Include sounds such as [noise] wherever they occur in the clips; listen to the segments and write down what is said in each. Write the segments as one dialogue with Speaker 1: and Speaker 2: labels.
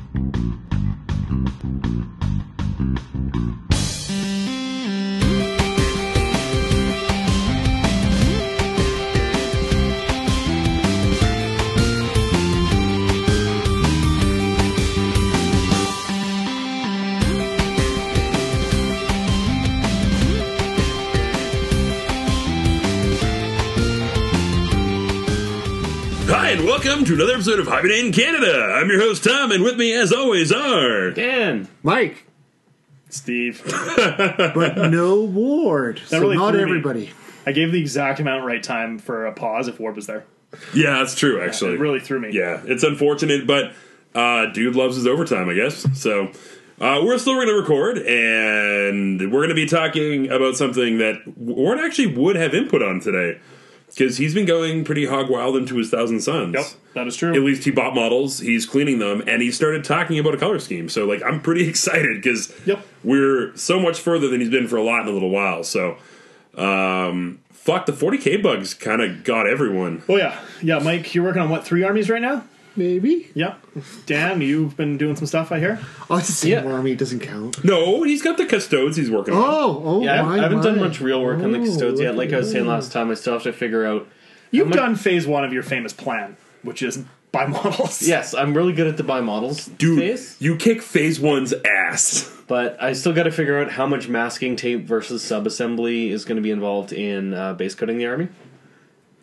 Speaker 1: Thank you. Welcome to another episode of Hibernating Canada. I'm your host, Tom, and with me, as always, are.
Speaker 2: Dan.
Speaker 3: Mike,
Speaker 2: Steve. [laughs]
Speaker 3: but no Ward. so
Speaker 2: really
Speaker 3: not
Speaker 2: threw me.
Speaker 3: everybody.
Speaker 2: I gave the exact amount right time for a pause if Ward was there.
Speaker 1: Yeah, that's true, actually.
Speaker 2: It really threw me.
Speaker 1: Yeah, it's unfortunate, but uh, dude loves his overtime, I guess. So uh, we're still going to record, and we're going to be talking about something that Ward actually would have input on today. Because he's been going pretty hog wild into his Thousand Suns.
Speaker 2: Yep, that is true.
Speaker 1: At least he bought models, he's cleaning them, and he started talking about a color scheme. So, like, I'm pretty [laughs] excited because
Speaker 2: Yep.
Speaker 1: we're so much further than he's been for a lot in a little while. So, um, fuck, the 40k bugs kind of got everyone.
Speaker 2: oh yeah, yeah, Mike. You're working on what three armies right now?
Speaker 3: Maybe.
Speaker 2: Yeah. Dan, you've been doing some stuff. I hear.
Speaker 3: Oh, it's the same
Speaker 4: Yeah.
Speaker 3: army. It doesn't count.
Speaker 1: No, he's got the custodes he's working on.
Speaker 3: Oh, oh,
Speaker 4: Yeah, I
Speaker 3: my,
Speaker 4: haven't, I haven't done
Speaker 3: my.
Speaker 4: much real work on the
Speaker 3: Oh,
Speaker 4: custodes yet. Like I was saying last time, I still have to figure out.
Speaker 2: You've
Speaker 4: much-
Speaker 2: done phase one of your famous plan, which is buy models. [laughs]
Speaker 4: Yes, I'm really good at the buy models
Speaker 1: Dude,
Speaker 4: phase,
Speaker 1: you kick phase one's ass.
Speaker 4: but I still got to figure out how much masking tape versus sub assembly is going to be involved in uh, base coating the army.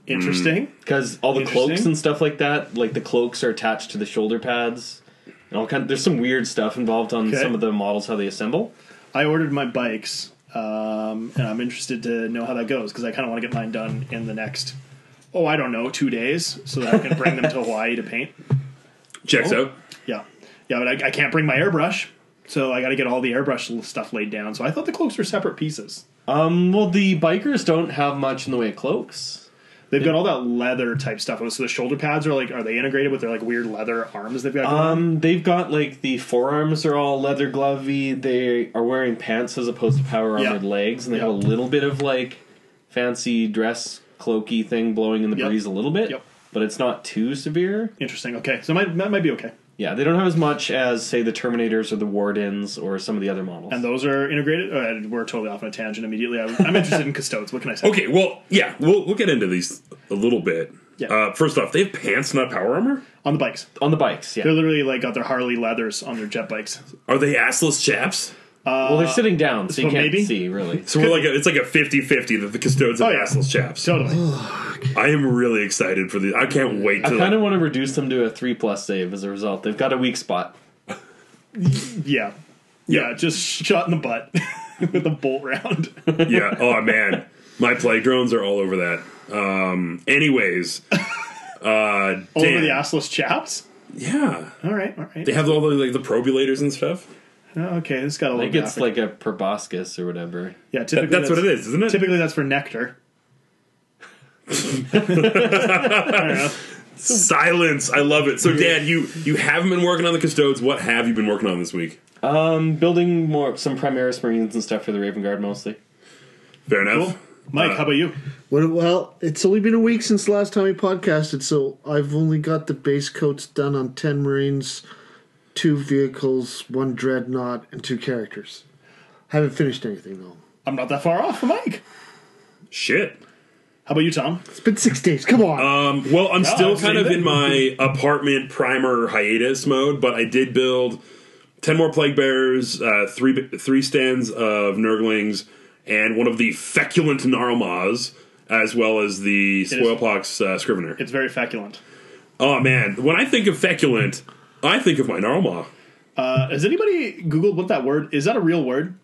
Speaker 2: Interesting.
Speaker 4: Because all the
Speaker 2: Interesting.
Speaker 4: cloaks and stuff like that, like the cloaks are attached to the shoulder pads, and all kind. of there's some weird stuff involved on
Speaker 2: Okay.
Speaker 4: some of the models how they assemble.
Speaker 2: I ordered my bikes, um, and I'm interested to know how that goes because I kind of want to get mine done in the next. Oh, I don't know, two days, so that I can bring them to [laughs] Hawaii to paint.
Speaker 1: Checks
Speaker 2: Oh.
Speaker 1: out.
Speaker 2: Yeah, yeah, but I, I can't bring my airbrush, so I got to get all the airbrush stuff laid down. So I thought the cloaks were separate pieces.
Speaker 4: Um, well, the bikers don't have much in the way of cloaks.
Speaker 2: They've got all that leather type stuff. So the shoulder pads are like, are they integrated with their like weird leather arms they've got?
Speaker 4: Um, they've got like the forearms are all leather glovey. They are wearing pants as opposed to power
Speaker 2: Yeah.
Speaker 4: armored legs, and they
Speaker 2: Yep.
Speaker 4: have a little bit of like fancy dress cloaky thing blowing in the
Speaker 2: Yep.
Speaker 4: breeze a little bit.
Speaker 2: Yep.
Speaker 4: But it's not too severe.
Speaker 2: Interesting. Okay, so might, that might be okay.
Speaker 4: Yeah, they don't have as much as say the Terminators or the Wardens or some of the other models.
Speaker 2: And those are integrated. Uh, we're totally off on a tangent immediately. I'm, I'm interested in [laughs] custodes. What can I say?
Speaker 1: Okay, well, yeah, we'll, we'll get into these a little bit.
Speaker 2: Yeah.
Speaker 1: Uh, first off, they have pants, not power armor?
Speaker 2: On the bikes,
Speaker 4: on the bikes, yeah.
Speaker 2: they're literally like got their Harley leathers on their jet bikes.
Speaker 1: Are they assless chaps?
Speaker 4: Well, they're sitting down, so you
Speaker 2: so
Speaker 4: can't
Speaker 2: maybe?
Speaker 4: see really.
Speaker 1: So we're like a, it's like a 50-50 that the custodes have
Speaker 2: Oh, yeah.
Speaker 1: assless chaps.
Speaker 2: Totally.
Speaker 1: I am really excited for the. I can't wait
Speaker 4: I kind of want to reduce them to a three plus save as a result. They've got a weak spot. [laughs]
Speaker 2: Yeah. Yeah, just shot in the butt [laughs] with a bolt round.
Speaker 1: yeah. Oh man, my plague drones are all over that. Um. Anyways, [laughs] uh,
Speaker 2: Over the assless chaps.
Speaker 1: yeah,
Speaker 2: All right, all right.
Speaker 1: they have all the like the probulators and stuff.
Speaker 2: Oh, okay, this got a
Speaker 4: I
Speaker 2: little.
Speaker 4: think it's
Speaker 2: graphic.
Speaker 4: like a proboscis or whatever.
Speaker 2: yeah. Typically,
Speaker 1: that's what it is, isn't it?
Speaker 2: Typically, that's for nectar. [laughs]
Speaker 1: Silence. I love it. So, Dad, you you haven't been working on the custodes. What have you been working on this week?
Speaker 4: Um, building more some Primaris Marines and stuff for the Raven Guard mostly.
Speaker 1: Fair enough.
Speaker 2: Cool. Mike,
Speaker 1: Uh,
Speaker 2: how about you?
Speaker 3: Well, well, it's only been a week since the last time we podcasted, so I've only got the base coats done on 10 Marines, two vehicles, one dreadnought, and two characters. Haven't finished anything, though.
Speaker 2: I'm not that far off from Mike.
Speaker 1: Shit.
Speaker 2: How about you, Tom?
Speaker 3: It's been six days. Come on.
Speaker 1: Um, well, I'm still
Speaker 2: same
Speaker 1: kind of
Speaker 2: thing.
Speaker 1: in my apartment primer hiatus mode, but I did build ten more plague bearers, uh, three three stands of Nurglings, and one of the feculent Gnarlmaws, as well as the Spoilpox uh, Scrivener.
Speaker 2: It's very feculent.
Speaker 1: Oh man, when I think of feculent, I think of my Gnarlmaw.
Speaker 2: Uh, has anybody Googled what that word is? That a real word?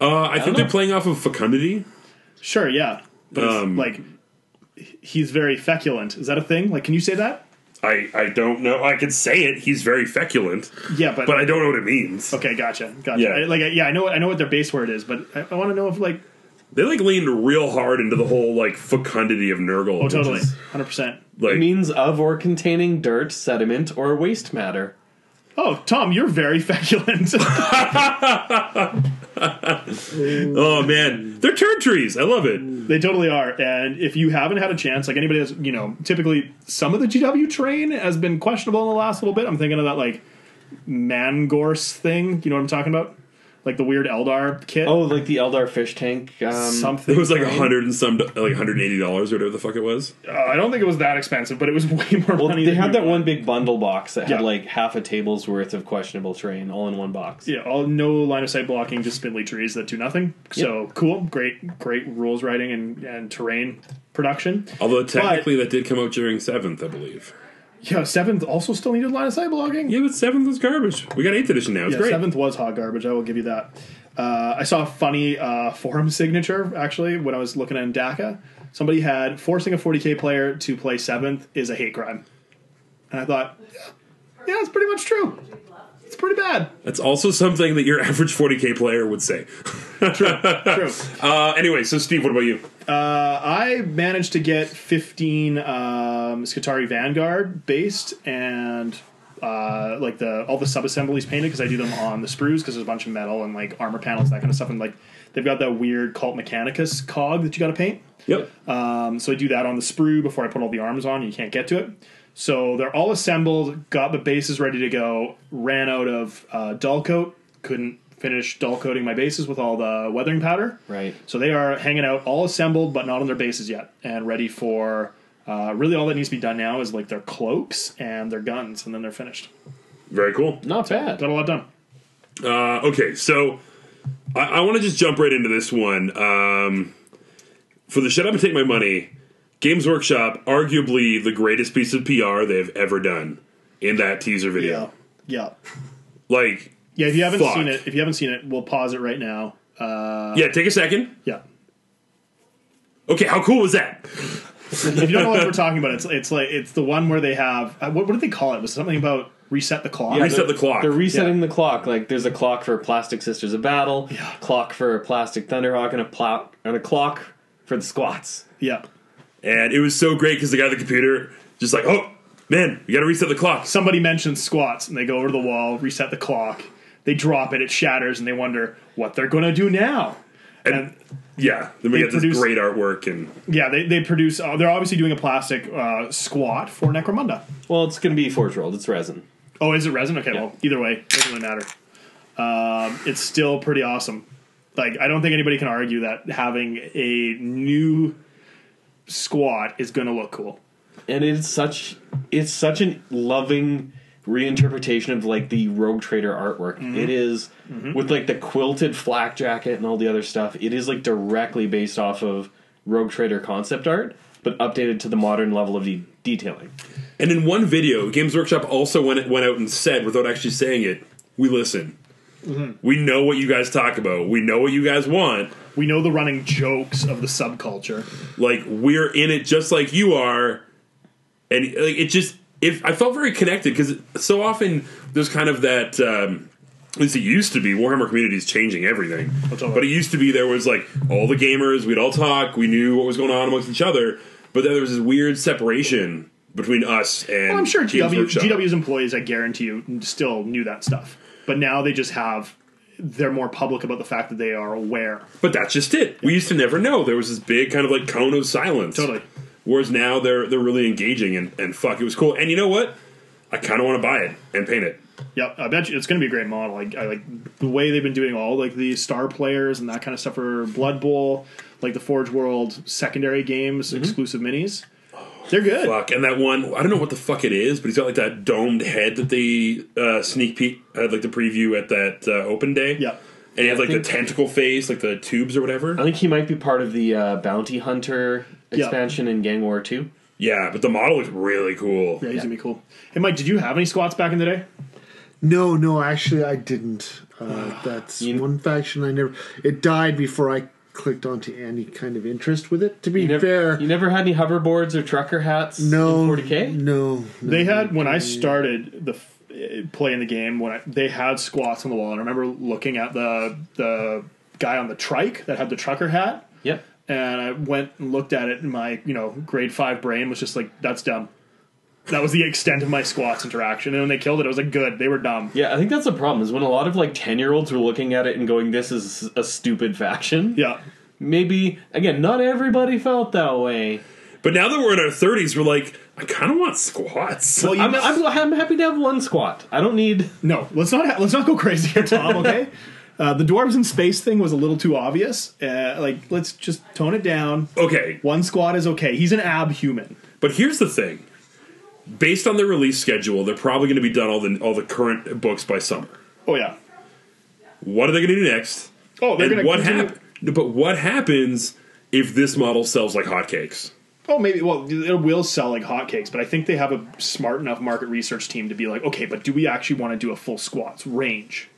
Speaker 1: Uh, I, think they're playing off of fecundity.
Speaker 2: Sure, yeah. But
Speaker 1: Um,
Speaker 2: like he's very feculent. Is that a thing? Like, can you say that?
Speaker 1: I, I don't know. I can say it. He's very feculent,
Speaker 2: Yeah, but,
Speaker 1: but I don't know what it means.
Speaker 2: okay, gotcha, gotcha.
Speaker 1: Yeah.
Speaker 2: I, like, yeah, I know, I know what their base word is, but I, I want to know if like,
Speaker 1: They like leaned real hard into the whole like fecundity of Nurgle.
Speaker 2: oh, totally, hundred percent.
Speaker 1: Like,
Speaker 4: Means of or containing dirt, sediment, or waste matter.
Speaker 2: Oh, Tom, you're very [laughs] feculent. [laughs]
Speaker 1: oh man, they're turd trees. I love it.
Speaker 2: they totally are. And if you haven't had a chance, like anybody that's, you know, typically some of the GW train has been questionable in the last little bit. I'm thinking of that, like Mangorse thing. You know what I'm talking about? Like the weird Eldar kit.
Speaker 4: Oh, like the Eldar fish tank. Um,
Speaker 2: something.
Speaker 1: It was like a hundred and some, like one hundred eighty dollars or whatever the fuck it was.
Speaker 2: Uh, I don't think it was that expensive, but it was [laughs] way more
Speaker 4: well,
Speaker 2: money.
Speaker 4: they
Speaker 2: than
Speaker 4: had that
Speaker 2: would.
Speaker 4: one big bundle box that
Speaker 2: Yeah.
Speaker 4: had like half a table's worth of questionable terrain all in one box.
Speaker 2: Yeah, all no line of sight blocking, just spindly trees that do nothing. So cool, great, great rules writing and, and terrain production.
Speaker 1: Although technically that did come out during seventh, I believe.
Speaker 2: Yeah, seventh also still needed line of sight blocking.
Speaker 1: Yeah, but seventh was garbage. We got eighth edition now. It's
Speaker 2: Yeah,
Speaker 1: great.
Speaker 2: seventh was hot garbage. I will give you that. Uh, I saw a funny uh, forum signature actually when I was looking at Dakka. Somebody had forcing a 40k player to play seventh is a hate crime, and I thought, yeah, it's pretty much true. It's pretty bad.
Speaker 1: That's also something that your average 40k player would say.
Speaker 2: True. [laughs]
Speaker 1: Uh, anyway, so Steve, what about you?
Speaker 2: Uh, I managed to get 15 um, Skitarii Vanguard based and uh, like the all the sub assemblies painted because I do them on the sprues because there's a bunch of metal and like armor panels that kind of stuff and like they've got that weird Cult Mechanicus cog that you got to paint.
Speaker 1: Yep.
Speaker 2: Um, so I do that on the sprue before I put all the arms on. You can't get to it. So they're all assembled, got the bases ready to go. Ran out of uh, dull coat, couldn't finish dull coating my bases with all the weathering powder.
Speaker 4: Right.
Speaker 2: So they are hanging out, all assembled, but not on their bases yet, and ready for. Uh, really, all that needs to be done now is like their cloaks and their guns, and then they're finished.
Speaker 1: Very cool.
Speaker 4: Not bad.
Speaker 2: Got a lot done.
Speaker 1: Uh, okay, so I, I want to just jump right into this one. Um, for the shut up and take my money, Games Workshop, arguably the greatest piece of PR they've ever done in that teaser video.
Speaker 2: Yeah,
Speaker 1: Like,
Speaker 2: yeah. If you haven't
Speaker 1: Fuck.
Speaker 2: seen it, if you haven't seen it, we'll pause it right now. Uh,
Speaker 1: yeah, take a second.
Speaker 2: yeah.
Speaker 1: Okay, how cool was that?
Speaker 2: If you don't know what we're talking about, it's it's like it's the one where they have uh, what, what did they call it? Was something about reset the clock?
Speaker 1: Yeah, Reset the clock.
Speaker 4: They're resetting
Speaker 2: Yeah.
Speaker 4: the clock. Like there's a clock for Plastic Sisters of Battle,
Speaker 2: Yeah.
Speaker 4: clock for Plastic Thunderhawk, and a plow and a clock for the squats.
Speaker 2: yeah.
Speaker 1: And it was so great because the guy at the computer just like, oh, man, we got to reset the clock.
Speaker 2: Somebody mentions squats, and they go over to the wall, reset the clock. They drop it, it shatters, and they wonder what they're going to do now.
Speaker 1: And yeah, then we
Speaker 2: They
Speaker 1: get this great artwork and
Speaker 2: Yeah, they, they produce. Uh, they're obviously doing a plastic uh, squat for Necromunda.
Speaker 4: Well, it's going to be Forge World. It's resin.
Speaker 2: Oh, is it resin? Okay, well, either way, doesn't really matter. Um, it's still pretty awesome. Like, I don't think anybody can argue that having a new squat is going to look cool.
Speaker 4: and it's such it's such a loving reinterpretation of like the rogue trader artwork It is with like the quilted flak jacket and all the other stuff it is like directly based off of rogue trader concept art but updated to the modern level of de- detailing
Speaker 1: And in one video, Games Workshop also went went out and said, without actually saying it, "We listen. We know what you guys talk about. We know what you guys want.
Speaker 2: We know the running jokes of the subculture.
Speaker 1: Like we're in it just like you are." And like it just, if I felt very connected because so often there's kind of that. Um, at least it used to be Warhammer community is changing everything. But it used to be there was like all the gamers, we'd all talk, we knew what was going on amongst each other. But then there was this weird separation between us and.
Speaker 2: Well, I'm sure
Speaker 1: Games
Speaker 2: GW,
Speaker 1: Workshop.
Speaker 2: GW's employees, I guarantee you, still knew that stuff. But now they just have. They're more public about the fact that they are aware.
Speaker 1: But that's just it. We used to never know. There was this big kind of like cone of silence.
Speaker 2: Totally.
Speaker 1: Whereas now they're they're really engaging and, and fuck, it was cool. And you know what? I kind of want to buy it and paint it.
Speaker 2: Yep, I bet you it's going to be a great model. Like, I like the way they've been doing all like the star players and that kind of stuff for Blood Bowl, like the Forge World secondary games, exclusive minis. They're good.
Speaker 1: Fuck. And that one, I don't know what the fuck it is, but he's got like that domed head that they uh, sneak peek had like the preview at that uh, open day.
Speaker 2: Yep.
Speaker 1: And he has like the tentacle face, like the tubes or whatever.
Speaker 4: i think he might be part of the uh, bounty hunter
Speaker 2: Yeah.
Speaker 4: expansion in gang war 2
Speaker 1: Yeah, but the model looks really cool.
Speaker 2: Yeah, he's gonna be cool. Hey, Mike, did you have any squats back in the day?
Speaker 3: No, no, actually, I didn't. Uh, [sighs] that's
Speaker 4: You-
Speaker 3: one faction I never. It died before I clicked onto any kind of interest with it. To be
Speaker 4: you never,
Speaker 3: fair,
Speaker 4: you never had any hoverboards or trucker hats
Speaker 3: no,
Speaker 4: in 40k
Speaker 3: no, no.
Speaker 2: They had when I started the f- eh, playing the game when I, they had squats on the wall, and I remember looking at the the guy on the trike that had the trucker hat,
Speaker 4: yep
Speaker 2: and I went and looked at it, and my you know grade five brain was just like, "That's dumb." That was the extent of my squats interaction, and when they killed it, I was like, "Good, they were dumb."
Speaker 4: Yeah, I think that's the problem is when a lot of like 10 year olds were looking at it and going, this is a stupid faction.
Speaker 2: Yeah,
Speaker 4: Maybe, again, not everybody felt that way.
Speaker 1: But now that we're in our thirties, we're like, I kind of want squats.
Speaker 2: Well, you
Speaker 4: I'm,
Speaker 2: know-
Speaker 4: I'm, I'm happy to have one squat. I don't need.
Speaker 2: No, let's not ha- let's not go crazy here, Tom. Okay, [laughs] uh, the dwarves in space thing was a little too obvious. Uh, like, let's just tone it down.
Speaker 1: okay,
Speaker 2: One squad is okay. He's an ab human.
Speaker 1: but here's the thing: based on their release schedule, they're probably going to be done all the all the current books by summer.
Speaker 2: Oh yeah.
Speaker 1: What are they going to do next?
Speaker 2: Oh, they're gonna
Speaker 1: what
Speaker 2: continue-
Speaker 1: happens? But what happens if this model sells like hotcakes?
Speaker 2: Oh, maybe. Well, it will sell like hotcakes, but I think they have a smart enough market research team to be like, okay, but do we actually want to do a full squats range?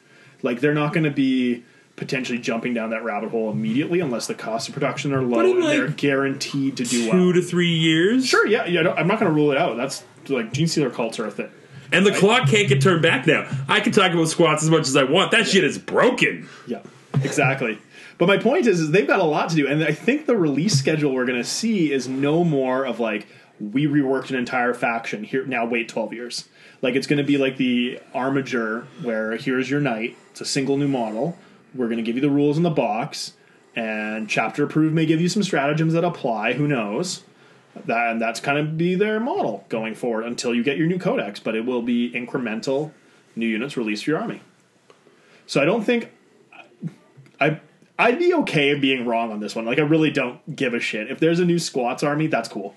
Speaker 2: Like, they're not going to be potentially jumping down that rabbit hole immediately unless the costs of production are low and
Speaker 1: like,
Speaker 2: they're guaranteed to do
Speaker 1: Two
Speaker 2: well.
Speaker 1: to three years.
Speaker 2: Sure, yeah, yeah. I'm not going to rule it out. That's like gene stealer cults are a thing.
Speaker 1: And the clock can't get turned back now. I can talk about squats as much as I want. That shit is broken.
Speaker 2: Yeah, exactly. But my point is, is they've got a lot to do, and I think the release schedule we're going to see is no more of like we reworked an entire faction here. Now wait twelve years. Like it's going to be like the Armiger, where here's your knight. It's a single new model. We're going to give you the rules in the box, and chapter approved may give you some stratagems that apply. Who knows? That and that's kind of be their model going forward until you get your new codex. But it will be incremental new units released for your army. So I don't think I I'd be okay being wrong on this one. Like I really don't give a shit. If there's a new squats army, that's cool.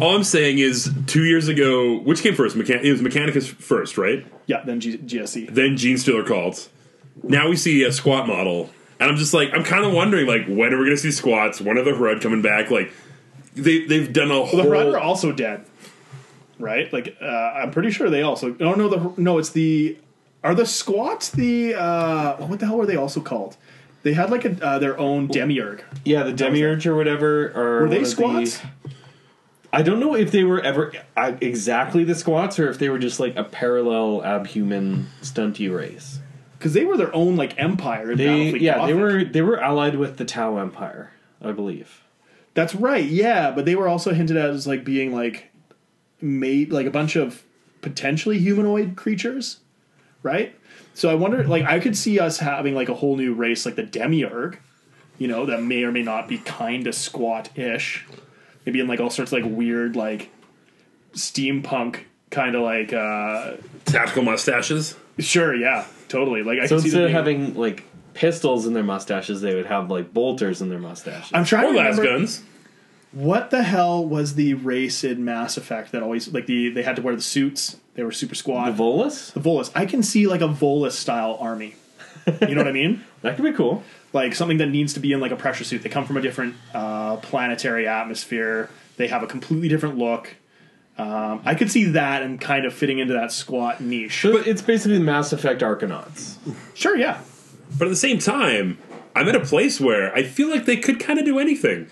Speaker 1: All I'm saying is, two years ago, which came first? Mechan- it was Mechanicus first, right?
Speaker 2: Yeah, then G- GSC.
Speaker 1: Then Gene Stealer called. Now we see a squat model, and I'm just like, I'm kind of wondering, like, when are we going to see squats? When are the Hrud coming back? Like, they they've done a whole.
Speaker 2: The Hrud are also dead, right? Like uh, I'm pretty sure they also. No, no, the no. It's the are the squats the uh, what the hell were they also called? They had like a uh, their own demiurge.
Speaker 4: Yeah, the demiurge or whatever. Or
Speaker 2: Were they squats?
Speaker 4: The, I don't know if they were ever uh, exactly the squats or if they were just like a parallel abhuman stunty race.
Speaker 2: Because they were their own like empire. In
Speaker 4: They yeah they were they were allied with the Tau Empire, I believe.
Speaker 2: That's right. Yeah, but they were also hinted at as like being like made like a bunch of potentially humanoid creatures, right? So I wonder like I could see us having like a whole new race like the demiurge, you know, that may or may not be kind of squat-ish. Maybe in like all sorts of like weird like steampunk kind of like uh
Speaker 1: tactical mustaches.
Speaker 2: sure, yeah, totally. Like I
Speaker 4: So
Speaker 2: can see
Speaker 4: instead
Speaker 2: them
Speaker 4: of
Speaker 2: being-
Speaker 4: having like pistols in their mustaches, they would have like bolters in their mustaches.
Speaker 2: I'm trying
Speaker 1: Or
Speaker 2: to
Speaker 1: las
Speaker 2: remember
Speaker 1: guns.
Speaker 2: What the hell was the race in Mass Effect that always like the they had to wear the suits? They were super squad.
Speaker 4: the Volus?
Speaker 2: The Volus. I can see like a Volus style army. You know what I mean? [laughs]
Speaker 4: That could be cool.
Speaker 2: Like something that needs to be in like a pressure suit. They come from a different uh, planetary atmosphere. They have a completely different look. Um, I could see that and kind of fitting into that squat niche.
Speaker 4: But it's basically Mass Effect Arkanauts.
Speaker 2: Sure, yeah.
Speaker 1: But at the same time, I'm at a place where I feel like they could kind of do anything.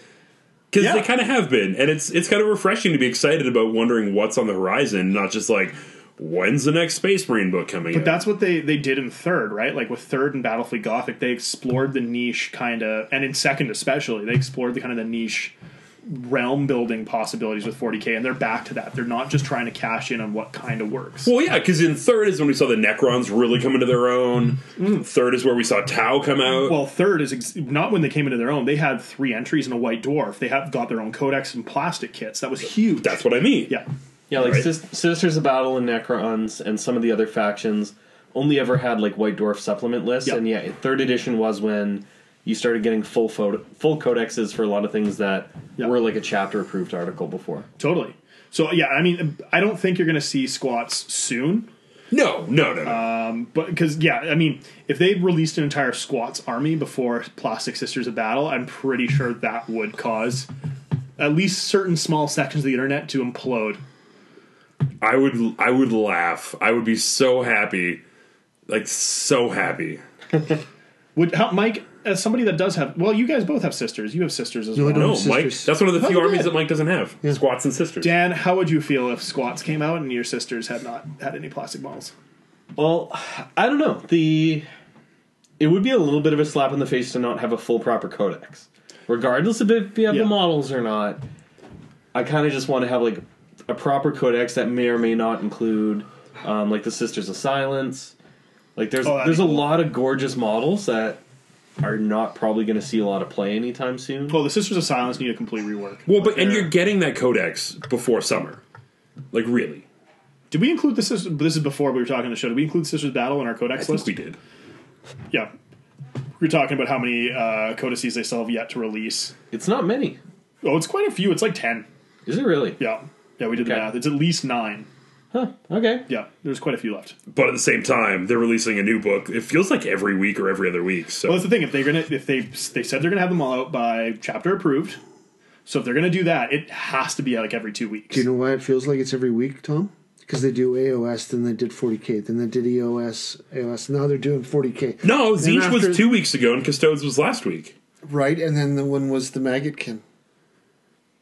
Speaker 1: Because
Speaker 2: Yeah.
Speaker 1: they kind of have been, and it's it's kind of refreshing to be excited about wondering what's on the horizon, not just like when's the next Space Marine book coming.
Speaker 2: But
Speaker 1: out?
Speaker 2: that's what they they did in third, right? Like with third and Battlefleet Gothic, they explored the niche kind of, and in second especially, they explored the kind of the niche realm building possibilities with 40k, and they're back to that. They're not just trying to cash in on what kind of works.
Speaker 1: Well, yeah, because in third is when we saw the Necrons really come into their own. Third is where we saw Tau come out.
Speaker 2: Mm. Well, third is ex- not when they came into their own. They had three entries and a white dwarf. They have got their own codex and plastic kits. That was huge.
Speaker 1: that's what I mean.
Speaker 2: yeah.
Speaker 4: Yeah, like
Speaker 1: Right.
Speaker 4: Sis- Sisters of Battle and Necrons and some of the other factions only ever had like White Dwarf supplement lists,
Speaker 2: Yep.
Speaker 4: and yeah, third edition was when you started getting full photo- full codexes for a lot of things that
Speaker 2: Yep.
Speaker 4: were like a chapter approved article before.
Speaker 2: Totally. So yeah, I mean, I don't think you're going to see squats soon.
Speaker 1: No, no, no, no.
Speaker 2: Um, but because yeah, I mean, if they released an entire squats army before Plastic Sisters of Battle, I'm pretty sure that would cause at least certain small sections of the internet to implode.
Speaker 1: I would, I would laugh. I would be so happy, like so happy. [laughs]
Speaker 2: Would how, Mike, as somebody that does have, well, you guys both have sisters. You have sisters as
Speaker 3: No, I
Speaker 2: well.
Speaker 3: don't.
Speaker 1: No,
Speaker 3: Sisters.
Speaker 1: Mike. That's one of the few
Speaker 2: Oh,
Speaker 1: armies
Speaker 2: good.
Speaker 1: that Mike doesn't have. Squats and sisters.
Speaker 2: Dan, how would you feel if squats came out and your sisters had not had any plastic models?
Speaker 4: Well, I don't know. The it would be a little bit of a slap in the face to not have a full proper codex, regardless of if you have
Speaker 2: Yeah.
Speaker 4: the models or not. I kind of just want to have like a proper codex that may or may not include um, like the Sisters of Silence. Like there's
Speaker 2: Oh,
Speaker 4: there's a
Speaker 2: cool.
Speaker 4: lot of gorgeous models that are not probably going to see a lot of play anytime soon.
Speaker 2: Well, the Sisters of Silence need a complete rework.
Speaker 1: Well, but and you're getting that codex before summer, like really.
Speaker 2: did we include the Sisters? This is before we were talking on the show. Did we include Sisters Battle in our
Speaker 1: I
Speaker 2: codex
Speaker 1: think
Speaker 2: list?
Speaker 1: we did.
Speaker 2: Yeah, we were talking about how many uh, codices they still have yet to release.
Speaker 4: It's not many.
Speaker 2: Oh, it's quite a few. It's like ten.
Speaker 4: Is it really?
Speaker 2: Yeah, yeah, we did the
Speaker 4: Okay.
Speaker 2: math. It's at least nine.
Speaker 4: Huh. Okay.
Speaker 2: Yeah, there's quite a few left.
Speaker 1: But at the same time, they're releasing a new book. It feels like every week or every other week. So
Speaker 2: Well, that's the thing. If they're gonna, if they they said they're gonna have them all out by chapter approved, so if they're gonna do that, it has to be like every two weeks.
Speaker 3: Do you know why it feels like it's every week, Tom? Because they do AOS, then they did 40k, then they did EOS, AOS. Now they're doing 40k.
Speaker 1: no, Tzeentch
Speaker 3: after-
Speaker 1: was two weeks ago, and Custodes was last week.
Speaker 3: Right, and then the one was the Maggotkin.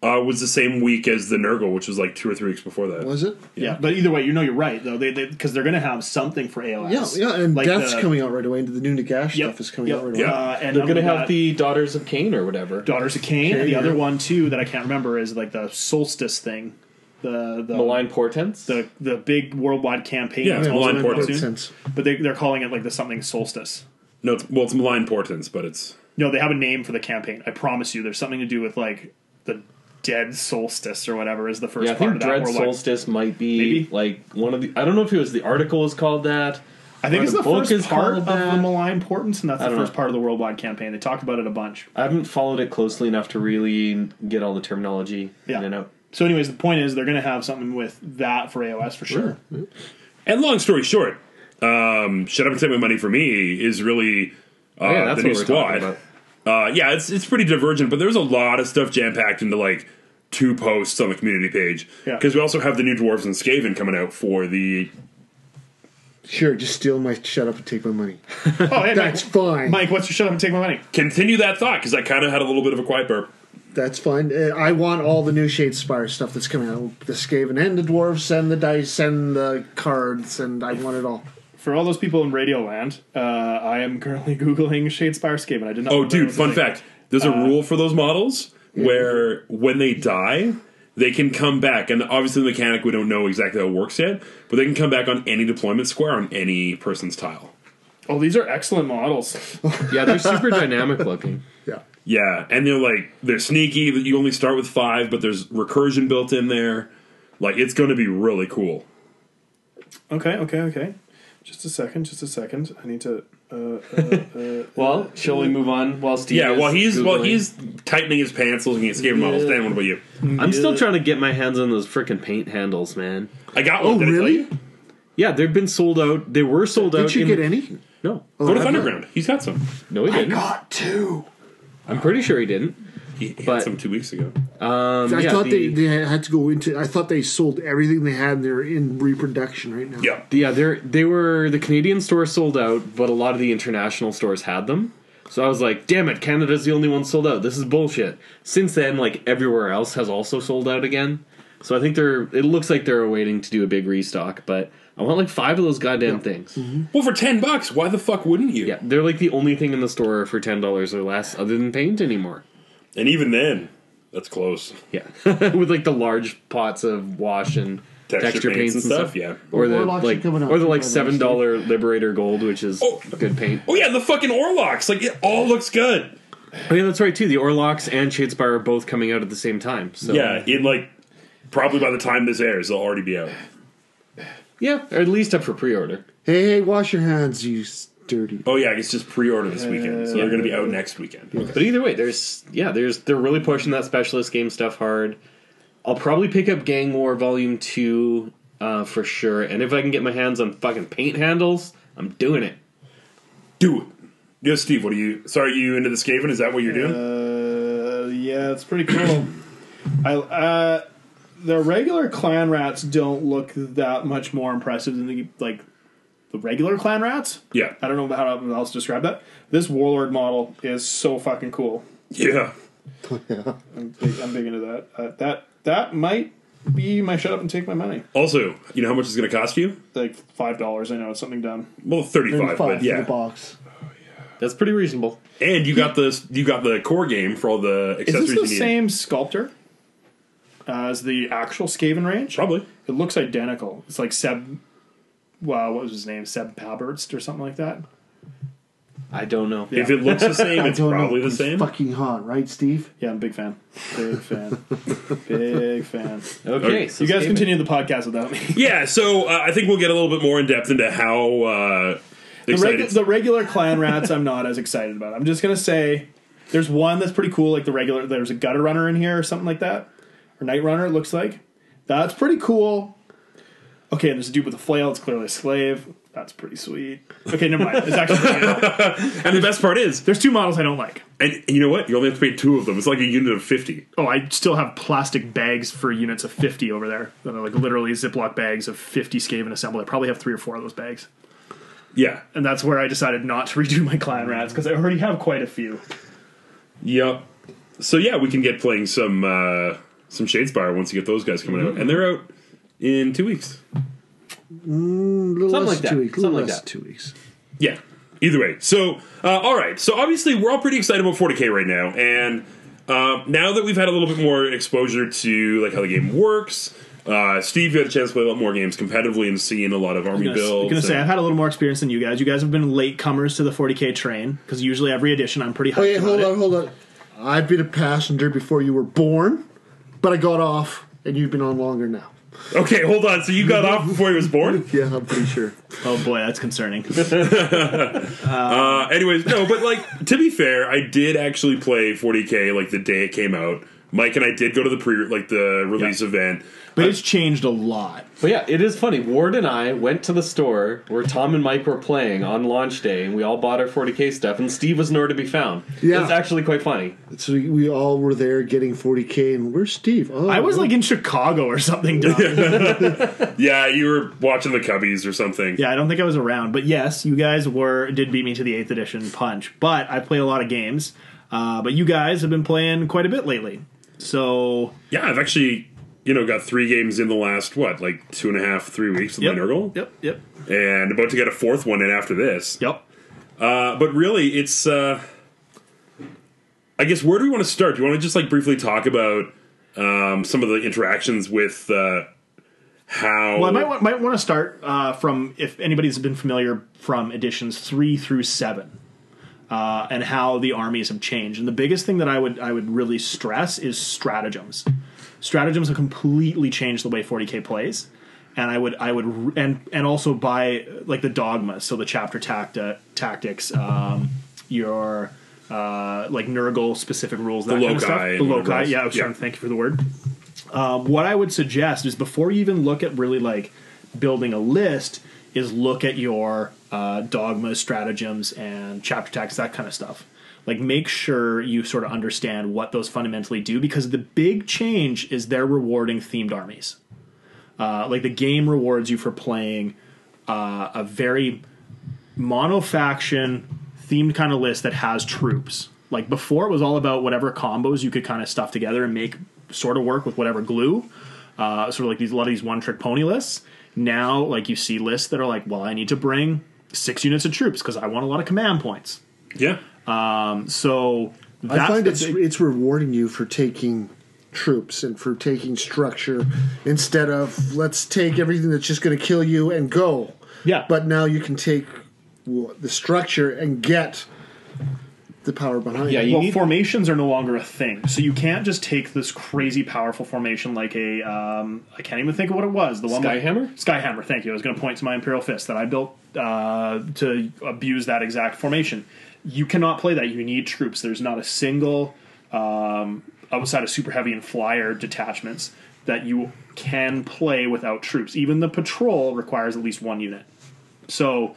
Speaker 1: Uh, was the same week as the Nurgle, which was like two or three weeks before that.
Speaker 3: Was it?
Speaker 2: yeah, but either way, you know you're right though. They because they, are gonna have something for
Speaker 3: Yeah,
Speaker 2: AOS.
Speaker 3: yeah, yeah, and
Speaker 2: Like
Speaker 3: that's
Speaker 2: the-
Speaker 3: coming out right away. Into the new Nagash
Speaker 2: Yep,
Speaker 3: stuff is coming
Speaker 2: yep,
Speaker 3: out right
Speaker 1: Yeah.
Speaker 3: away.
Speaker 2: Uh, and
Speaker 4: They're going to have the Daughters of Khaine or whatever.
Speaker 2: Daughters of Khaine. and the
Speaker 3: yeah.
Speaker 2: other one too that I can't remember is like the Solstice thing. The the
Speaker 4: Malign Portents.
Speaker 2: the the big worldwide campaign.
Speaker 1: Yeah,
Speaker 2: that's
Speaker 1: it's
Speaker 2: also
Speaker 1: Malign Portents.
Speaker 2: soon. But they they're calling it like the something Solstice.
Speaker 1: No, it's, well, it's Malign Portents, but it's
Speaker 2: No, they have a name for the campaign. I promise you, there's something to do with like the dead solstice or whatever is the first
Speaker 4: yeah, I
Speaker 2: part
Speaker 4: think
Speaker 2: of that
Speaker 4: Dread
Speaker 2: worldwide.
Speaker 4: Solstice might be
Speaker 2: Maybe.
Speaker 4: like one of the. I don't know if it was the article is called that.
Speaker 2: I think it's
Speaker 4: the
Speaker 2: the
Speaker 4: book
Speaker 2: first
Speaker 4: is
Speaker 2: part of
Speaker 4: that.
Speaker 2: the malign portents, and that's the first
Speaker 4: know.
Speaker 2: part of the worldwide campaign. They talk about it a bunch.
Speaker 4: I haven't followed it closely enough to really get all the terminology
Speaker 2: Yeah.
Speaker 4: in and out.
Speaker 2: So, anyways, the point is they're going to have something with that for AOS for sure.
Speaker 1: and long story short, um, shut up and take my money for me is really uh,
Speaker 4: Oh, yeah, that's
Speaker 1: the
Speaker 4: what
Speaker 1: new
Speaker 4: we're
Speaker 1: squad.
Speaker 4: Talking about.
Speaker 1: Uh, yeah, it's it's pretty divergent, but there's a lot of stuff jam packed into like two posts on the community page.
Speaker 2: Yeah.
Speaker 1: Because we also have the new dwarves and Skaven coming out for the.
Speaker 3: Sure, just steal my shut up and take my money. [laughs]
Speaker 2: Oh, hey,
Speaker 3: That's
Speaker 2: Mike,
Speaker 3: fine.
Speaker 2: Mike, what's your shut up and take my money?
Speaker 1: Continue that thought because I kind of had a little bit of a quiet burp.
Speaker 3: That's fine. Uh, I want all the new Shadespire stuff that's coming out. The Skaven and the dwarves and the dice and the cards, and I want it all.
Speaker 2: For all those people in Radioland, uh, I am currently [laughs] Googling Shadespire Skaven. I did not.
Speaker 1: Oh, dude, fun
Speaker 2: thing.
Speaker 1: fact. There's a rule for those models where when they die, they can come back. And obviously, the mechanic, we don't know exactly how it works yet, but they can come back on any deployment square on any person's tile.
Speaker 2: Oh, these are excellent models. [laughs]
Speaker 4: Yeah, they're super dynamic looking.
Speaker 3: Yeah.
Speaker 1: Yeah, and they're like, they're sneaky. that You only start with five, but there's recursion built in there. Like, it's going to be really cool.
Speaker 2: Okay, okay, okay. Just a second, just a second. I need to. Uh, uh, [laughs] uh,
Speaker 4: Well, shall we move on while Steve?
Speaker 1: Yeah,
Speaker 4: is
Speaker 1: while he's while he's tightening his pants, looking at skater models. Dan, what about you?
Speaker 4: I'm still trying to get my hands on those freaking paint handles, man.
Speaker 1: I got one.
Speaker 3: Oh,
Speaker 1: did I tell
Speaker 3: really?
Speaker 4: Yeah, they've been sold out. They were sold out.
Speaker 3: Did you
Speaker 4: in-
Speaker 3: get any?
Speaker 4: No,
Speaker 3: Oh,
Speaker 1: Go to
Speaker 3: I've
Speaker 1: Thunderground. He's got some.
Speaker 4: no, he didn't.
Speaker 3: I got two.
Speaker 4: I'm pretty sure he didn't.
Speaker 1: He had
Speaker 4: But-
Speaker 1: some two weeks ago.
Speaker 4: Um,
Speaker 3: I
Speaker 4: yeah,
Speaker 3: thought
Speaker 4: the,
Speaker 3: they, they had to go into. I thought they sold everything they had. and They're in reproduction right now.
Speaker 1: Yeah.
Speaker 4: Yeah, they they were the Canadian store sold out, but a lot of the international stores had them. So I was like, "Damn it, Canada's the only one sold out. This is bullshit." Since then, like everywhere else has also sold out again. So I think they're. It looks like they're waiting to do a big restock, but I want like five of those goddamn things.
Speaker 1: Well, for ten bucks, why the fuck wouldn't you?
Speaker 4: Yeah, they're like the only thing in the store for ten dollars or less, other than paint anymore.
Speaker 1: And even then, that's close.
Speaker 4: Yeah, [laughs] with like the large pots of wash and
Speaker 1: Texture
Speaker 4: texture,
Speaker 1: paints
Speaker 4: paints,
Speaker 1: and
Speaker 4: and
Speaker 1: stuff,
Speaker 4: stuff.
Speaker 1: yeah.
Speaker 4: or the
Speaker 3: Orlocks
Speaker 4: like,
Speaker 3: coming out
Speaker 4: or the like
Speaker 3: by the way,
Speaker 4: seven dollar Liberator Gold, which is
Speaker 1: Oh.
Speaker 4: good paint.
Speaker 1: Oh yeah, the fucking Orlocks. Like it all looks good.
Speaker 4: Oh, yeah, that's right too. The Orlocks and Shadespire are both coming out at the same time. So
Speaker 1: Yeah, in like probably by the time this airs, they'll already be out.
Speaker 4: yeah, or at least up for pre-order.
Speaker 3: Hey, hey, wash your hands, you s- dirty.
Speaker 1: Oh yeah, it's just pre-order this weekend, so they're going to be out next weekend.
Speaker 4: But either way, there's yeah, there's they're really pushing that specialist game stuff hard. I'll probably pick up Gang War Volume Two uh, for sure, and if I can get my hands on fucking paint handles, I'm doing it.
Speaker 1: Do it. Yo, Steve, what are you? Sorry, you into the Skaven? Is that what you're doing?
Speaker 2: Uh, yeah, it's pretty cool. I uh, the regular clan rats don't look that much more impressive than the like the regular clan rats.
Speaker 1: yeah,
Speaker 2: I don't know how else to describe that. This warlord model is so fucking cool.
Speaker 1: yeah. [laughs]
Speaker 2: I'm big, I'm big into that. Uh, that that might be my shut up and take my money.
Speaker 1: Also, you know how much it's going to cost you?
Speaker 2: Like five dollars. I know it's something dumb.
Speaker 1: Well, thirty-five,
Speaker 3: Thirty-five
Speaker 1: but
Speaker 3: for the
Speaker 1: yeah.
Speaker 3: box.
Speaker 4: That's pretty reasonable.
Speaker 1: And you got the you got the core game for all the accessories.
Speaker 2: Is this the
Speaker 1: you need.
Speaker 2: same sculptor as the actual Skaven range?
Speaker 1: Probably.
Speaker 2: It looks identical. It's like Seb. Wow, what was his name? Seb Perbet or something like that.
Speaker 5: I don't know.
Speaker 1: If it looks the same, [laughs]
Speaker 3: I
Speaker 1: it's
Speaker 3: don't
Speaker 1: probably
Speaker 3: know.
Speaker 1: the
Speaker 3: It's
Speaker 1: same.
Speaker 3: Fucking hot, right, Steve?
Speaker 2: Yeah, I'm a big fan. Big fan. [laughs] big fan.
Speaker 5: Okay, so
Speaker 2: You guys
Speaker 5: Skaven.
Speaker 2: continue the podcast without me. [laughs]
Speaker 1: Yeah, so uh, I think we'll get a little bit more in depth into how uh,
Speaker 2: The,
Speaker 1: excited.
Speaker 2: regu- the regular clan rats, I'm not as excited about. I'm just gonna say, there's one that's pretty cool, like the regular. There's a gutter runner in here or something like that, or night runner. It looks like that's pretty cool. Okay, and there's a dude with a flail. It's clearly a slave. That's pretty sweet. Okay, never mind. It's actually pretty [laughs]
Speaker 1: and the best part is,
Speaker 2: there's two models I don't like.
Speaker 1: and you know what? You only have to pay two of them. It's like a unit of fifty.
Speaker 2: Oh, I still have plastic bags for units of 50 over there. That are like literally Ziploc bags of 50 Skaven assembled. I probably have three or four of those bags.
Speaker 1: Yeah.
Speaker 2: And that's where I decided not to [laughs] redo my clan rats because I already have quite a few.
Speaker 1: Yep. So yeah, we can get playing some uh, some Shadespire once you get those guys coming out, and they're out in two weeks.
Speaker 3: A little
Speaker 5: Something
Speaker 3: less
Speaker 5: like that.
Speaker 3: Two weeks. a
Speaker 5: Something
Speaker 3: little
Speaker 5: like
Speaker 3: less
Speaker 5: that.
Speaker 3: Two weeks.
Speaker 1: Yeah. Either way. So, uh, all right. So obviously, we're all pretty excited about 40k right now, and uh, now that we've had a little bit more exposure to like how the game works, uh, Steve, you had a chance to play a lot more games competitively and seeing a lot of army
Speaker 2: I'm
Speaker 1: builds.
Speaker 2: gonna say I've had a little more experience than you guys. You guys have been late comers to the 40k train because usually every edition I'm pretty hyped
Speaker 3: Okay,
Speaker 2: about
Speaker 3: hold
Speaker 2: it.
Speaker 3: on, hold on. I've been a passenger before you were born, but I got off, and you've been on longer now.
Speaker 1: Okay, hold on. So you got off before he was born. [laughs]
Speaker 3: Yeah, I'm pretty sure.
Speaker 2: Oh boy, that's concerning. [laughs]
Speaker 1: Uh, anyways, no, but like to be fair, I did actually play 40k like the day it came out. Mike and I did go to the pre like the release
Speaker 2: Yeah.
Speaker 1: event.
Speaker 2: But it's changed a lot.
Speaker 5: But yeah, it is funny. Ward and I went to the store where Tom and Mike were playing on launch day, and we all bought our 40k stuff, and Steve was nowhere to be found.
Speaker 3: Yeah.
Speaker 5: It's actually quite funny.
Speaker 3: So we, we all were there getting 40k, and where's Steve? Oh,
Speaker 2: I was
Speaker 3: well,
Speaker 2: like in Chicago or something. [laughs]
Speaker 1: Yeah, you were watching the Cubbies or something.
Speaker 2: Yeah, I don't think I was around, but yes, you guys were did beat me to the eighth edition punch. But I play a lot of games, uh, but you guys have been playing quite a bit lately. So
Speaker 1: Yeah, I've actually you know got three games in the last what like two and a half three weeks with
Speaker 2: yep,
Speaker 1: my Nurgle,
Speaker 2: yep, yep,
Speaker 1: and about to get a fourth one in after this.
Speaker 2: yep.
Speaker 1: Uh, but really, it's. Uh, I guess where do we want to start? Do you want to just like briefly talk about um, some of the interactions with uh, how?
Speaker 2: Well, I might want, might want to start uh, from if anybody's been familiar from editions three through seven, uh, and how the armies have changed. And the biggest thing that I would I would really stress is stratagems. Stratagems have completely changed the way 40k plays, and I would I would and and also by like the dogmas, so the chapter tacta, tactics, um, your uh, like Nurgle specific rules, that kind of
Speaker 1: loci
Speaker 2: stuff. The loci, yeah. I was
Speaker 1: Yeah.
Speaker 2: trying to thank you for the word Um, what I would suggest is before you even look at really like building a list, is look at your uh, dogmas, stratagems, and chapter tactics, that kind of stuff. Like make sure you sort of understand what those fundamentally do, because the big change is they're rewarding themed armies. Uh, like the game rewards you for playing uh, a very monofaction themed kind of list that has troops. Like before, it was all about whatever combos you could kind of stuff together and make sort of work with whatever glue. Uh, sort of like these a lot of these one trick pony lists. Now, like you see lists that are like, well, I need to bring six units of troops because I want a lot of command points.
Speaker 1: yeah, um,
Speaker 2: So
Speaker 3: I find it's
Speaker 2: big-
Speaker 3: it's rewarding you for taking troops and for taking structure instead of let's take everything that's just going to kill you and go.
Speaker 2: Yeah.
Speaker 3: But now you can take the structure and get the power behind
Speaker 5: Yeah,
Speaker 3: it.
Speaker 5: you
Speaker 2: well,
Speaker 5: need-
Speaker 2: formations are no longer a thing. So you can't just take this crazy powerful formation like a um, I can't even think of what it was. The one with-
Speaker 5: Skyhammer?
Speaker 2: Skyhammer. Thank you. I was going to point to my Imperial Fist that I built uh, to abuse that exact formation. You cannot play that. You need troops. There's not a single um, outside of super heavy and flyer detachments that you can play without troops. Even the patrol requires at least one unit. So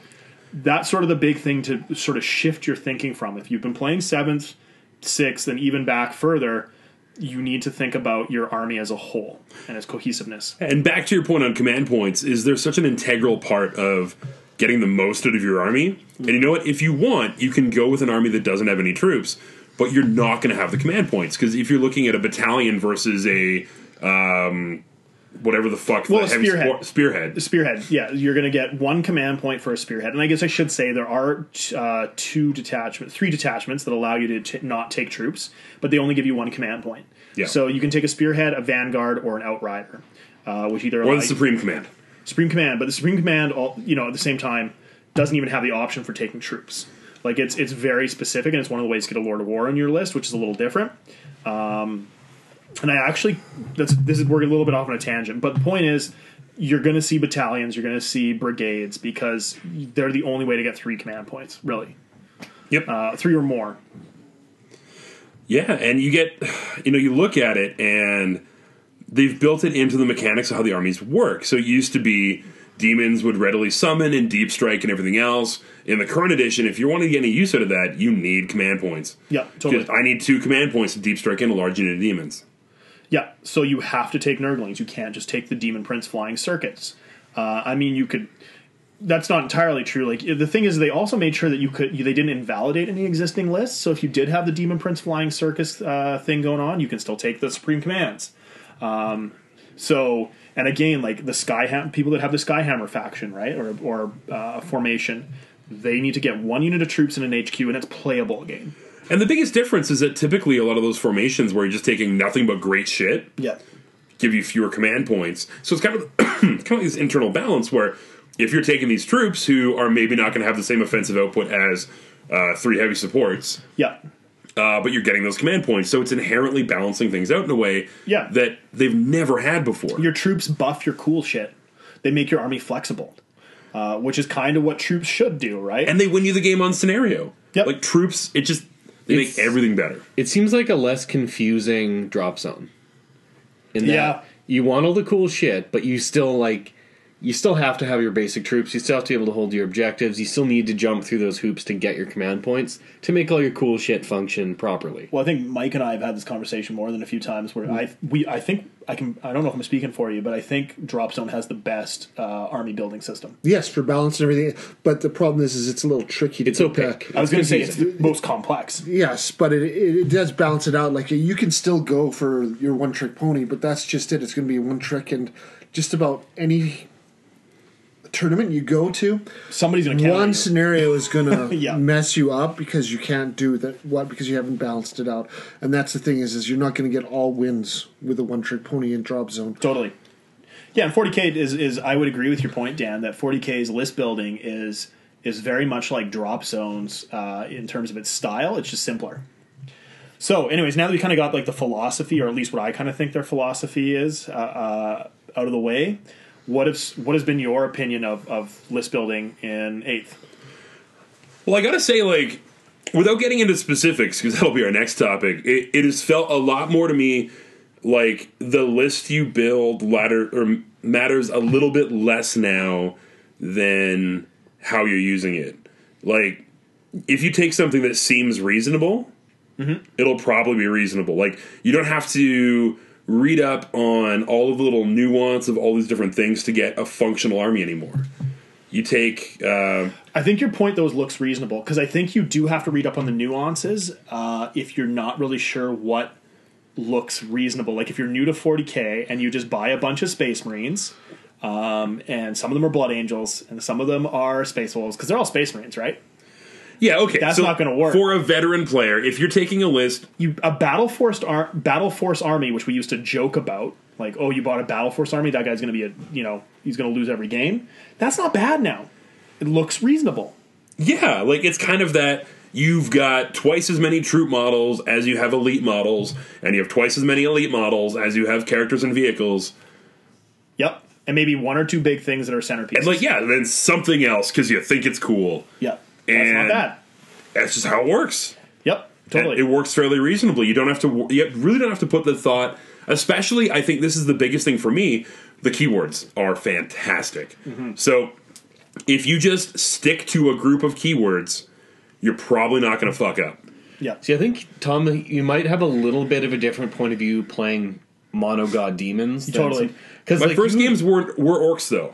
Speaker 2: that's sort of the big thing to sort of shift your thinking from. If you've been playing seventh, sixth, and even back further, you need to think about your army as a whole and its cohesiveness.
Speaker 1: and back to your point on command points, is there such an integral part of getting the most out of your army? And you know what? If you want, you can go with an army that doesn't have any troops, but you're not going to have the command points because if you're looking at a battalion versus a um, whatever the fuck,
Speaker 2: Well,
Speaker 1: the
Speaker 2: spearhead.
Speaker 1: spor- spearhead.
Speaker 2: Spearhead, yeah, you're going to get one command point for a spearhead, and I guess I should say there are uh, two detachments, three detachments that allow you to t- not take troops, but they only give you one command point.
Speaker 1: Yeah.
Speaker 2: So you can take a spearhead, a vanguard, or an outrider, uh, which either
Speaker 1: Or the
Speaker 2: you-
Speaker 1: Supreme Command.
Speaker 2: Supreme Command, but the Supreme Command, all you know, at the same time, doesn't even have the option for taking troops. Like it's it's very specific, and it's one of the ways to get a Lord of War on your list, which is a little different. Um, and I actually, that's, this is we're a little bit off on a tangent, but the point is, you're going to see battalions, you're going to see brigades because they're the only way to get three command points, really,
Speaker 1: Yep.
Speaker 2: uh, three or more.
Speaker 1: Yeah, and you get, you know, you look at it and they've built it into the mechanics of how the armies work. So it used to be demons would readily summon and deep strike and everything else. In the current edition, if you want to get any use out of that, you need command points.
Speaker 2: Yeah, totally.
Speaker 1: I need two command points to deep strike in a large unit of demons.
Speaker 2: Yeah, so you have to take Nurglings. You can't just take the Demon Prince flying circuits. Uh, I mean, you could. That's not entirely true. Like the thing is, they also made sure that you could. They didn't invalidate any existing lists. So if you did have the Demon Prince flying circus uh, thing going on, you can still take the Supreme Commands. Um, so and again, like the Skyham people that have the Skyhammer faction, right, or or uh, formation, they need to get one unit of troops in an HQ, and it's playable again.
Speaker 1: And the biggest difference is that typically a lot of those formations where you're just taking nothing but great shit
Speaker 2: Yeah.
Speaker 1: give you fewer command points. So it's kind of [coughs] kind of like this internal balance where if you're taking these troops who are maybe not going to have the same offensive output as uh, three heavy supports,
Speaker 2: Yeah.
Speaker 1: uh, but you're getting those command points, so it's inherently balancing things out in a way
Speaker 2: Yeah.
Speaker 1: that they've never had before.
Speaker 2: your troops buff your cool shit. They make your army flexible, uh, which is kind of what troops should do, right?
Speaker 1: and they win you the game on scenario.
Speaker 2: Yep.
Speaker 1: Like troops, it just they
Speaker 4: It's-
Speaker 1: make everything better.
Speaker 4: It seems like a less confusing drop zone. In that
Speaker 2: Yeah.
Speaker 4: you want all the cool shit, but you still like you still have to have your basic troops. You still have to be able to hold your objectives. You still need to jump through those hoops to get your command points to make all your cool shit function properly.
Speaker 2: well, I think Mike and I have had this conversation more than a few times. Where I we I think I can I don't know if I'm speaking for you, but I think Drop Zone has the best uh, army building system.
Speaker 3: Yes, for balance and everything. But the problem is, is it's a little tricky. To
Speaker 4: It's
Speaker 3: get
Speaker 4: opaque.
Speaker 3: that-
Speaker 2: I was going to say it's the most complex.
Speaker 3: Yes, but it, it, it does balance it out. Like you can still go for your one trick pony, but that's just it. It's going to be one trick, and just about any tournament you go to,
Speaker 2: Somebody's going to
Speaker 3: one
Speaker 2: you.
Speaker 3: scenario is going [laughs] to
Speaker 2: Yeah.
Speaker 3: mess you up because you can't do that. What because you haven't balanced it out, and that's the thing is, is you're not going to get all wins with a one trick pony in drop zone.
Speaker 2: Totally. Yeah, and 40k is is I would agree with your point, Dan, that 40k's list building is is very much like drop zones uh, in terms of its style. It's just simpler. So, anyways, now that we kind of got like the philosophy, or at least what I kind of think their philosophy is, uh, uh, out of the way, what has what has been your opinion of of list building in eighth?
Speaker 1: Well, I gotta say, like, without getting into specifics, because that'll be our next topic, it, it has felt a lot more to me like the list you build ladder or matters a little bit less now than how you're using it. Like, if you take something that seems reasonable, mm-hmm. it'll probably be reasonable. Like, you don't have to read up on all of the little nuance of all these different things to get a functional army anymore. You take. Uh,
Speaker 2: I think your point though looks reasonable because I think you do have to read up on the nuances uh, if you're not really sure what looks reasonable. Like if you're new to 40k and you just buy a bunch of Space Marines, um, and some of them are Blood Angels and some of them are Space Wolves because they're all Space Marines, right?
Speaker 1: Yeah, okay.
Speaker 2: That's
Speaker 1: so
Speaker 2: not gonna work.
Speaker 1: For a veteran player, if you're taking a list,
Speaker 2: You a battle force ar- battle force army, which we used to joke about, like oh you bought a battle force army, that guy's going to be a you know he's going to lose every game. That's not bad now. It looks reasonable.
Speaker 1: yeah, like it's kind of that you've got twice as many troop models as you have elite models, and you have twice as many elite models as you have characters and vehicles.
Speaker 2: Yep, and maybe one or two big things that are centerpieces.
Speaker 1: And like, yeah, then something else because you think it's cool.
Speaker 2: Yep, that's not
Speaker 1: And-
Speaker 2: bad.
Speaker 1: That's just how it works.
Speaker 2: Yep,
Speaker 1: And
Speaker 2: totally.
Speaker 1: it works fairly reasonably. You don't have to. You really don't have to put the thought. Especially, I think this is the biggest thing for me. The keywords are fantastic.
Speaker 2: Mm-hmm.
Speaker 1: So, if you just stick to a group of keywords, you're probably not going to fuck up.
Speaker 2: yeah,
Speaker 4: See, I think Tom, you might have a little bit of a different point of view playing mono god demons.
Speaker 2: Totally.
Speaker 4: Because
Speaker 1: My
Speaker 4: like,
Speaker 1: first
Speaker 4: you-
Speaker 1: games were were orcs though.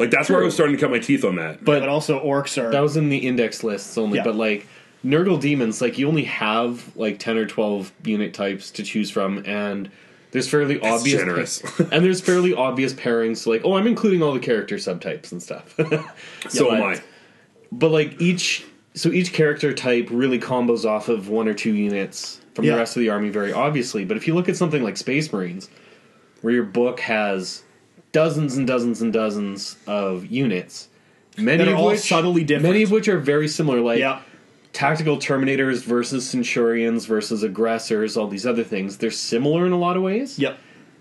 Speaker 1: Like that's where I was starting to cut my teeth on that.
Speaker 2: but,
Speaker 4: but
Speaker 2: also orcs are.
Speaker 4: that was in the index lists only.
Speaker 2: Yeah.
Speaker 4: But like Nurgle demons, like you only have like ten or twelve unit types to choose from, and there's fairly obvious
Speaker 1: generous. [laughs]
Speaker 4: and there's fairly obvious pairings. So like, oh, I'm including all the character subtypes and stuff. [laughs]
Speaker 1: so
Speaker 4: Yeah,
Speaker 1: am I.
Speaker 4: but like each so each character type really combos off of one or two units from
Speaker 2: Yeah.
Speaker 4: the rest of the army very obviously but if you look at something like space marines where your book has dozens and dozens and dozens of units many
Speaker 2: That are
Speaker 4: of
Speaker 2: all
Speaker 4: which
Speaker 2: subtly different.
Speaker 4: many of which are very similar like
Speaker 2: yeah,
Speaker 4: tactical terminators versus centurions versus aggressors, all these other things. They're similar in a lot of ways.
Speaker 2: Yep.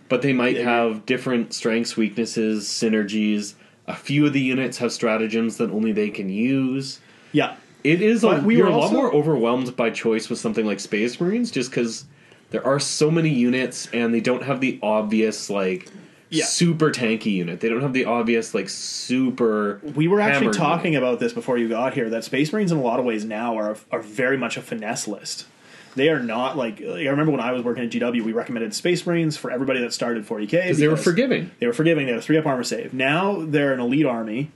Speaker 4: But they might
Speaker 2: Yeah,
Speaker 4: have different strengths, weaknesses, synergies. A few of the units have stratagems that only they can use.
Speaker 2: Yeah.
Speaker 4: It is a,
Speaker 2: But we
Speaker 4: you're
Speaker 2: were
Speaker 4: a lot more overwhelmed by choice with something like Space Marines just because there are so many units and they don't have the obvious like
Speaker 2: Yeah.
Speaker 4: super tanky unit. They don't have the obvious like super.
Speaker 2: We were actually talking
Speaker 4: unit.
Speaker 2: about this before you got here that Space Marines in a lot of ways now are are very much a finesse list. They are not like, like I remember when I was working at GW, we recommended Space Marines for everybody that started 40k because
Speaker 4: they were forgiving.
Speaker 2: They were forgiving. They had a three up armor save. Now they're an elite army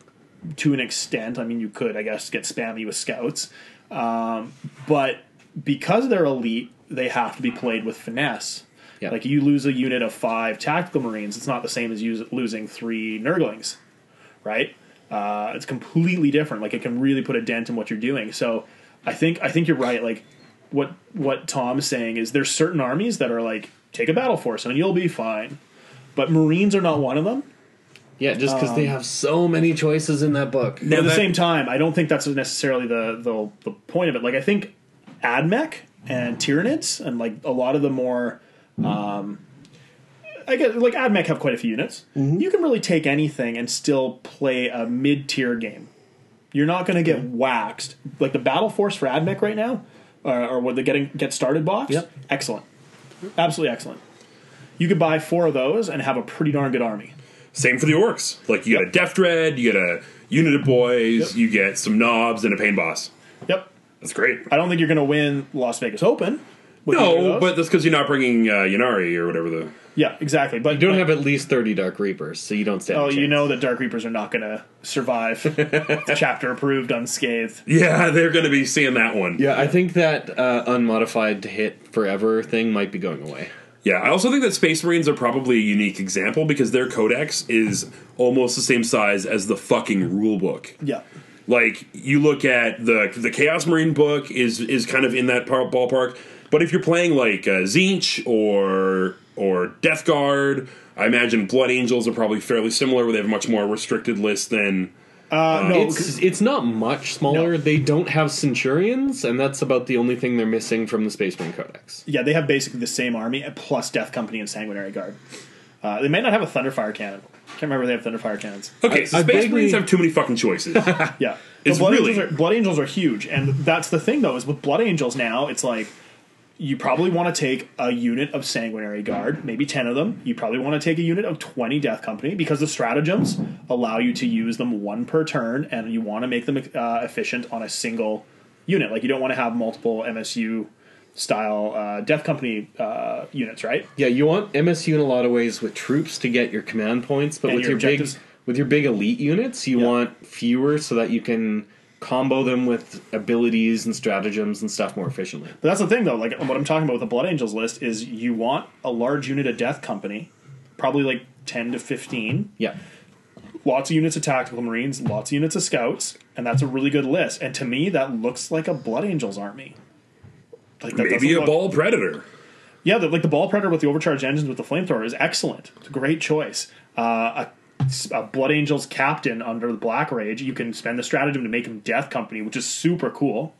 Speaker 2: to an extent. I mean, you could, I guess, get spammy with scouts, um, but because they're elite, they have to be played with finesse.
Speaker 4: Yeah.
Speaker 2: Like you lose a unit of five tactical marines, it's not the same as us- losing three nurglings, right? Uh, it's completely different. Like it can really put a dent in what you're doing. So I think I think you're right. Like what what Tom's saying is there's certain armies that are like take a battle force and you'll be fine, but Marines are not one of them.
Speaker 4: Yeah, just because they have so many choices in that book.
Speaker 2: But at the
Speaker 1: that-
Speaker 2: same time, I don't think that's necessarily the, the the point of it. Like I think Admech and Tyranids and like a lot of the more um I guess like Admech have quite a few units. You can really take anything and still play a mid tier game. You're not going to get waxed. Like the battle force for Admech right now, uh, or what the getting get started box.
Speaker 4: Yep.
Speaker 2: Excellent, absolutely excellent. You could buy four of those and have a pretty darn good army.
Speaker 1: Same for the orcs. Like you
Speaker 2: Yep.
Speaker 1: get a Deff Dread, you get a unit of boys,
Speaker 2: Yep.
Speaker 1: you get some knobs and a pain boss.
Speaker 2: Yep.
Speaker 1: That's great.
Speaker 2: I don't think you're going to win Las Vegas Open. With
Speaker 1: No, but that's because you're not bringing uh, Ynnari or whatever the.
Speaker 2: Yeah, exactly. But
Speaker 4: You don't have at least thirty Dark Reapers, so you don't stand.
Speaker 2: Oh,
Speaker 4: a
Speaker 2: you know that Dark Reapers are not going to survive [laughs] chapter approved unscathed.
Speaker 1: Yeah, they're going to be seeing that one.
Speaker 4: Yeah, I think that uh, unmodified to hit forever thing might be going away.
Speaker 1: Yeah, I also think that Space Marines are probably a unique example because their codex is almost the same size as the fucking rule book.
Speaker 2: Yeah,
Speaker 1: Like you look at the the Chaos Marine book is is kind of in that par- ballpark, but if you're playing like uh, Tzeentch or or Death Guard, I imagine Blood Angels are probably fairly similar, where they have a much more restricted list than.
Speaker 2: uh, no,
Speaker 4: It's it's not much smaller.
Speaker 2: No.
Speaker 4: They don't have Centurions, and that's about the only thing they're missing from the Space Marine Codex.
Speaker 2: yeah, they have basically the same army plus Death Company and Sanguinary Guard. Uh, they might not have a Thunderfire cannon. Can't remember if they have Thunderfire cannons.
Speaker 1: Okay,
Speaker 4: I-
Speaker 1: so
Speaker 4: I
Speaker 1: Space
Speaker 4: vaguely-
Speaker 1: Marines have too many fucking choices. [laughs]
Speaker 2: Yeah,
Speaker 1: It's
Speaker 2: Blood,
Speaker 1: really-
Speaker 2: Angels are, Blood Angels are huge, and that's the thing though is with Blood Angels now it's like you probably want to take a unit of Sanguinary Guard, maybe ten of them. You probably want to take a unit of twenty Death Company because the stratagems allow you to use them one per turn, and you want to make them uh, efficient on a single unit. Like you don't want to have multiple MSU style uh, Death Company uh, units, right?
Speaker 4: Yeah, you want MSU in a lot of ways with troops to get your command points, but
Speaker 2: And
Speaker 4: with
Speaker 2: your
Speaker 4: your, big with your big elite units, you
Speaker 2: Yeah.
Speaker 4: want fewer so that you can combo them with abilities and stratagems and stuff more efficiently.
Speaker 2: But that's the thing, though. Like what I'm talking about with the Blood Angels list is you want a large unit of Death Company, probably like ten to fifteen.
Speaker 4: Yeah.
Speaker 2: Lots of units of tactical marines, lots of units of scouts, and that's a really good list. And to me, that looks like a Blood Angels army. Like that
Speaker 1: Maybe
Speaker 2: doesn't
Speaker 1: a
Speaker 2: look-
Speaker 1: ball predator.
Speaker 2: Yeah, the, like the ball predator with the overcharged engines with the flamethrower is excellent. It's a great choice. Uh, a, a A blood Angels captain under the Black Rage, you can spend the stratagem to make him Death Company, which is super cool.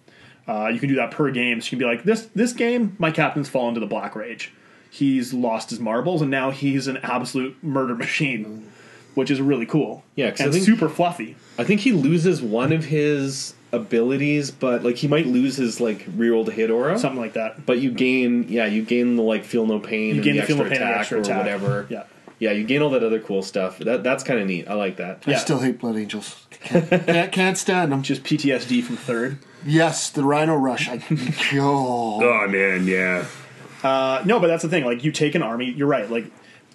Speaker 2: Uh, you can do that per game. So you can be like, this this game, my captain's fallen to the Black Rage. He's lost his marbles, and now he's an absolute murder [laughs] machine, which is really cool.
Speaker 4: Yeah, 'cause I
Speaker 2: and
Speaker 4: think-
Speaker 2: super fluffy.
Speaker 4: I think he loses one of his abilities, but like he might lose his like reroll to hit aura.
Speaker 2: Something like that.
Speaker 4: But you gain, yeah, you gain the like feel no pain,
Speaker 2: You
Speaker 4: and
Speaker 2: gain
Speaker 4: the,
Speaker 2: the feel no pain and
Speaker 4: attack
Speaker 2: extra
Speaker 4: or
Speaker 2: attack.
Speaker 4: whatever.
Speaker 2: Yeah.
Speaker 4: Yeah, you gain all that other cool stuff. That that's kind of neat. I like that.
Speaker 3: I
Speaker 2: Yeah.
Speaker 3: still hate Blood Angels. Can't, can't, can't stand them.
Speaker 2: Just PTSD from third.
Speaker 3: Yes, the Rhino Rush. I, [laughs] oh.
Speaker 1: Oh man, yeah.
Speaker 2: Uh, no, but that's the thing. Like, you take an army. You're right. Like,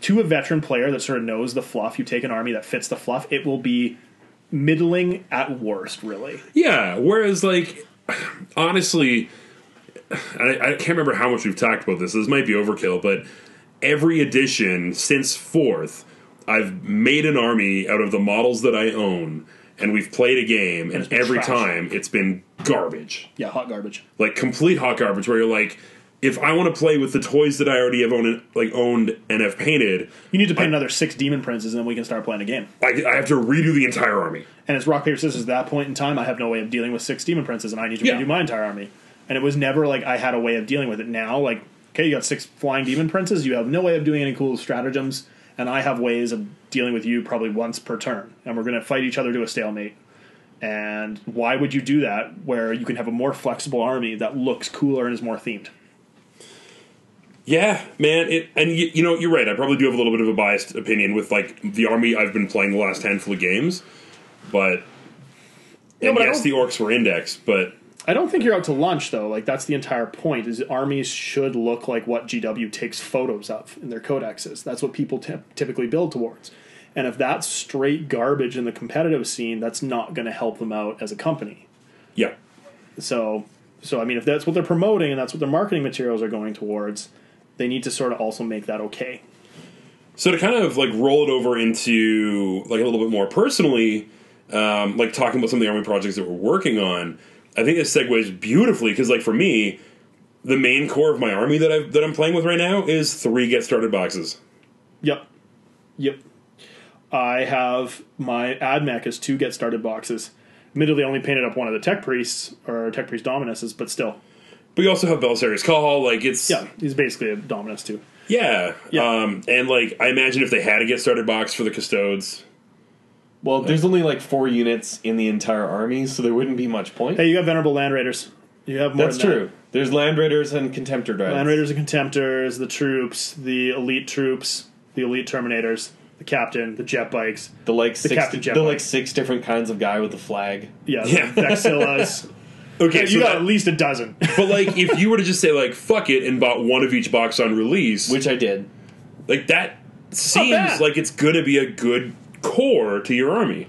Speaker 2: to a veteran player that sort of knows the fluff, you take an army that fits the fluff. It will be middling at worst, really.
Speaker 1: Yeah. Whereas, like, honestly, I, I can't remember how much we've talked about this. This might be overkill, but every edition since fourth, I've made an army out of the models that I own, and we've played a game, and
Speaker 2: it's
Speaker 1: every
Speaker 2: trash.
Speaker 1: time it's been garbage.
Speaker 2: Yeah, hot garbage.
Speaker 1: Like complete hot garbage, where you're like, if I want to play with the toys that I already have owned, like owned and have painted,
Speaker 2: You need to paint
Speaker 1: I-
Speaker 2: another six demon princes, and then we can start playing a game.
Speaker 1: I, I have to redo the entire army.
Speaker 2: And it's rock paper scissors. At that point in time, I have no way of dealing with six demon princes, and I need to
Speaker 1: Yeah.
Speaker 2: redo my entire army. And it was never like I had a way of dealing with it. Now, like, okay, you got six flying demon princes. You have no way of doing any cool stratagems, and I have ways of dealing with you probably once per turn, and we're going to fight each other to a stalemate. And why would you do that where you can have a more flexible army that looks cooler and is more themed?
Speaker 1: Yeah, man. It, and you, you know, you're right. I probably do have a little bit of a biased opinion with like the army I've been playing the last handful of games, but and
Speaker 2: but
Speaker 1: yes, the orcs were indexed, but
Speaker 2: I don't think you're out to lunch though. Like that's the entire point. Is armies should look like what GW takes photos of in their codexes. That's what people ty- typically build towards. And if that's straight garbage in the competitive scene, that's not going to help them out as a company.
Speaker 1: yeah,
Speaker 2: So, so I mean, if that's what they're promoting and that's what their marketing materials are going towards, they need to sort of also make that okay.
Speaker 1: So to kind of like roll it over into like a little bit more personally, um, like talking about some of the army projects that we're working on, I think this segues beautifully because like for me, the main core of my army that I that I'm playing with right now is three get started boxes.
Speaker 2: Yep, yep. I have my ad mech as two get started boxes. Admittedly, I only painted up one of the tech priests or tech priest dominuses, but still.
Speaker 1: But you also have Belisarius Cawl, like it's
Speaker 2: Yeah, he's basically a Dominus too.
Speaker 1: yeah,
Speaker 2: Yeah.
Speaker 1: Um, and like I imagine if they had a get started box for the custodes,
Speaker 5: Well, there's only like four units in the entire army, so there wouldn't be much point.
Speaker 2: Hey, you got venerable land raiders. You have more.
Speaker 5: That's
Speaker 2: than that.
Speaker 5: true. There's land raiders and contemptor dreads.
Speaker 2: Land raiders and contemptors, the troops, the elite troops, the elite terminators, the captain, the jet bikes.
Speaker 5: the like six,
Speaker 2: Captain
Speaker 5: the
Speaker 2: Jet
Speaker 5: like
Speaker 2: Bike.
Speaker 5: six different kinds of guy with the flag.
Speaker 2: Yeah,
Speaker 1: Yeah.
Speaker 2: the [laughs] Vexillas. [laughs]
Speaker 1: okay,
Speaker 2: you
Speaker 1: so
Speaker 2: got
Speaker 1: that-
Speaker 2: at least a dozen. [laughs]
Speaker 1: but like if you were to just say like fuck it and bought one of each box on release,
Speaker 5: Which I did.
Speaker 1: like that seems
Speaker 2: bad.
Speaker 1: like it's gonna be a good core to your army.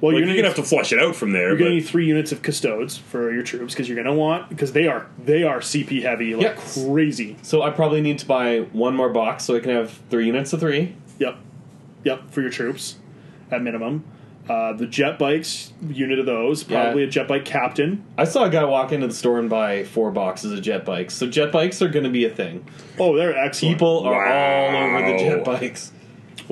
Speaker 2: Well,
Speaker 1: Like,
Speaker 2: you're
Speaker 1: you're
Speaker 2: gonna,
Speaker 1: gonna have to flush it out from there.
Speaker 2: you're
Speaker 1: but
Speaker 2: gonna need three units of custodes for your troops because you're gonna want because they are they are CP heavy like
Speaker 5: Yes.
Speaker 2: crazy.
Speaker 5: So I probably need to buy one more box so I can have three units of three.
Speaker 2: Yep, yep for your troops at minimum. Uh, the jet bikes unit of those probably
Speaker 5: Yeah.
Speaker 2: a jet bike captain.
Speaker 5: I saw a guy walk into the store and buy four boxes of jet bikes. So jet bikes are going to be a thing.
Speaker 2: Oh, they're excellent.
Speaker 5: People are all over the jet bikes.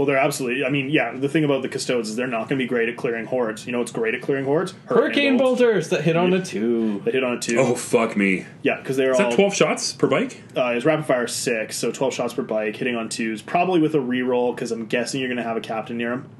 Speaker 2: Well, they're absolutely. I mean, yeah. The thing about the custodes is they're not going to be great at clearing hordes. You know what's great at clearing hordes?
Speaker 5: Hurricane
Speaker 2: bolts.
Speaker 5: bolters that hit on a two.
Speaker 2: They hit on a two.
Speaker 1: oh fuck me!
Speaker 2: Yeah, because they're
Speaker 1: Is
Speaker 2: all
Speaker 1: that twelve shots per bike?
Speaker 2: uh, his rapid fire is six, so twelve shots per bike, hitting on twos, probably with a reroll because I'm guessing you're going to have a captain near him.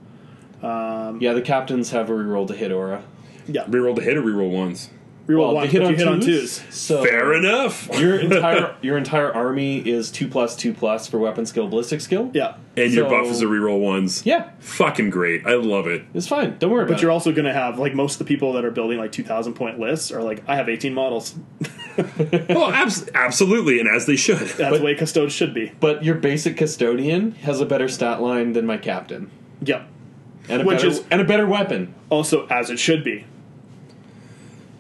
Speaker 5: Yeah, the captains have a reroll to hit aura.
Speaker 2: Yeah,
Speaker 1: Reroll to hit or reroll ones.
Speaker 2: Reroll
Speaker 5: Well,
Speaker 2: one.
Speaker 5: hit
Speaker 2: but
Speaker 5: on
Speaker 2: you hit on
Speaker 5: twos.
Speaker 2: twos.
Speaker 5: So
Speaker 1: Fair enough.
Speaker 5: your [laughs] entire your entire army is two plus two plus for weapon skill, ballistic skill.
Speaker 2: Yeah,
Speaker 1: And your
Speaker 5: So-
Speaker 1: buff is a reroll ones.
Speaker 5: Yeah,
Speaker 1: Fucking great. I love it.
Speaker 5: it's fine. Don't worry
Speaker 2: but
Speaker 5: about
Speaker 2: you're
Speaker 5: it.
Speaker 2: also going to have like most of the people that are building like two thousand point lists are like, I have eighteen models. [laughs] [laughs]
Speaker 1: Oh, abs- absolutely, and as they should.
Speaker 2: That's the way custodes should be.
Speaker 5: But your basic custodian has a better stat line than my captain,
Speaker 2: Yep.
Speaker 5: and a
Speaker 2: Which
Speaker 5: better
Speaker 2: is-
Speaker 5: and a better weapon.
Speaker 2: Also, as it should be.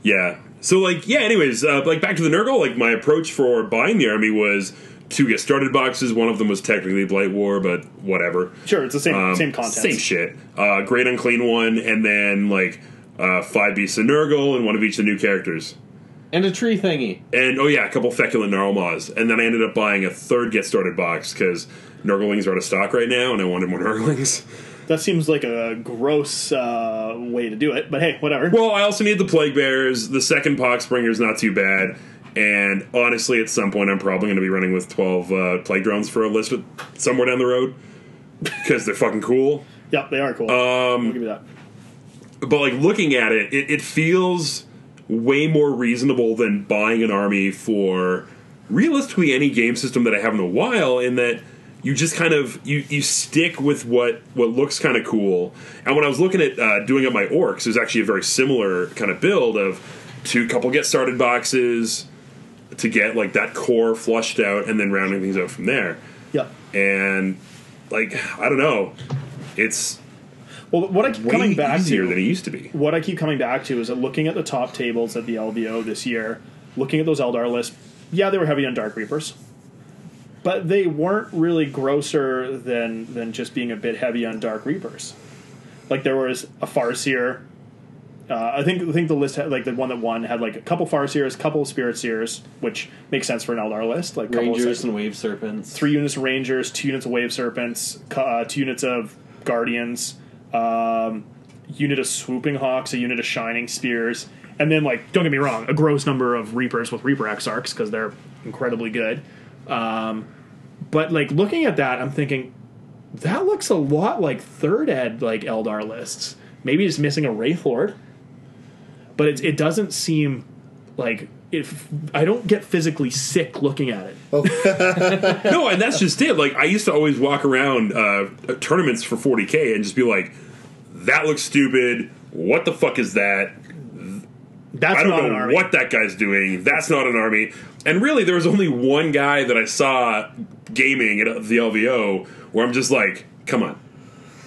Speaker 1: Yeah. So like yeah. Anyways, uh, like back to the Nurgle. Like my approach for buying the army was two get started boxes. One of them was technically Blight War, but whatever.
Speaker 2: Sure, it's the same
Speaker 1: Um,
Speaker 2: same content.
Speaker 1: Same shit. Uh, great unclean one, and then like uh, five beasts of Nurgle and one of each of the new characters.
Speaker 5: And a tree thingy.
Speaker 1: And oh yeah, a couple feculent Gnarlmaws. And then I ended up buying a third get started box because Nurglings are out of stock right now, and I wanted more Nurglings. [laughs]
Speaker 2: That seems like a gross uh, way to do it, but hey, whatever.
Speaker 1: Well, I also need the Plague Bears. The second Poxbringer's not too bad. And honestly, at some point, I'm probably going to be running with 12 uh, Plague Drones for a list with, somewhere down the road because they're fucking cool.
Speaker 2: Yep, they are cool. Um, I'll give you that.
Speaker 1: But like looking at it, it, it feels way more reasonable than buying an army for realistically any game system that I have in a while. In that you just kind of you you stick with what what looks kind of cool. And when I was looking at uh, doing up my orcs, it was actually a very similar kind of build of two couple get started boxes to get like that core flushed out, and then rounding things out from there.
Speaker 2: Yep.
Speaker 1: And like I don't know, it's
Speaker 2: Well, what I keep coming back
Speaker 1: easier
Speaker 2: to,
Speaker 1: than it used to be.
Speaker 2: what I keep coming back to is that looking at the top tables at the LVO this year, looking at those Eldar lists, yeah, they were heavy on Dark Reapers, but they weren't really grosser than than just being a bit heavy on Dark Reapers. Like there was a Farseer Uh, I think I think the list had like the one that won had like a couple Farseers, couple Spirit Seers, which makes sense for an Eldar list. Like couple of
Speaker 5: Rangers and Wave Serpents.
Speaker 2: three units of Rangers, two units of Wave Serpents, uh, two units of Guardians, um, unit of Swooping Hawks, a unit of Shining Spears, and then like don't get me wrong, a gross number of Reapers with Reaper Exarchs because they're incredibly good. Um, but like looking at that, I'm thinking that looks a lot like third ed like Eldar lists. Maybe it's missing a Wraith Lord, but it it doesn't seem like if I don't get physically sick looking at it. [laughs] [laughs]
Speaker 1: no, and that's just it. Like I used to always walk around uh, tournaments for 40k and just be like, "That looks stupid. What the fuck is that?
Speaker 2: That's
Speaker 1: I don't
Speaker 2: not an
Speaker 1: know
Speaker 2: army.
Speaker 1: what that guy's doing. That's not an army." And really, there was only one guy that I saw gaming at the LVO where I'm just like, "Come on,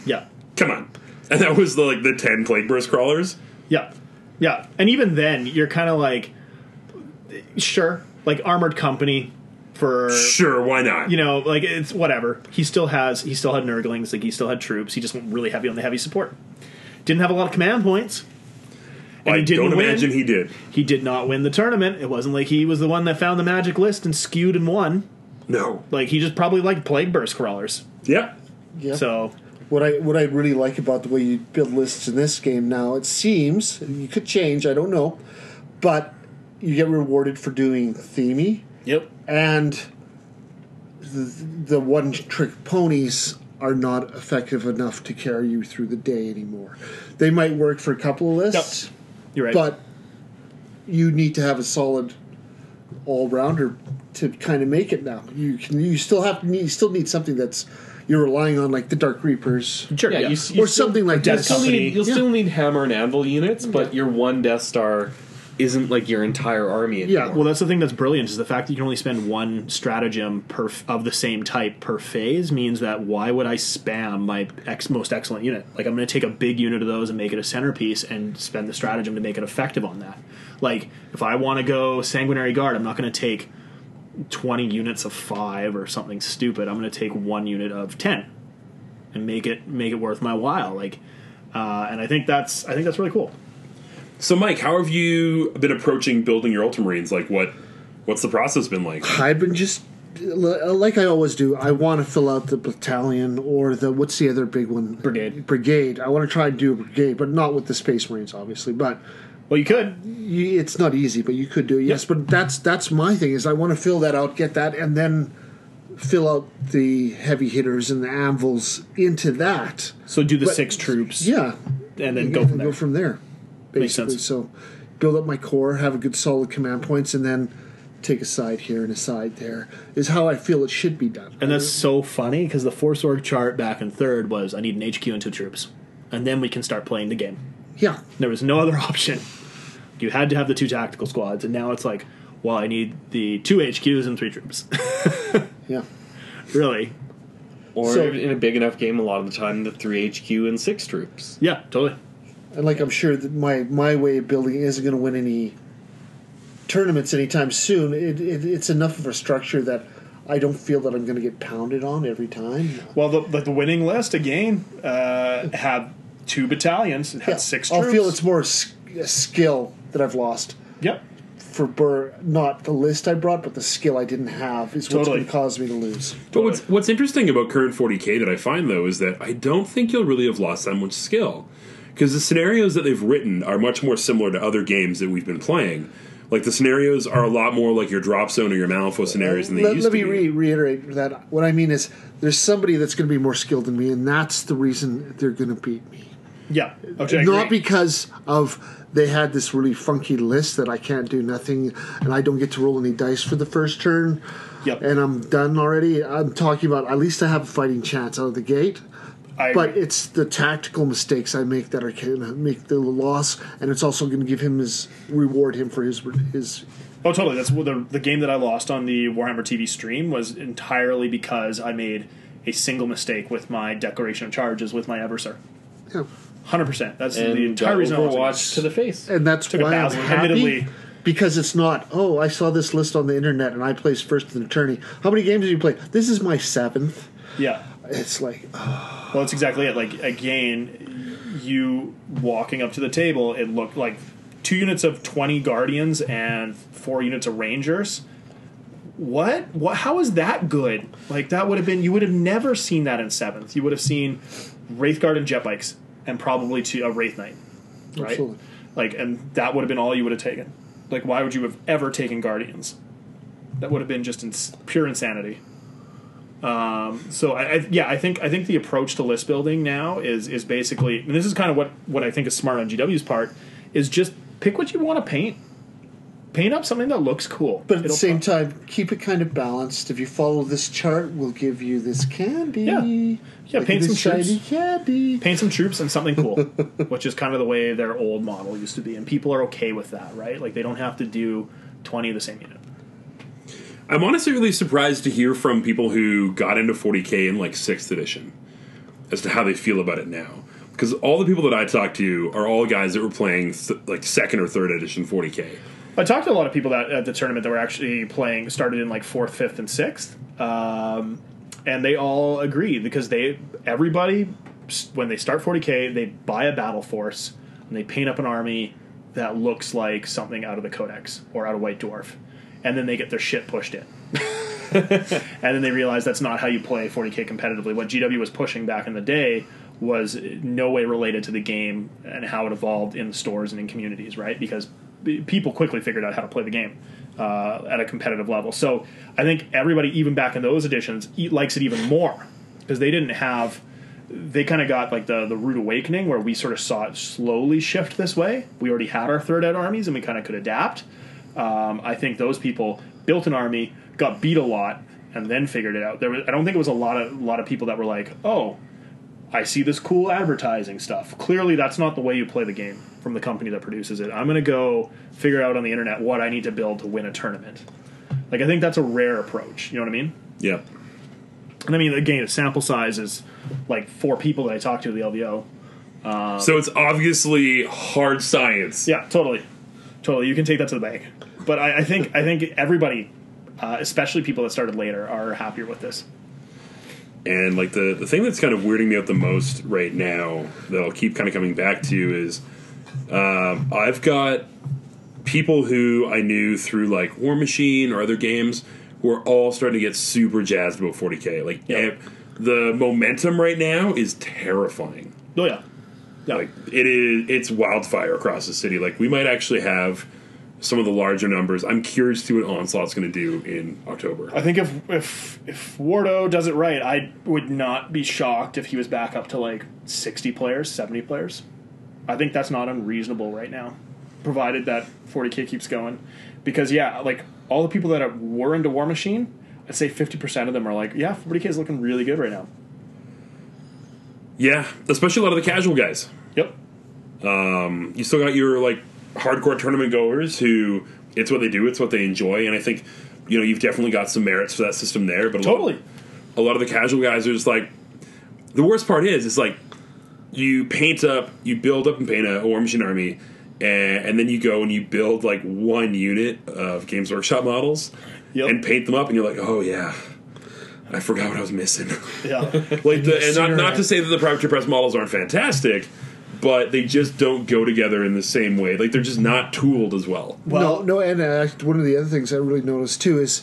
Speaker 2: Yeah,
Speaker 1: come on," and that was the like the 10 plague burst crawlers.
Speaker 2: yeah, yeah. And even then, you're kind of like, sure, like armored company for
Speaker 1: Sure, why not?
Speaker 2: you know, like it's whatever. He still has he still had Nurglings, like he still had troops. He just went really heavy on the heavy support. Didn't have a lot of command points. And
Speaker 1: I
Speaker 2: he didn't
Speaker 1: don't
Speaker 2: win.
Speaker 1: imagine he did.
Speaker 2: He did not win the tournament. It wasn't like he was the one that found the magic list and skewed and won.
Speaker 1: No.
Speaker 2: Like he just probably liked plague burst crawlers.
Speaker 1: Yeah.
Speaker 3: Yeah.
Speaker 2: So
Speaker 3: What I what I really like about the way you build lists in this game now, it seems you could change. I don't know, but you get rewarded for doing themey
Speaker 2: Yep.
Speaker 3: and the, the one trick ponies are not effective enough to carry you through the day anymore. They might work for a couple of lists,
Speaker 2: You're right.
Speaker 3: but you need to have a solid all rounder to kind of make it now. You can you still have to need, you still need something that's you're relying on like the Dark Reapers
Speaker 2: sure.
Speaker 5: Yeah,
Speaker 2: Yeah.
Speaker 5: you, you
Speaker 3: or
Speaker 5: still-
Speaker 3: something like
Speaker 2: Death
Speaker 3: that.
Speaker 5: You'll,
Speaker 2: Company.
Speaker 5: need, you'll
Speaker 3: Yeah.
Speaker 5: still need hammer and anvil units, but your one Death Star isn't like your entire army anymore.
Speaker 3: Yeah,
Speaker 2: Well, that's the thing that's brilliant is the fact that you can only spend one stratagem per f- of the same type per phase means that why would I spam my ex- most excellent unit? Like I'm going to take a big unit of those and make it a centerpiece and spend the stratagem to make it effective on that. Like if I want to go sanguinary guard, I'm not going to take 20 units of 5 or something stupid. I'm going to take one unit of 10 and make it make it worth my while. Like uh, and I think that's I think that's really cool.
Speaker 1: So, Mike, how have you been approaching building your Ultramarines? Like, what what's the process been like?
Speaker 3: I've been just like I always do. I want to fill out the battalion or the what's the other big one?
Speaker 2: Brigade.
Speaker 3: Brigade. I want to try and do a brigade, but not with the Space Marines, obviously. But
Speaker 2: Well, you could.
Speaker 3: you, it's not easy, but you could do it. Yes, but that's that's my thing is I want to fill that out, get that, and then fill out the heavy hitters and the anvils into that.
Speaker 2: So do the
Speaker 3: But-
Speaker 2: six troops.
Speaker 3: Yeah,
Speaker 2: and then go from there.
Speaker 3: Go from there.
Speaker 2: Makes
Speaker 3: Basically,
Speaker 2: sense.
Speaker 3: so build up my core, have a good solid command points, and then take a side here and a side there. Is how I feel it should be done.
Speaker 2: And that's so funny because the force org chart back in third was I need an HQ and two troops, and then we can start playing the game.
Speaker 3: yeah.
Speaker 2: There was no other [laughs] option. You had to have the two tactical squads, and now it's like, well, I need the two HQs and three troops. [laughs]
Speaker 3: Yeah.
Speaker 2: really?
Speaker 5: Or
Speaker 3: So-
Speaker 5: in a big enough game, a lot of the time, the three HQ and six troops.
Speaker 2: Yeah, totally.
Speaker 3: And like I'm sure that my my way of building isn't going to win any tournaments anytime soon. It, it, it's enough of a structure that I don't feel that I'm going to get pounded on every time.
Speaker 2: Well, the, the, the winning list again uh, had two battalions, it had
Speaker 3: Yeah.
Speaker 2: six
Speaker 3: I'll feel it's more s- a skill that I've lost
Speaker 2: Yep.
Speaker 3: for Burr. Not the list I brought, but the skill I didn't have is what's going to cause me to lose.
Speaker 1: But what's what's interesting about current 40k that I find though is that I don't think you'll really have lost that much skill because the scenarios that they've written are much more similar to other games that we've been playing. Like the scenarios are a lot more like your drop zone or your Malifaux scenarios than they
Speaker 3: Let,
Speaker 1: used
Speaker 3: let
Speaker 1: to
Speaker 3: me
Speaker 1: be.
Speaker 3: re- reiterate that. What I mean is, there's somebody that's going to be more skilled than me, and that's the reason they're going to beat me.
Speaker 2: Yeah. Okay,
Speaker 3: Not
Speaker 2: agree.
Speaker 3: because of they had this really funky list that I can't do nothing, and I don't get to roll any dice for the first turn,
Speaker 2: Yep.
Speaker 3: and I'm done already. I'm talking about at least I have a fighting chance out of the gate.
Speaker 2: I
Speaker 3: But
Speaker 2: agree.
Speaker 3: it's the tactical mistakes I make that are going to make the loss, and it's also going to give him his reward him for his his.
Speaker 2: Oh, totally. That's the the game that I lost on the Warhammer TV stream was entirely because I made a single mistake with my declaration of charges with my Eversor.
Speaker 3: Yeah.
Speaker 2: Hundred percent. That's
Speaker 5: And
Speaker 2: the entire reason I lost
Speaker 5: Overwatch to the face.
Speaker 3: And that's
Speaker 2: Took
Speaker 3: why I'm
Speaker 2: thousand,
Speaker 3: happy because it's not. Oh, I saw this list on the internet and I placed first in the tourney. How many games have you played? This is my seventh.
Speaker 2: Yeah.
Speaker 3: It's like oh,
Speaker 2: Well, that's exactly it. Like again, you walking up to the table, it looked like two units of twenty guardians and four units of rangers. What? What? How is that good? Like that would have been. You would have never seen that in seventh. You would have seen Wraithguard and jet bikes, and probably to a Wraith Knight, right?
Speaker 3: Absolutely.
Speaker 2: Like, and that would have been all you would have taken. Like, why would you have ever taken Guardians? That would have been just ins- pure insanity. Um, so I, I, yeah, I think I think the approach to list building now is is basically, and this is kind of what what I think is smart on GW's part, is just pick what you want to paint, paint up something that looks cool.
Speaker 3: But at the
Speaker 2: It'll
Speaker 3: same
Speaker 2: pro-
Speaker 3: time, keep it kind of balanced. If you follow this chart, we'll give you this candy.
Speaker 2: Yeah. Yeah,
Speaker 3: Look
Speaker 2: paint some troops.
Speaker 3: candy.
Speaker 2: paint some troops and something cool, [laughs] which is kind of the way their old model used to be, and people are okay with that, right? Like they don't have to do twenty of the same unit.
Speaker 1: I'm honestly really surprised to hear from people who got into 40k in like sixth edition as to how they feel about it now. Because all the people that I talked to are all guys that were playing th- like second or third edition 40k.
Speaker 2: I talked to a lot of people that at the tournament that were actually playing started in like fourth, fifth, and sixth, um, and they all agree because they everybody when they start 40k they buy a battle force and they paint up an army that looks like something out of the Codex or out of White Dwarf, and then they get their shit pushed in. [laughs] and then they realize that's not how you play 40k competitively. What GW was pushing back in the day was no way related to the game and how it evolved in stores and in communities, right? Because people quickly figured out how to play the game uh, at a competitive level. So I think everybody, even back in those editions, e- likes it even more because they didn't have. They kind of got like the the rude awakening where we sort of saw it slowly shift this way. We already had our third ed armies and we kind of could adapt. Um, I think those people built an army, got beat a lot, and then figured it out. There was, I don't think it was a lot of a lot of people that were like, "Oh, I see this cool advertising stuff." Clearly, that's not the way you play the game from the company that produces it. I'm going to go figure out on the internet what I need to build to win a tournament. Like I think that's a rare approach. You know what I mean?
Speaker 1: Yeah.
Speaker 2: And I mean, again, the sample size is like four people that I talked to at the LVO.
Speaker 1: So it's obviously hard science.
Speaker 2: Yeah, totally, totally. You can take that to the bank. But I, I think I think everybody, uh, especially people that started later, are happier with this.
Speaker 1: And like the the thing that's kind of weirding me out the most right now that I'll keep kind of coming back to is um, I've got people who I knew through like War Machine or other games who are all starting to get super jazzed about 40k. Like
Speaker 2: Yeah.
Speaker 1: eh, the momentum right now is terrifying.
Speaker 2: Oh yeah, yeah.
Speaker 1: Like it is it's wildfire across the city. Like we might actually have some of the larger numbers. I'm curious to see what Onslaught's going to do in October.
Speaker 2: I think if if if Wardo does it right, I would not be shocked if he was back up to like sixty players, seventy players. I think that's not unreasonable right now, provided that forty k keeps going. Because yeah, like all the people that are, were into War Machine, I'd say fifty percent of them are like, yeah, forty k is looking really good right now.
Speaker 1: Yeah, especially a lot of the casual guys.
Speaker 2: Yep.
Speaker 1: Um, you still got your like hardcore tournament goers who it's what they do, it's what they enjoy, and I think you know you've definitely got some merits for that system there. But a
Speaker 2: Totally.
Speaker 1: lot, a lot of the casual guys are just like the worst part is it's like you paint up, you build up and paint a War Machine army. And, and then you go and you build like one unit of Games Workshop models
Speaker 2: Yep.
Speaker 1: and paint them up, and you're like, oh yeah, I forgot what I was missing. [laughs]
Speaker 2: Yeah. [laughs]
Speaker 1: like the, and not, not to say that the Privateer Press models aren't fantastic, but they just don't go together in the same way. Like they're just not tooled as well.
Speaker 2: Well-
Speaker 3: no, no, and uh, one of the other things I really noticed too is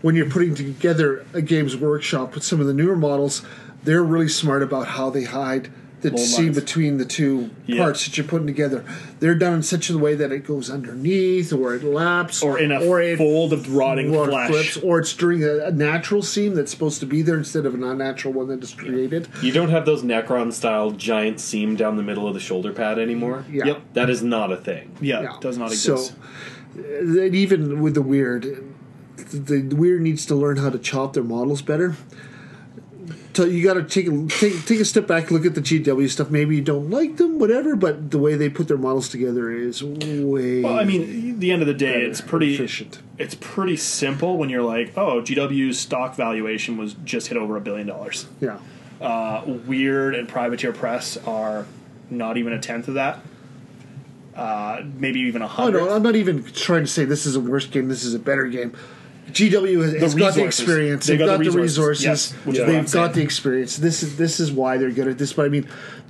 Speaker 3: when you're putting together a games workshop with some of the newer models, they're really smart about how they hide the
Speaker 2: Mold
Speaker 3: seam
Speaker 2: lines.
Speaker 3: between the two
Speaker 2: Yeah.
Speaker 3: parts that you're putting together. They're done in such a way that it goes underneath, or it laps,
Speaker 2: or in a
Speaker 3: or it
Speaker 2: fold of rotting
Speaker 3: or
Speaker 2: flesh.
Speaker 3: flips, or it's during a, a natural seam that's supposed to be there instead of an unnatural one that is created.
Speaker 5: You don't have those Necron style giant seam down the middle of the shoulder pad anymore.
Speaker 3: Yeah.
Speaker 2: Yep.
Speaker 5: That is not a thing.
Speaker 2: Yeah,
Speaker 3: Yeah.
Speaker 2: does not
Speaker 3: So,
Speaker 2: exist.
Speaker 3: Uh, and even with the Wyrd, the, the Wyrd needs to learn how to chop their models better. So you got to take a take take a step back, look at the GW stuff. Maybe you don't like them, whatever, but the way they put their models together is way.
Speaker 2: well, I mean, at the end of the day, it's pretty
Speaker 3: efficient.
Speaker 2: It's pretty simple when you're like, oh, GW's stock valuation was just hit over a billion dollars.
Speaker 3: Yeah,
Speaker 2: Uh, Wyrd and Privateer Press are not even a tenth of that. Uh, maybe even a
Speaker 3: oh
Speaker 2: hundred.
Speaker 3: no, I'm not even trying to say this is a worse game. This is a better game. GW has, has got the experience.
Speaker 2: They've
Speaker 3: They've
Speaker 2: got
Speaker 3: got,
Speaker 2: the
Speaker 3: the
Speaker 2: resources.
Speaker 3: resources.
Speaker 2: Yes, which is
Speaker 3: They've got the experience. This is this is why they're good at this. But I mean,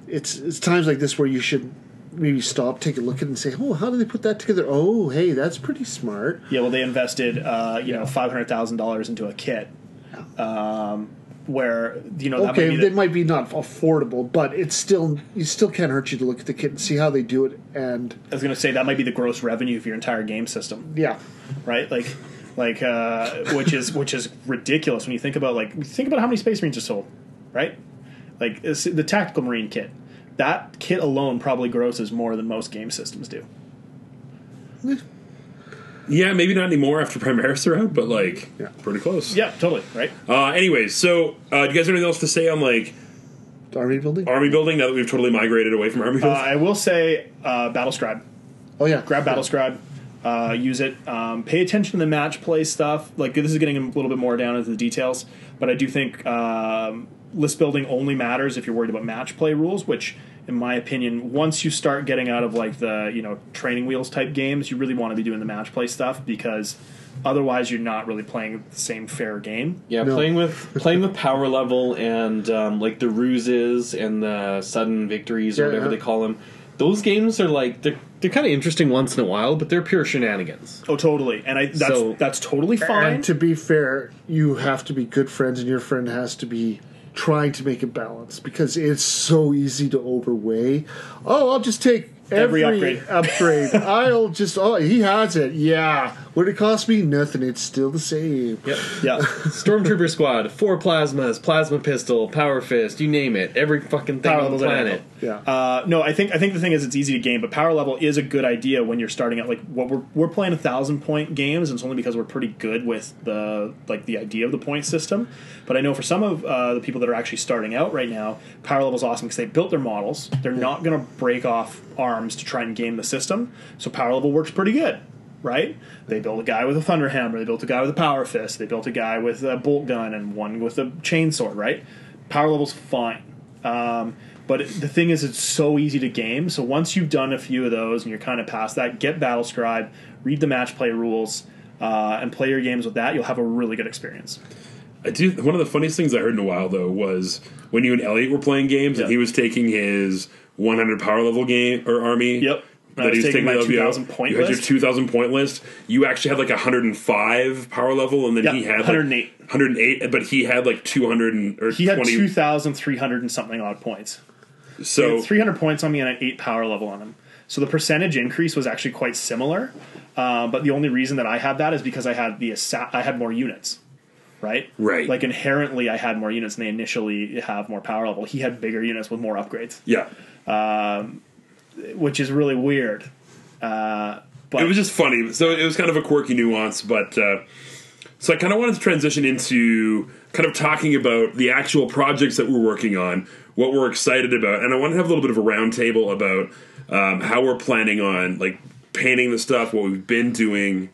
Speaker 3: it's it's times like this where you should maybe stop, take a look at it, and say, "Oh, how did they put that together? Oh, hey, that's pretty smart."
Speaker 2: Yeah, well, they invested, uh, you know, five hundred thousand dollars into a kit, um, where you know that
Speaker 3: Okay,
Speaker 2: might the,
Speaker 3: might be not affordable, but it's still you still can't hurt you to look at the kit and see how they do it. And
Speaker 2: I was going to say that might be the gross revenue of your entire game system,
Speaker 3: yeah,
Speaker 2: right? Like, like uh, which is which is ridiculous when you think about like think about how many Space Marines are sold, right? Like the tactical Marine kit, that kit alone probably grosses more than most game systems do.
Speaker 1: Yeah, maybe not anymore after Primaris are out, but like
Speaker 3: Yeah.
Speaker 1: pretty close.
Speaker 2: Yeah, totally, right?
Speaker 1: Uh, anyways, so uh, do you guys have anything else to say on like
Speaker 3: army building.
Speaker 1: army building now that we've totally migrated away from army
Speaker 2: Uh,
Speaker 1: building?
Speaker 2: I will say, uh, Battle Scribe.
Speaker 3: Oh yeah,
Speaker 2: grab Battle Scribe, uh, use it. Um, pay attention to the match play stuff. Like this is getting a little bit more down into the details, but I do think um, list building only matters if you're worried about match play rules. Which, in my opinion, once you start getting out of like the you know training wheels type games, you really want to be doing the match play stuff because otherwise you're not really playing the same fair game.
Speaker 5: Yeah,
Speaker 3: No.
Speaker 5: playing with playing with power level and um, like the ruses and the sudden victories or
Speaker 3: Yeah,
Speaker 5: whatever
Speaker 3: yeah.
Speaker 5: they call them. Those games are like they're
Speaker 4: They're kind of interesting once in a while, but they're pure shenanigans.
Speaker 2: Oh, totally, and I that's
Speaker 4: So-
Speaker 2: that's totally fine.
Speaker 3: And to be fair, you have to be good friends, and your friend has to be trying to make it balance because it's so easy to overweigh. Oh, I'll just take
Speaker 2: Every
Speaker 3: every,
Speaker 2: upgrade.
Speaker 3: upgrade. [laughs] I'll just oh he has it. Yeah. What did it cost me? Nothing. It's still the same.
Speaker 4: Yep.
Speaker 2: yeah,
Speaker 4: Stormtrooper squad, four plasmas, plasma pistol, power fist, you name it. Every fucking thing
Speaker 2: Power
Speaker 4: on the
Speaker 2: level's
Speaker 4: planet.
Speaker 3: Yeah.
Speaker 2: Uh, no, I think I think the thing is it's easy to game, but power level is a good idea when you're starting out. Like what we're we're playing a thousand point games, and it's only because we're pretty good with the like the idea of the point system. But I know for some of uh, the people that are actually starting out right now, power level is awesome because they built their models. They're not going to break off arms to try and game the system, so power level works pretty good. Right? They built a guy with a thunder hammer. They built a guy with a power fist. They built a guy with a bolt gun and one with a chainsaw. Right? Power level's fine. Um, but it- the thing is, it's so easy to game. So once you've done a few of those and you're kind of past that, get Battle Scribe, read the match play rules, uh, and play your games with that. You'll have a really good experience.
Speaker 1: I do. One of the funniest things I heard in a while though was when you and Elliot were playing games, and he was taking his 100 power level game or army.
Speaker 2: Yep.
Speaker 1: That
Speaker 2: was
Speaker 1: he was
Speaker 2: taking
Speaker 1: taking
Speaker 2: my 2,000 point
Speaker 1: You had your 2,000 point list. You actually had like 105 power level, and then
Speaker 2: Yeah,
Speaker 1: he had like
Speaker 2: 108.
Speaker 1: 108, but he had like 200 and, or
Speaker 2: He had
Speaker 1: 20.
Speaker 2: two thousand three hundred and something odd points.
Speaker 1: So
Speaker 2: had 300 points on me and an 8 power level on him. So the percentage increase was actually quite similar. Uh, but the only reason that I had that is because I had the assa- I had more units. Right?
Speaker 1: Right.
Speaker 2: Like inherently I had more units and they initially have more power level. He had bigger units with more upgrades.
Speaker 1: yeah,
Speaker 2: which is really weird. Uh, but
Speaker 1: it was just funny. So it was kind of a quirky nuance, but uh, so I kind of wanted to transition into kind of talking about the actual projects that we're working on, what we're excited about, and I want to have a little bit of a roundtable about um, how we're planning on like painting the stuff, what we've been doing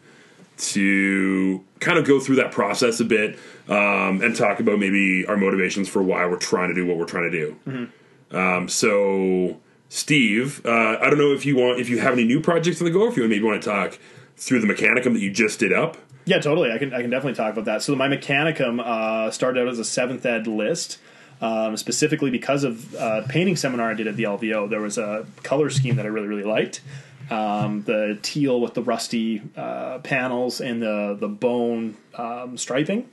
Speaker 1: to kind of go through that process a bit um, and talk about maybe our motivations for why we're trying to do what we're trying to do. Um, so, Steve, uh, I don't know if you want if you have any new projects on the go, or if you maybe want to talk through the Mechanicum that you just did up.
Speaker 2: yeah, totally. I can I can definitely talk about that. So my Mechanicum uh, started out as a seventh ed list. Um, specifically because of uh, painting seminar I did at the LVO, there was a color scheme that I really really liked. Um, the teal with the rusty uh, panels and the the bone um, striping.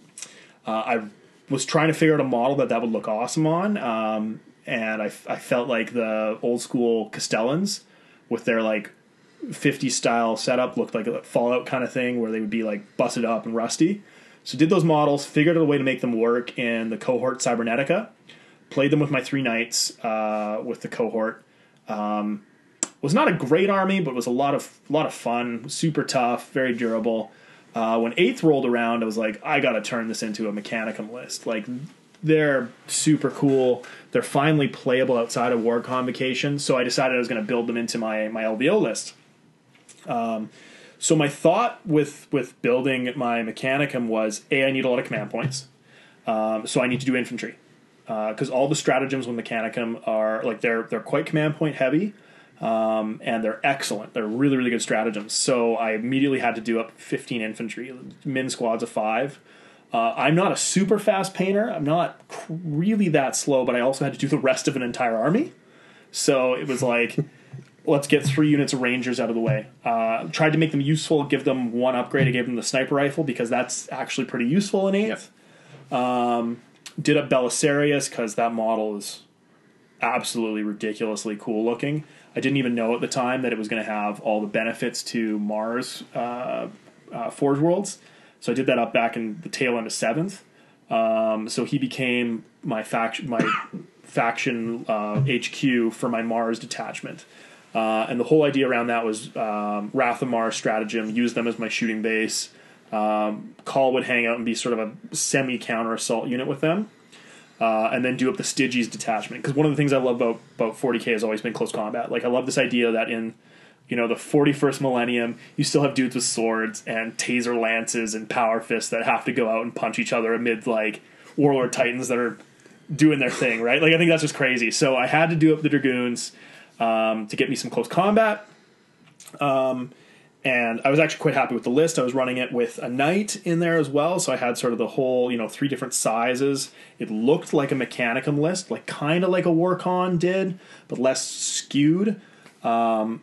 Speaker 2: Uh, I was trying to figure out a model that that would look awesome on, um, and I, I felt like the old school Kastelans with their like 50 style setup looked like a Fallout kind of thing where they would be like busted up and rusty. So did those models, figured out a way to make them work in the cohort Cybernetica, played them with my three knights uh, with the cohort. Um, was not a great army, but was a lot of lot of fun, super tough, very durable. Uh, when eighth rolled around, I was like, I got to turn this into a Mechanicum list. Like, they're super cool. They're finally playable outside of War Convocation. So I decided I was going to build them into my my LVO list. Um, so my thought with with building my Mechanicum was a I need a lot of command points. Um, so I need to do infantry because all the stratagems with Mechanicum are like they're they're quite command point heavy, um, and they're excellent. They're really really good stratagems. So I immediately had to do up 15 infantry, min squads of five. Uh, I'm not a super fast painter. I'm not really that slow, but I also had to do the rest of an entire army. So it was like, [laughs] let's get three units of rangers out of the way. Uh, tried to make them useful, give them one upgrade. I gave them the sniper rifle because that's actually pretty useful in eighth. Um, did a Belisarius because that model is absolutely ridiculously cool looking. I didn't even know at the time that it was going to have all the benefits to Mars uh, uh, Forge Worlds. So I did that up back in the tail end of seventh. Um, so he became my faction, my faction uh, HQ for my Mars detachment. Uh, and the whole idea around that was um, Wrath of Mars stratagem, use them as my shooting base. Um, Cawl would hang out and be sort of a semi counter assault unit with them. Uh, and then do up the Stygies detachment. Because one of the things I love about, about 40k has always been close combat. Like, I love this idea that in you know the 41st millennium you still have dudes with swords and taser lances and power fists that have to go out and punch each other amid like warlord titans that are doing their thing right? Like i think that's just crazy. So i had to do up the dragoons um, to get me some close combat. Um, and i was actually quite happy with the list. I was running it with a knight in there as well. So i had sort of the whole you know three different sizes. It looked like a mechanicum list like kind of like a warcon did but less skewed. Um,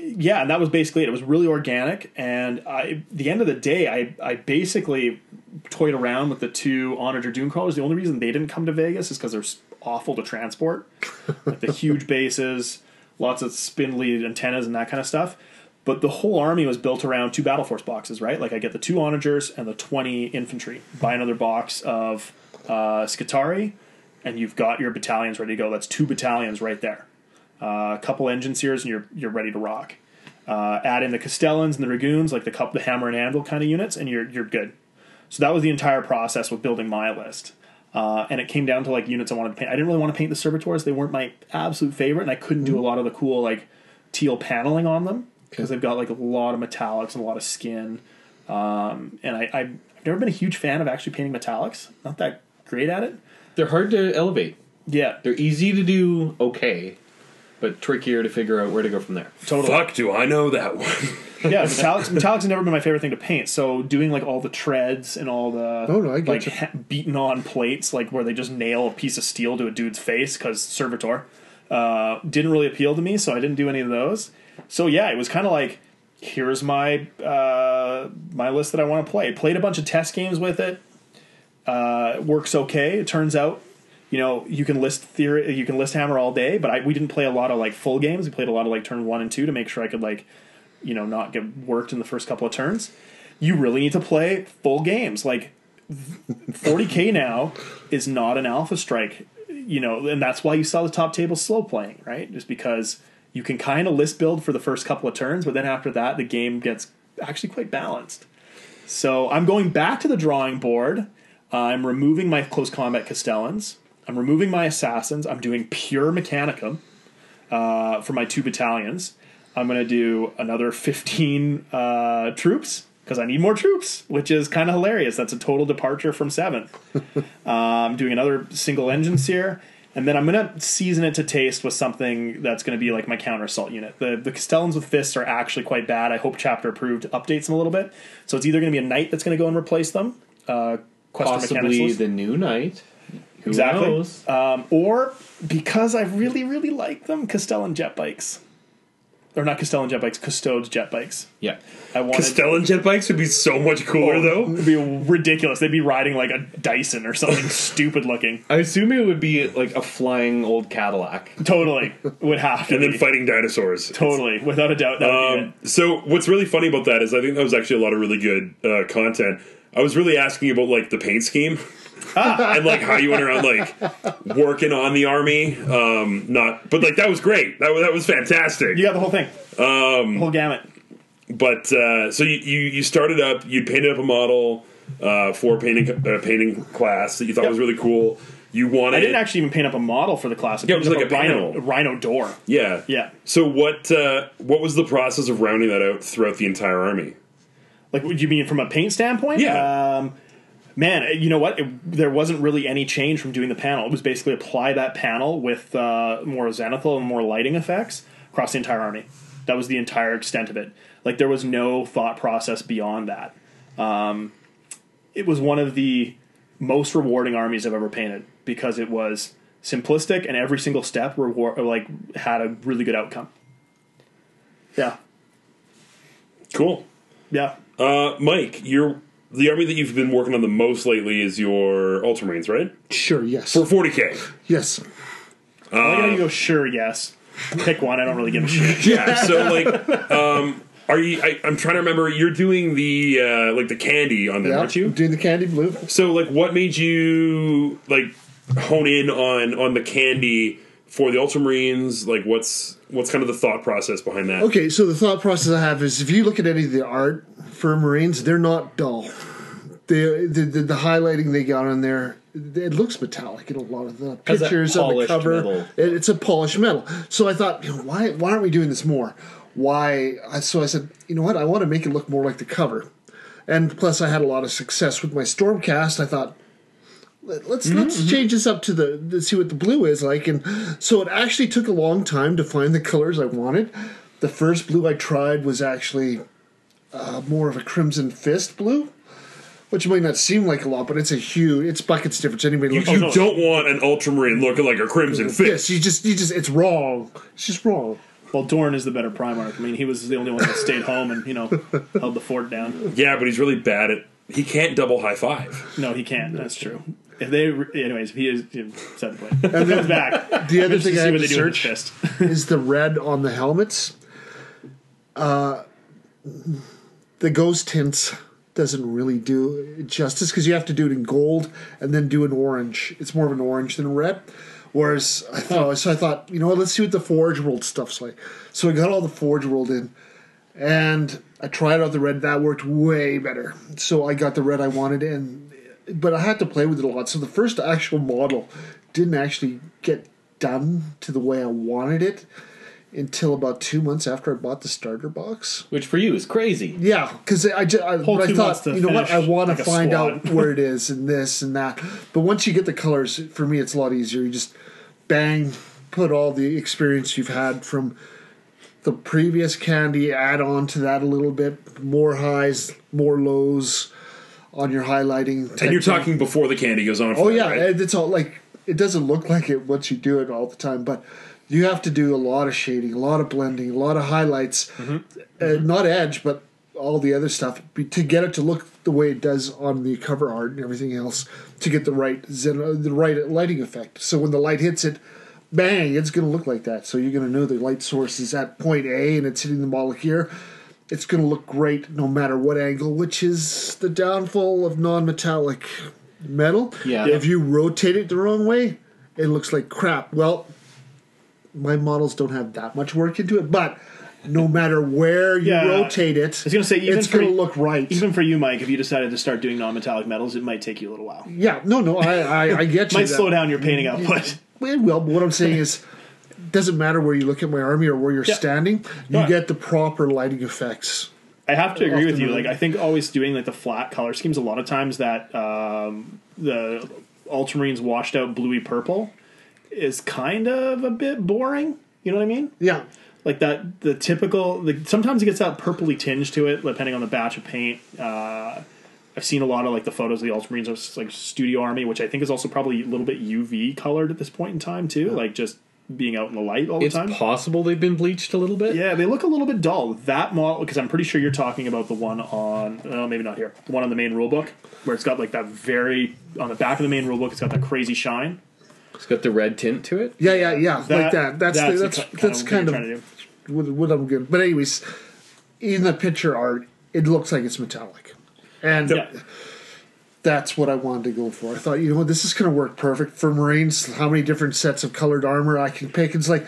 Speaker 2: yeah, and that was basically it. It was really organic, and I, the end of the day, I, I basically toyed around with the two Onager Dune crawlers. The only reason they didn't come to Vegas is because they're awful to transport, [laughs] like the huge bases, lots of spindly antennas, and that kind of stuff. But the whole army was built around two battle force boxes, right? Like I get the two onagers and the twenty infantry. Buy another box of uh, Skitarii, and you've got your battalions ready to go. That's two battalions right there uh, a couple Enginseers, and you're you're ready to rock. Uh, add in the Kastelans and the Dragoons, like the cup, the hammer and anvil kind of units, and you're you're good. So that was the entire process with building my list. Uh, and it came down to like units I wanted to paint. I didn't really want to paint the servitors; they weren't my absolute favorite, and I couldn't do a lot of the cool like teal paneling on them because they've got like a lot of metallics and a lot of skin. Um, and I, I've never been a huge fan of actually painting metallics. Not that great at it.
Speaker 4: They're hard to elevate.
Speaker 2: Yeah,
Speaker 4: They're easy to do okay, but trickier to figure out where to go from there.
Speaker 2: totally.
Speaker 1: Fuck, do I know that one? [laughs]
Speaker 2: yeah, metallics. metallics have never been my favorite thing to paint. So doing like all the treads and all the
Speaker 3: Oh, no, I get
Speaker 2: like
Speaker 3: you.
Speaker 2: ha- beaten on plates, like where they just nail a piece of steel to a dude's face because servitor, uh, didn't really appeal to me. So I didn't do any of those. So yeah, it was kind of like here's my uh, my list that I want to play. Played a bunch of test games with it. Uh, it works okay. It turns out. You know, you can list theory, you can list hammer all day, but I, we didn't play a lot of like full games. We played a lot of like turn one and two to make sure I could like you know not get worked in the first couple of turns. You really need to play full games. Like 40k [laughs] now is not an alpha strike you know and that's why you saw the top table slow playing right? Just because you can kind of list build for the first couple of turns but then after that the game gets actually quite balanced. So i'm going back to the drawing board. I'm removing my close combat Kastelans i'm removing my assassins i'm doing pure mechanicum uh, for my two battalions. I'm going to do another 15 uh, troops because I need more troops, which is kind of hilarious. That's a total departure from seventh. [laughs] um, doing another single Enginseer. And then I'm going to season it to taste with something that's going to be like my counter assault unit. The the Kastelans with fists are actually quite bad. I hope chapter approved updates them a little bit. So it's either going to be a knight that's going to go and replace them. Uh,
Speaker 4: Possibly the new knight. Who
Speaker 2: Exactly.
Speaker 4: knows?
Speaker 2: Um, or because I really, really like them, Kastelan jet bikes. Or not Kastelan jet bikes, Custodes jet bikes.
Speaker 4: Yeah.
Speaker 2: I wanted
Speaker 1: Kastelan jet bikes would be so much cooler,
Speaker 2: Oh,
Speaker 1: though.
Speaker 2: It'd be ridiculous. They'd be riding like a Dyson or something [laughs] stupid looking.
Speaker 4: I assume it would be like a flying old Cadillac.
Speaker 2: Totally. Would have to
Speaker 1: And then
Speaker 2: be.
Speaker 1: fighting dinosaurs.
Speaker 2: Totally. Without a doubt. That would be
Speaker 1: Um, so what's really funny about that is I think that was actually a lot of really good uh, content. I was really asking about like the paint scheme [laughs] and like how you went around like working on the army. Um, not, but like that was great. That was that was fantastic.
Speaker 2: You got the whole thing. Um, the whole gamut.
Speaker 1: But uh, so you, you you started up. You painted up a model uh, for painting uh, painting class that you thought
Speaker 2: Yep.
Speaker 1: was really cool. You wanted
Speaker 2: I didn't actually even paint up a model for the class. I
Speaker 1: Yeah, it was like
Speaker 2: up
Speaker 1: a
Speaker 2: rhino, rhino door.
Speaker 1: yeah
Speaker 2: Yeah.
Speaker 1: So what uh, what was the process of rounding that out throughout the entire army?
Speaker 2: Like, would you mean from a paint standpoint?
Speaker 1: Yeah.
Speaker 2: Um, man, you know what? It, there wasn't really any change from doing the panel. It was basically apply that panel with uh, more zenithal and more lighting effects. across the entire army. That was the entire extent of it. Like there was no thought process beyond that. Um, it was one of the most rewarding armies I've ever painted because it was simplistic and every single step reward like had a really good outcome. Yeah,
Speaker 1: Cool.
Speaker 2: yeah.
Speaker 1: Uh, Mike, you're the army that you've been working on the most lately is your Ultramarines, right?
Speaker 3: Sure, yes.
Speaker 1: For 40k.
Speaker 3: yes.
Speaker 2: Why gotta you go? Sure, yes. Pick one. I don't really give a shit. [laughs]
Speaker 1: Yeah. So like, um, are you? I, I'm trying to remember. You're doing the uh, like the candy on them,
Speaker 3: Yeah.
Speaker 1: aren't you?
Speaker 3: Doing the candy blue.
Speaker 1: So like, what made you like hone in on on the candy for the Ultramarines? Like, what's what's kind of the thought process behind that?
Speaker 3: Okay, so the thought process I have is if you look at any of the art for Marines, they're not dull. They, the, the, the highlighting they got on there, it looks metallic in a lot of the pictures on the cover. It- it's a polished metal. So I thought, you know, why why aren't we doing this more? Why? So I said, you know what? I want to make it look more like the cover. And plus, I had a lot of success with my Stormcast. I thought, let- let's let's change this up to the to see what the blue is like and so it actually took a long time to find the colors i wanted the first blue i tried was actually uh, more of a crimson fist blue which might not seem like a lot but it's a huge it's buckets difference anybody
Speaker 1: You,
Speaker 3: looks
Speaker 1: you
Speaker 2: no.
Speaker 1: don't want an Ultramarine looking like a Crimson
Speaker 3: yes
Speaker 1: Fist.
Speaker 3: you just you just it's wrong it's just wrong
Speaker 2: Well, Dorn is the better Primarch. I mean, he was the only one that stayed home and you know [laughs] held the fort down.
Speaker 1: Yeah, but he's really bad at. He can't double high five.
Speaker 2: No, he can't. That's true. If they, anyways, if he is you set the point. And comes back.
Speaker 3: the other thing i
Speaker 2: see
Speaker 3: had to
Speaker 2: they do with
Speaker 3: search
Speaker 2: fist. [laughs]
Speaker 3: is the red on the helmets. Uh, the ghost tints doesn't really do justice because you have to do it in gold and then do an orange. It's more of an orange than a red. Whereas I thought, so I thought, you know what? Let's see what the Forge World stuff's like. So I got all the Forge World in, and I tried out the red. That worked way better. So I got the red I wanted, and but I had to play with it a lot. So the first actual model didn't actually get done to the way I wanted it until about two months after I bought the starter box.
Speaker 5: Which for you is crazy.
Speaker 3: Yeah, because I, just I, I
Speaker 2: two months
Speaker 3: thought,
Speaker 2: to
Speaker 3: you know what, I want
Speaker 2: like
Speaker 3: to
Speaker 2: a
Speaker 3: find out where it is and this and that. But once you get the colors, for me, it's a lot easier. You just bang, put all the experience you've had from the previous candy, add on to that a little bit, more highs, more lows on your highlighting.
Speaker 1: And you're
Speaker 3: type thing.
Speaker 1: talking before the candy goes on.
Speaker 3: Oh
Speaker 1: fire,
Speaker 3: yeah,
Speaker 1: right?
Speaker 3: it's all like it doesn't look like it once you do it all the time, but you have to do a lot of shading, a lot of blending, a lot of highlights, uh, not edge, but all the other stuff to get it to look the way it does on the cover art and everything else to get the right zen- uh, the right lighting effect. So when the light hits it, bang, it's going to look like that. So you're going to know the light source is at point A and it's hitting the model here. It's going to look great no matter what angle, which is the downfall of non-metallic metal.
Speaker 5: Yeah.
Speaker 3: If you rotate it the wrong way, it looks like crap. Well, my models don't have that much work into it, but no matter where you
Speaker 2: Yeah.
Speaker 3: rotate it,
Speaker 2: I was gonna say, even
Speaker 3: it's
Speaker 2: for-
Speaker 3: to look right.
Speaker 2: Even for you, Mike, if you decided to start doing non-metallic metals, it might take you a little while.
Speaker 3: yeah, no, no, I, I, I get you. [laughs]
Speaker 2: Might
Speaker 3: that.
Speaker 2: slow down your painting output. [laughs]
Speaker 3: Well, well, what I'm saying is, it doesn't matter where you look at my army or where you're
Speaker 2: Yeah.
Speaker 3: standing, you get the proper lighting effects.
Speaker 2: I have to agree with you. Like, I think always doing like the flat color schemes. A lot of times that um, the Ultramarines washed out bluey purple is kind of a bit boring. You know what I mean?
Speaker 3: Yeah,
Speaker 2: Like that, the typical. The, sometimes it gets that purpley tinge to it, depending on the batch of paint. Uh, I've seen a lot of like the photos of the Ultramarines of like Studio Army, which I think is also probably a little bit UV colored at this point in time too. Like just being out in the light all the
Speaker 4: It's
Speaker 2: time.
Speaker 4: It's possible they've been bleached a little bit.
Speaker 2: Yeah, they look a little bit dull. That model, because I'm pretty sure you're talking about the one on, oh, maybe not here, the one on the main rulebook, where it's got like that very on the back of the main rulebook. It's got that crazy shine.
Speaker 4: It's got the red tint to it.
Speaker 3: yeah, yeah, yeah, like
Speaker 2: That-
Speaker 3: that. That's
Speaker 2: that's
Speaker 3: the,
Speaker 2: the
Speaker 3: that's
Speaker 2: ki- kind
Speaker 3: that's
Speaker 2: of what
Speaker 3: kind
Speaker 2: you're
Speaker 3: of
Speaker 2: trying to
Speaker 3: what, what I'm good. But anyways, in the picture art, it looks like it's metallic, and
Speaker 2: Yeah,
Speaker 3: that's what I wanted to go for. I thought, you know what, this is going to work perfect for Marines. How many different sets of colored armor I can pick? It's like,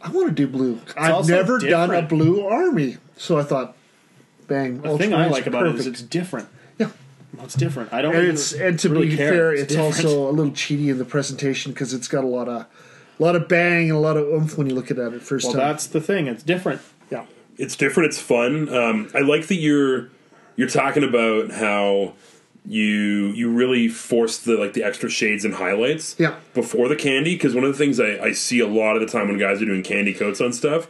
Speaker 3: I want to do blue. I've
Speaker 2: also
Speaker 3: never done a
Speaker 2: different.
Speaker 3: blue army. So I thought, bang.
Speaker 2: the thing I like
Speaker 3: are
Speaker 2: about it is
Speaker 3: perfect.
Speaker 2: it's different.
Speaker 3: Yeah.
Speaker 2: Well, it's different. I don't.
Speaker 3: And
Speaker 2: even
Speaker 3: it's and to
Speaker 2: really
Speaker 3: be
Speaker 2: care.
Speaker 3: fair, it's,
Speaker 2: different.
Speaker 3: also a little cheaty in the presentation because it's got a lot of, a lot of bang and a lot of oomph when you look at it at first
Speaker 2: well,
Speaker 3: time.
Speaker 2: that's the thing. It's different.
Speaker 3: yeah.
Speaker 1: it's different. It's fun. Um, I like that you're you're talking about how you you really force the like the extra shades and highlights
Speaker 3: Yeah.
Speaker 1: before the candy because one of the things I, I see a lot of the time when guys are doing candy coats on stuff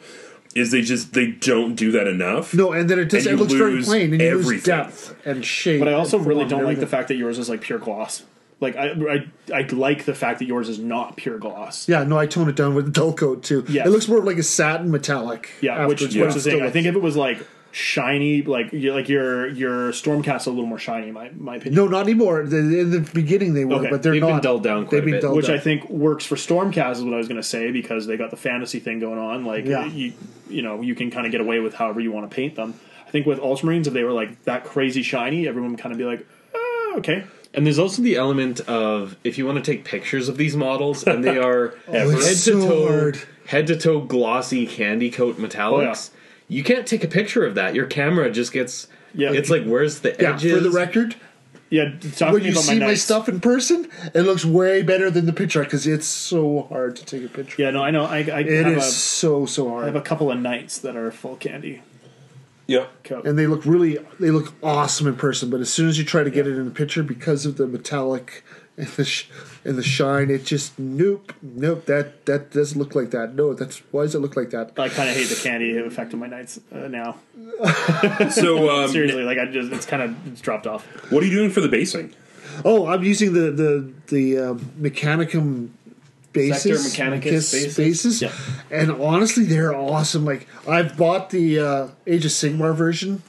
Speaker 1: is they just they don't do that enough.
Speaker 3: No, and then it just it looks very plain, and you lose depth and shape.
Speaker 2: But I also really don't like the fact that yours is like pure gloss. Like I, I, I like the fact that yours is not pure gloss.
Speaker 3: Yeah, no, I tone it down with the dull coat too.
Speaker 2: Yeah,
Speaker 3: it looks more like a satin metallic.
Speaker 2: Yeah, which
Speaker 3: afterwards,
Speaker 2: is
Speaker 3: but
Speaker 2: which
Speaker 3: it
Speaker 2: is the
Speaker 3: still
Speaker 2: thing. I think if it was like shiny, like you- like your your Stormcast a little more shiny. in My my opinion.
Speaker 3: no, not anymore. In the beginning they were,
Speaker 2: Okay.
Speaker 3: but they're
Speaker 4: They've been
Speaker 3: not.
Speaker 4: dulled down quite
Speaker 3: They've
Speaker 4: a
Speaker 3: been
Speaker 4: bit.
Speaker 3: dulled
Speaker 2: which
Speaker 3: down.
Speaker 2: I think works for Stormcast is what I was going to say because they got the fantasy thing going on. Like
Speaker 3: Yeah.
Speaker 2: you you know you can kind of get away with however you want to paint them. I think with Ultramarines, if they were like that crazy shiny, everyone would kind of be like, oh, okay.
Speaker 4: And there's also the element of if you want to take pictures of these models and they [laughs] are oh,
Speaker 3: head
Speaker 4: to toe head to toe glossy candy coat metallics. Oh, You can't take a picture of that. Your camera just gets
Speaker 2: Yeah.
Speaker 4: It's like where's the
Speaker 3: yeah,
Speaker 4: edges?
Speaker 3: for the record,
Speaker 2: Yeah, talk
Speaker 3: when you
Speaker 2: about
Speaker 3: see my,
Speaker 2: knights.
Speaker 3: stuff in person, it looks way better than the picture because it's so hard to take a picture.
Speaker 2: Yeah, no, I know. I, I
Speaker 3: It
Speaker 2: have
Speaker 3: is
Speaker 2: a
Speaker 3: so so hard.
Speaker 2: I have a couple of knights that are full candy
Speaker 1: Yeah,
Speaker 2: coat.
Speaker 3: and they look really they look awesome in person. But as soon as you try to get it in a picture, because of the metallic and the sh- and the shine, it just nope nope that that doesn't look like that. No, that's why does it look like that?
Speaker 2: I kind of hate the candy effect of my knights uh, now. [laughs]
Speaker 1: So [laughs] um,
Speaker 2: Seriously, like I just it's kind of it's dropped off.
Speaker 1: what are you doing for the basing?
Speaker 3: Oh, I'm using the the the um, Mechanicum bases,
Speaker 5: Sector Mechanicus bases?
Speaker 3: bases,
Speaker 2: Yeah.
Speaker 3: and honestly, they're awesome. Like I've bought the uh, Age of Sigmar version,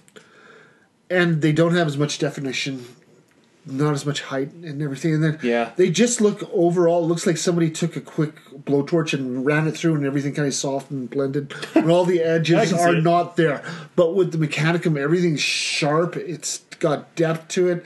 Speaker 3: and they don't have as much definition, not as much height and everything. And then
Speaker 5: Yeah.
Speaker 3: they just look overall. Looks like somebody took a quick blowtorch and ran it through, and everything kind of soft and blended, and all the [laughs] edges are not there. But with the Mechanicum, everything's sharp. It's got depth to it.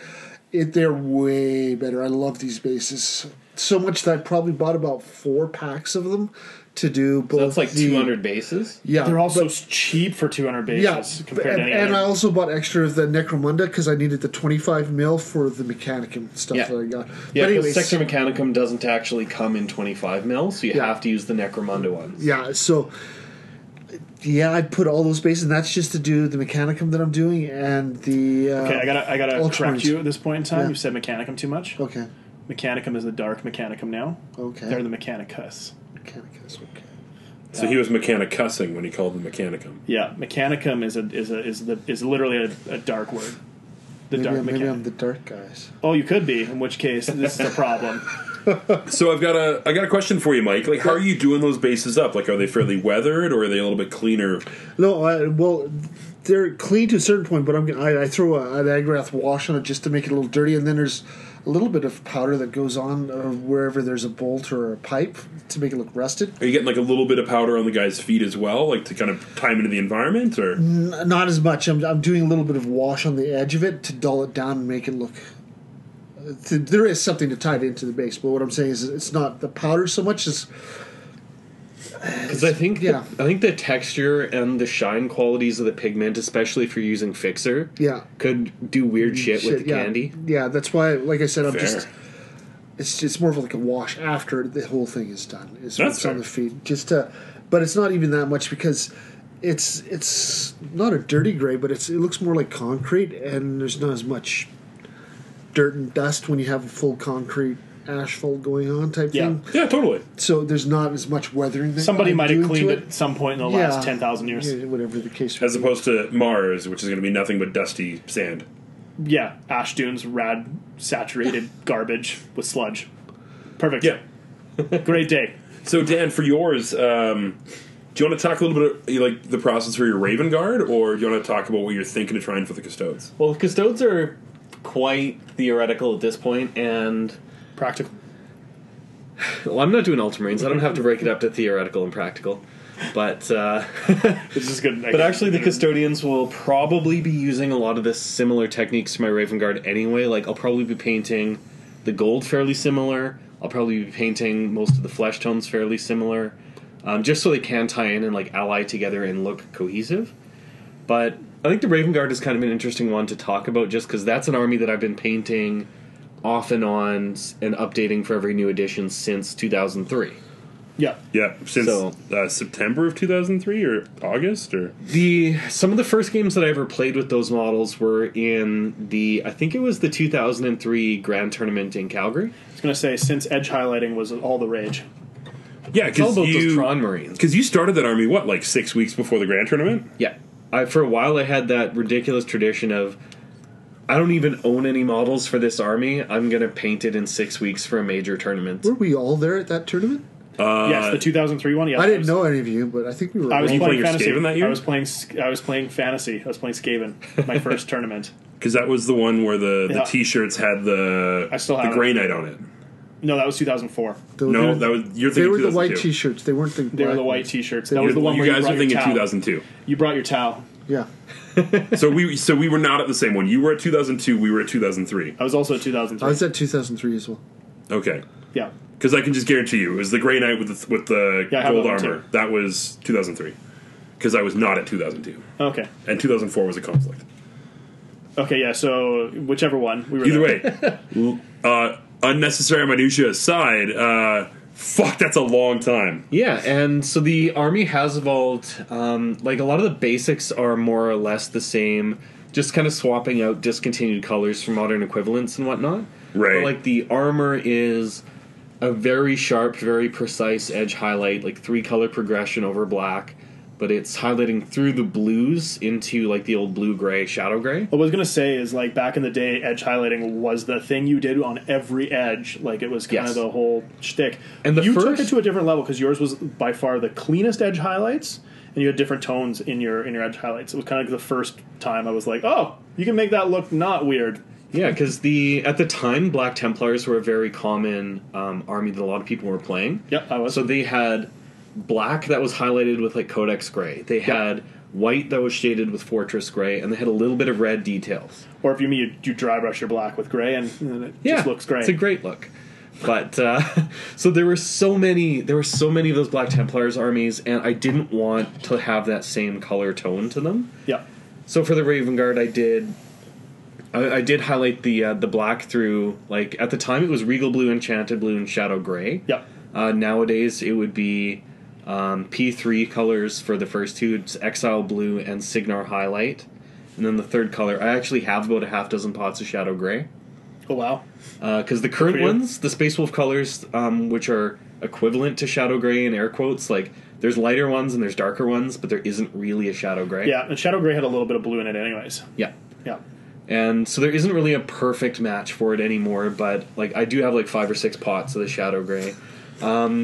Speaker 3: It they're way better. I love these bases so much that I probably bought about four packs of them to do both.
Speaker 4: That's like
Speaker 3: the-
Speaker 4: 200 bases.
Speaker 3: Yeah,
Speaker 2: They're also
Speaker 3: but-
Speaker 2: cheap for 200 bases
Speaker 3: yeah,
Speaker 2: compared
Speaker 3: and,
Speaker 2: to any
Speaker 3: and I also bought extra of the Necromunda because I needed the 25 mil for the Mechanicum stuff
Speaker 4: Yeah.
Speaker 3: that I got.
Speaker 4: Yeah,
Speaker 3: but
Speaker 4: because
Speaker 3: anyways,
Speaker 4: Sector Mechanicum doesn't actually come in 25 mil, so you
Speaker 3: Yeah.
Speaker 4: have to use the Necromunda ones.
Speaker 3: yeah, so yeah, I put all those bases, and that's just to do the Mechanicum that I'm doing and the. Uh,
Speaker 2: Okay, I gotta I gotta
Speaker 3: Ultramarines.
Speaker 2: correct you at this point in time.
Speaker 3: Yeah.
Speaker 2: You said Mechanicum too much.
Speaker 3: Okay.
Speaker 2: Mechanicum is the dark Mechanicum now.
Speaker 3: Okay.
Speaker 2: They're the Mechanicus.
Speaker 3: Mechanicus. Okay.
Speaker 1: So he was mechanic cussing when he called them mechanicum.
Speaker 2: Yeah, Mechanicum is a is a is the is literally a, a dark word. The
Speaker 3: Maybe,
Speaker 2: dark
Speaker 3: I'm, maybe I'm
Speaker 2: Mechanicum.
Speaker 3: the dark guys.
Speaker 2: Oh, you could be. In which case, this is a problem. [laughs]
Speaker 1: So I've got a I got a question for you, Mike. Like, how are you doing those bases up? Like, are they fairly weathered or are they a little bit cleaner?
Speaker 3: No, I, well, they're clean to a certain point, but I'm I, I throw a, an Agrax wash on it just to make it a little dirty, and then there's a little bit of powder that goes on uh, wherever there's a bolt or a pipe to make it look rusted.
Speaker 1: Are you getting like a little bit of powder on the guy's feet as well, like to kind of tie him into the environment, or
Speaker 3: N- Not as much. I'm, I'm doing a little bit of wash on the edge of it to dull it down and make it look. uh, There is something to tie it into the base, but what I'm saying is it's not the powder so much as
Speaker 4: Because I think
Speaker 3: Yeah.
Speaker 4: I think the texture and the shine qualities of the pigment, especially if you're using fixer,
Speaker 3: yeah.
Speaker 4: could do weird mm, shit, with the
Speaker 3: yeah.
Speaker 4: candy.
Speaker 3: Yeah, that's why. Like I said, I'm
Speaker 1: Fair.
Speaker 3: just. It's it's more of like a wash after the whole thing is done. Is
Speaker 1: That's
Speaker 3: what's on the feet, just to, but it's not even that much because it's it's not a dirty gray, but it's it looks more like concrete, and there's not as much dirt and dust when you have a full concrete asphalt going on type
Speaker 2: Yeah.
Speaker 3: thing.
Speaker 1: yeah, totally.
Speaker 3: So there's not as much weathering. That
Speaker 2: Somebody might have cleaned it at some point in the
Speaker 3: Yeah.
Speaker 2: last ten thousand years.
Speaker 3: Yeah, whatever the case.
Speaker 1: As
Speaker 3: be.
Speaker 1: opposed to Mars, which is going to be nothing but dusty sand.
Speaker 2: Yeah, ash dunes, rad, saturated garbage with sludge. Perfect.
Speaker 1: Yeah. [laughs]
Speaker 2: Great day.
Speaker 1: So Dan, for yours, um, do you want to talk a little bit of, like the process for your Raven Guard, or do you want to talk about what you're thinking of trying for the Custodes?
Speaker 4: Well, the custodes are quite theoretical at this point, and
Speaker 2: Practical.
Speaker 4: well, I'm not doing Ultramarines. I don't have to break it up to theoretical and practical. But uh, [laughs]
Speaker 2: This is good.
Speaker 4: but actually, the custodians will probably be using a lot of the similar techniques to my Raven Guard anyway. Like I'll probably be painting the gold fairly similar. I'll probably be painting most of the flesh tones fairly similar, um, just so they can tie in and like ally together and look cohesive. But I think the Raven Guard is kind of an interesting one to talk about, just because that's an army that I've been painting off and on and updating for every new edition since 2003.
Speaker 2: Yeah.
Speaker 1: Yeah, since
Speaker 4: So-
Speaker 1: uh, September of 2003 or August or
Speaker 4: The some of the first games that I ever played with those models were in the I think it was the 2003 Grand Tournament in Calgary.
Speaker 2: I was gonna say since edge highlighting was all the rage.
Speaker 1: Yeah,
Speaker 4: It's
Speaker 1: because
Speaker 4: about those Ultramarines.
Speaker 1: because you started that army what like six weeks before the grand tournament.
Speaker 4: Yeah, I, for a while I had that ridiculous tradition of I don't even own any models for this army. I'm gonna paint it in six weeks for a major tournament.
Speaker 3: Were we all there at that tournament?
Speaker 2: Uh, yes, the 2003 one. Yeah,
Speaker 3: I didn't
Speaker 2: was-
Speaker 3: know any of you, but I think we were.
Speaker 2: I was
Speaker 1: you
Speaker 2: playing
Speaker 1: playing
Speaker 2: fantasy.
Speaker 1: Skaven that year?
Speaker 2: I was playing. I was playing fantasy. I was playing Skaven. My [laughs] first tournament.
Speaker 1: Because that was the one where the, the
Speaker 2: Yeah.
Speaker 1: t-shirts had the
Speaker 2: I still have
Speaker 1: the
Speaker 2: Grey.
Speaker 1: Knight on it.
Speaker 2: No, that was 2004.
Speaker 3: They were-
Speaker 1: No, that was you're
Speaker 3: They were the white T-shirts. They weren't the.
Speaker 2: They were the white
Speaker 3: ones.
Speaker 2: T-shirts.
Speaker 3: They
Speaker 2: That
Speaker 3: were
Speaker 2: was the
Speaker 3: the-
Speaker 2: one
Speaker 1: you
Speaker 2: where
Speaker 1: guys
Speaker 2: you
Speaker 1: are
Speaker 2: brought your
Speaker 1: thinking
Speaker 2: towel.
Speaker 1: 2002.
Speaker 2: You brought your towel.
Speaker 3: Yeah, [laughs]
Speaker 1: So we so we were not at the same one. You were at 2002. We were at 2003.
Speaker 2: I was also at 2003.
Speaker 3: I was at 2003 as well.
Speaker 1: Okay.
Speaker 2: yeah.
Speaker 1: Because I can just guarantee you, it was the Grey Knight with the, with the
Speaker 2: Yeah,
Speaker 1: gold armor.
Speaker 2: too.
Speaker 1: That was 2003. Because I was not at 2002,
Speaker 2: Okay.
Speaker 1: and 2004 was a conflict.
Speaker 2: Okay. Yeah. So whichever one we were.
Speaker 1: Either
Speaker 2: there.
Speaker 1: way, [laughs] uh, unnecessary minutia aside, uh, fuck, that's a long time.
Speaker 4: Yeah, and so the army has evolved. Um, like a lot of the basics are more or less the same, just kind of swapping out discontinued colors for modern equivalents and whatnot.
Speaker 1: Right.
Speaker 4: But like the armor is a very sharp, very precise edge highlight, like three color progression over black, but it's highlighting through the blues into like the old blue gray, shadow gray.
Speaker 2: What I was gonna say is like back in the day, edge highlighting was the thing you did on every edge. Like it was kind
Speaker 4: Yes.
Speaker 2: of the whole shtick.
Speaker 4: And the
Speaker 2: you took
Speaker 4: first-
Speaker 2: it to a different level because yours was by far the cleanest edge highlights, and you had different tones in your in your edge highlights. It was kind of like the first time I was like, oh, you can make that look not weird.
Speaker 4: Yeah, because the at the time Black Templars were a very common um, army that a lot of people were playing.
Speaker 2: Yep, I was.
Speaker 4: So they had black that was highlighted with like Codex Gray. They had white that was shaded with Fortress Gray, and they had a little bit of red details.
Speaker 2: or if you mean you, you dry brush your black with gray, and, and it
Speaker 4: Yeah,
Speaker 2: just looks great.
Speaker 4: It's a great look. But uh, [laughs] so there were so many, there were so many of those Black Templars armies, and I didn't want to have that same color tone to them.
Speaker 2: yeah,
Speaker 4: So for the Raven Guard, I did. I, I did highlight the uh, the black through like at the time it was Regal Blue, Enchanted Blue, and Shadow Gray.
Speaker 2: yeah.
Speaker 4: Uh, nowadays, it would be um, P3 colors for the first two. It's Exile Blue and Cygnar Highlight. And then the third color, I actually have about a half dozen pots of Shadow Gray.
Speaker 2: Oh wow.
Speaker 4: Because the current ones, the Space Wolf colors, um, which are equivalent to Shadow Gray in air quotes, like there's lighter ones and there's darker ones, but there isn't really a Shadow Gray.
Speaker 2: Yeah, and shadow gray had a little bit of blue in it, anyways.
Speaker 4: Yeah.
Speaker 2: Yeah.
Speaker 4: And so there isn't really a perfect match for it anymore, but like I do have like five or six pots of the Shadow Gray.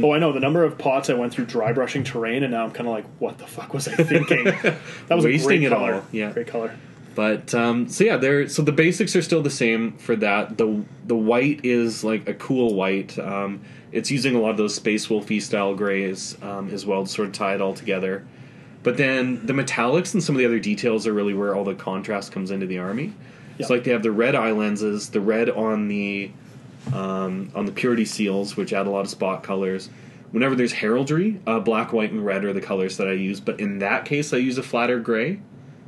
Speaker 2: Oh, I know the number of pots I went through dry brushing terrain, and now I'm kind of like, what the fuck was I thinking? [laughs] that was a great color.
Speaker 4: all, yeah.
Speaker 2: great color.
Speaker 4: But um, so yeah, there. So the basics are still the same for that. the The white is like a cool white. Um, it's using a lot of those Space Wolfy style grays um, as well to sort of tie it all together. But then the metallics and some of the other details are really where all the contrast comes into the army.
Speaker 2: Yeah.
Speaker 4: So like they have the red eye lenses, the red on the um, on the purity seals, which add a lot of spot colors. Whenever there's heraldry, uh, black, white, and red are the colors that I use. But in that case, I use a flatter gray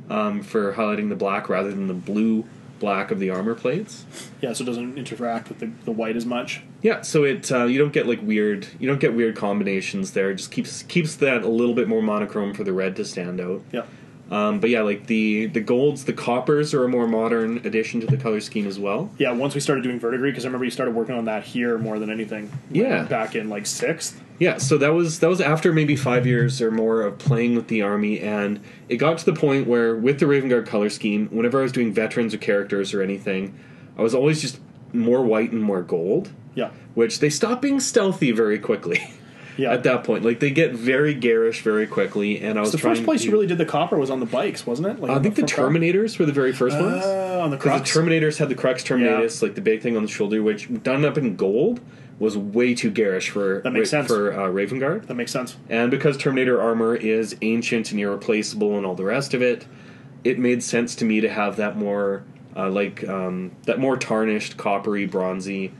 Speaker 4: um, for highlighting the black rather than the blue black of the armor plates.
Speaker 2: Yeah, so it doesn't interact with the, the white as much.
Speaker 4: Yeah, so it uh, you don't get like weird you don't get weird combinations there. It just keeps keeps that a little bit more monochrome for the red to stand out.
Speaker 2: Yeah.
Speaker 4: Um, but yeah, like the the golds, the coppers are a more modern addition to the color scheme as well.
Speaker 2: Yeah, once we started doing verdigris, because I remember you started working on that here more than anything.
Speaker 4: Yeah.
Speaker 2: Back in like sixth.
Speaker 4: Yeah, so that was that was after maybe five years or more of playing with the army, and it got to the point where with the Raven Guard color scheme, whenever I was doing veterans or characters or anything, I was always just more white and more gold,
Speaker 2: Yeah.
Speaker 4: which they stop being stealthy very quickly. [laughs]
Speaker 2: Yeah.
Speaker 4: At that point, like they get very garish very quickly, and I was
Speaker 2: the first place
Speaker 4: to,
Speaker 2: you really did the copper was on the bikes, wasn't it? Like
Speaker 4: I think the
Speaker 2: car?
Speaker 4: Terminators were the very first ones.
Speaker 2: Uh, on the
Speaker 4: Because
Speaker 2: Crux.
Speaker 4: the Terminators had the Crux Terminatus, like the big thing on the shoulder, which done up in gold was way too garish for
Speaker 2: That makes sense.
Speaker 4: for uh, Raven Guard.
Speaker 2: that makes sense.
Speaker 4: And because Terminator armor is ancient and irreplaceable and all the rest of it, it made sense to me to have that more uh, like um, that more tarnished, coppery, bronzy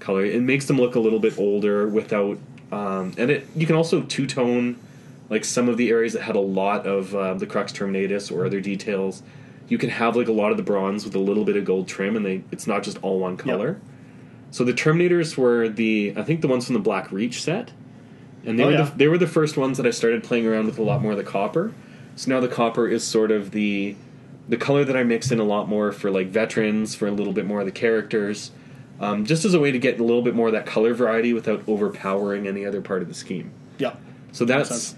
Speaker 4: color. It makes them look a little bit older without, um, and it you can also two tone like some of the areas that had a lot of uh, the Crux Terminatus or other details. You can have like a lot of the bronze with a little bit of gold trim, and they it's not just all one color. So the Terminators were the I think the ones from the Black Reach set, and they
Speaker 2: Oh,
Speaker 4: were
Speaker 2: yeah.
Speaker 4: the, they were the first ones that I started playing around with a lot more of the copper. So now the copper is sort of the the color that I mix in a lot more for like veterans, for a little bit more of the characters. Um, just as a way to get a little bit more of that color variety without overpowering any other part of the scheme.
Speaker 2: Yeah.
Speaker 4: So
Speaker 2: Makes
Speaker 4: that's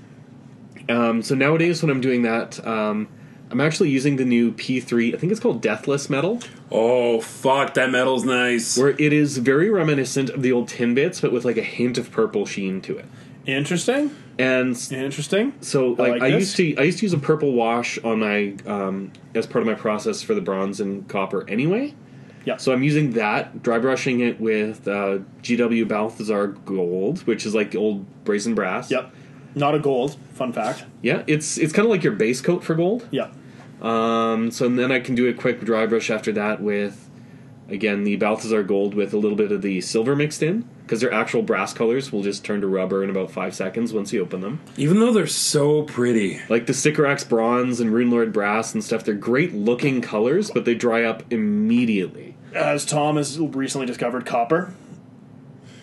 Speaker 4: um, so nowadays when I'm doing that, um, I'm actually using the new P3. I think it's called Deathless Metal,
Speaker 1: Oh fuck, that metal's nice.
Speaker 4: where it is very reminiscent of the old tin bits, but with like a hint of purple sheen to it.
Speaker 2: Interesting.
Speaker 4: And
Speaker 2: Interesting.
Speaker 4: so like,
Speaker 2: like
Speaker 4: I used to I used to use a purple wash on my um, as part of my process for the bronze and copper anyway.
Speaker 2: Yeah.
Speaker 4: So I'm using that, dry brushing it with uh, GW Balthazar Gold, which is like old brazen brass.
Speaker 2: Yep. Not a gold. Fun fact.
Speaker 4: Yeah, it's it's kind of like your base coat for gold.
Speaker 2: Yeah.
Speaker 4: Um, so then I can do a quick dry brush after that with, again, the Balthazar Gold with a little bit of the silver mixed in because their actual brass colors will just turn to rubber in about five seconds once you open them.
Speaker 1: Even though they're so pretty.
Speaker 4: Like the Sycorax Bronze and Rune Lord Brass and stuff, they're great looking colors, but they dry up immediately.
Speaker 2: As Tom has recently discovered, copper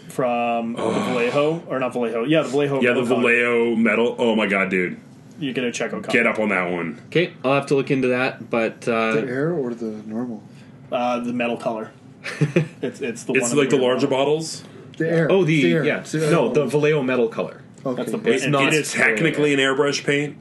Speaker 2: from the Vallejo, or not Vallejo. Yeah, the Vallejo.
Speaker 1: Yeah, the
Speaker 2: metal color.
Speaker 1: Vallejo metal. Oh my god, dude.
Speaker 2: You get a check out copper.
Speaker 1: Get up on that one.
Speaker 4: Okay, I'll have to look into that, but
Speaker 3: The
Speaker 4: uh,
Speaker 3: air or the normal?
Speaker 2: Uh, the metal color. [laughs] it's it's the
Speaker 1: It's
Speaker 2: one
Speaker 1: like the
Speaker 2: in
Speaker 1: larger bottles.
Speaker 3: The air.
Speaker 4: oh the,
Speaker 3: air.
Speaker 4: yeah
Speaker 3: the
Speaker 4: no the Vallejo metal color.
Speaker 3: Okay.
Speaker 2: That's the paint.
Speaker 1: It's
Speaker 2: and
Speaker 1: not
Speaker 2: it is
Speaker 1: technically an airbrush paint,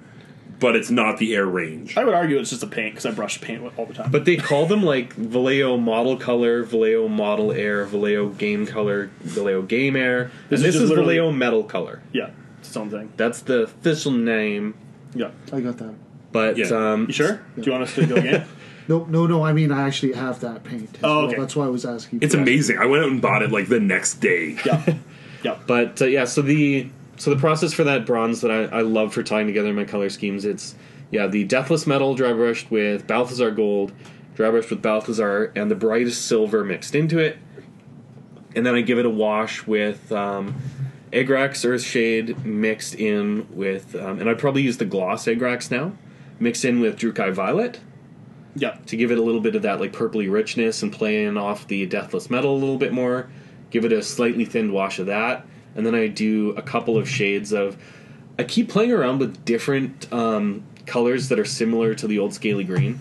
Speaker 1: but it's not the air range.
Speaker 2: I would argue it's just a paint because I brush paint all the time.
Speaker 4: But they call them like Vallejo Model Color, Vallejo Model Air, Vallejo Game Color, Vallejo Game Air,
Speaker 2: This
Speaker 4: and
Speaker 2: is
Speaker 4: this is Vallejo Metal Color.
Speaker 2: yeah, it's its own thing.
Speaker 4: That's the official name.
Speaker 2: Yeah.
Speaker 3: I got that.
Speaker 4: But
Speaker 1: Yeah.
Speaker 4: um,
Speaker 2: You sure? Do you want us to go again? [laughs]
Speaker 3: No, no, no. I mean, I actually have that paint. as
Speaker 2: Oh,
Speaker 3: well. That's why I was asking.
Speaker 1: It's amazing. I went out and bought it like the next day. [laughs]
Speaker 2: yeah. Yeah.
Speaker 4: But uh, yeah, so the so the process for that bronze that I, I love for tying together my color schemes, it's yeah the deathless metal dry brushed with Balthazar gold, dry brushed with Balthazar, and the brightest silver mixed into it, and then I give it a wash with um, Agrax Earthshade mixed in with, um, and I probably use the gloss Agrax now, mixed in with Druchii Violet
Speaker 2: Yeah.
Speaker 4: to give it a little bit of that like purpley richness and playing off the deathless metal a little bit more. Give it a slightly thinned wash of that, and then I do a couple of shades of. I keep playing around with different um, colors that are similar to the old scaly green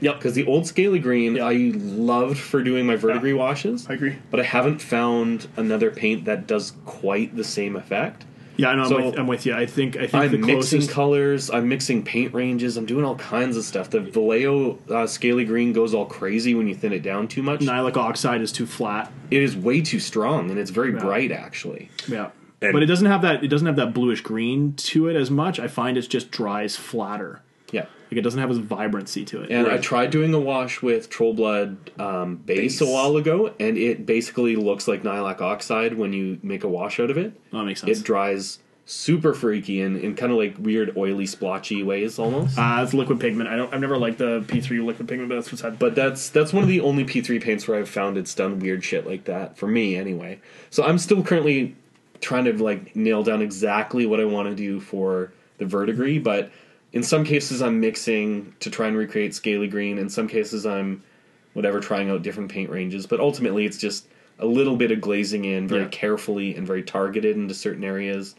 Speaker 2: Yep.
Speaker 4: because the old scaly green
Speaker 2: Yeah.
Speaker 4: I loved for doing my verdigris washes,
Speaker 2: I agree.
Speaker 4: but I haven't found another paint that does quite the same effect.
Speaker 2: Yeah, I know.
Speaker 4: So-
Speaker 2: I'm, with, I'm with you. I think. I think
Speaker 4: I'm
Speaker 2: the
Speaker 4: mixing colors. I'm mixing paint ranges. I'm doing all kinds of stuff. The Vallejo uh, scaly green goes all crazy when you thin it down too much.
Speaker 2: Nihilakh oxide is too flat.
Speaker 4: It is way too strong, and it's very
Speaker 2: Yeah.
Speaker 4: bright actually.
Speaker 2: Yeah.
Speaker 1: And-
Speaker 2: but it doesn't have that. It doesn't have that bluish green to it as much. I find it just dries flatter.
Speaker 4: Yeah.
Speaker 2: Like it doesn't have as vibrancy to it.
Speaker 4: And I tried doing a wash with Troll Blood um, base, a while ago, and it basically looks like Nihilakh oxide when you make a wash out of it.
Speaker 2: Oh, that makes sense.
Speaker 4: It dries super freaky and in kind of like weird oily splotchy ways almost.
Speaker 2: uh, it's liquid pigment. I don't. I've never liked the P3 liquid pigment, but that's what's had.
Speaker 4: But that's that's one of the only P3 paints where I've found it's done weird shit like that for me anyway. So I'm still currently trying to like nail down exactly what I want to do for the verdigris, but in some cases I'm mixing to try and recreate scaly green. In some cases I'm whatever trying out different paint ranges, but ultimately it's just a little bit of glazing in very
Speaker 2: Yeah.
Speaker 4: carefully and very targeted into certain areas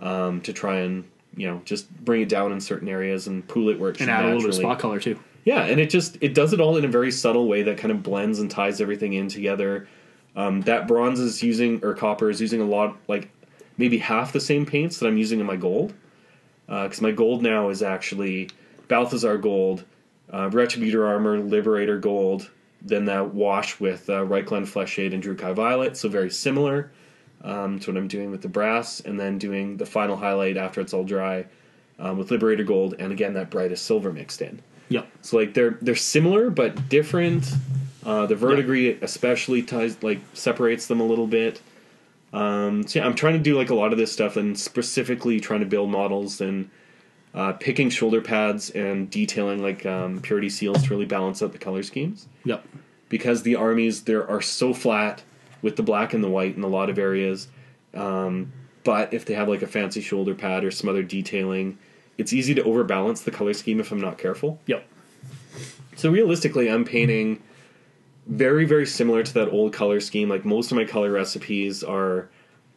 Speaker 4: um, to try and you know just bring it down in certain areas and pool it where it should
Speaker 2: and add a little bit of spot color too.
Speaker 4: Yeah, and it just it does it all in a very subtle way that kind of blends and ties everything in together. Um, that bronze is using or copper is using a lot like maybe half the same paints that I'm using in my gold because my gold now is actually Balthazar gold, uh, Retributor armor, Liberator gold, then that wash with uh, Reikland Flesh Shade and Druchii Violet, so very similar um, to what I'm doing with the brass, and then doing the final highlight after it's all dry um, with Liberator gold, and again that brightest silver mixed in.
Speaker 2: Yeah.
Speaker 4: So like they're they're similar but different. Uh, the verdigris especially ties like separates them a little bit. Um, so yeah, I'm trying to do like a lot of this stuff and specifically trying to build models and uh, picking shoulder pads and detailing like um, purity seals to really balance out the color schemes
Speaker 2: Yep.
Speaker 4: because the armies there are so flat with the black and the white in a lot of areas. Um, but if they have like a fancy shoulder pad or some other detailing, it's easy to overbalance the color scheme if I'm not careful.
Speaker 2: Yep.
Speaker 4: So realistically, I'm painting very, very similar to that old color scheme. Like most of my color recipes are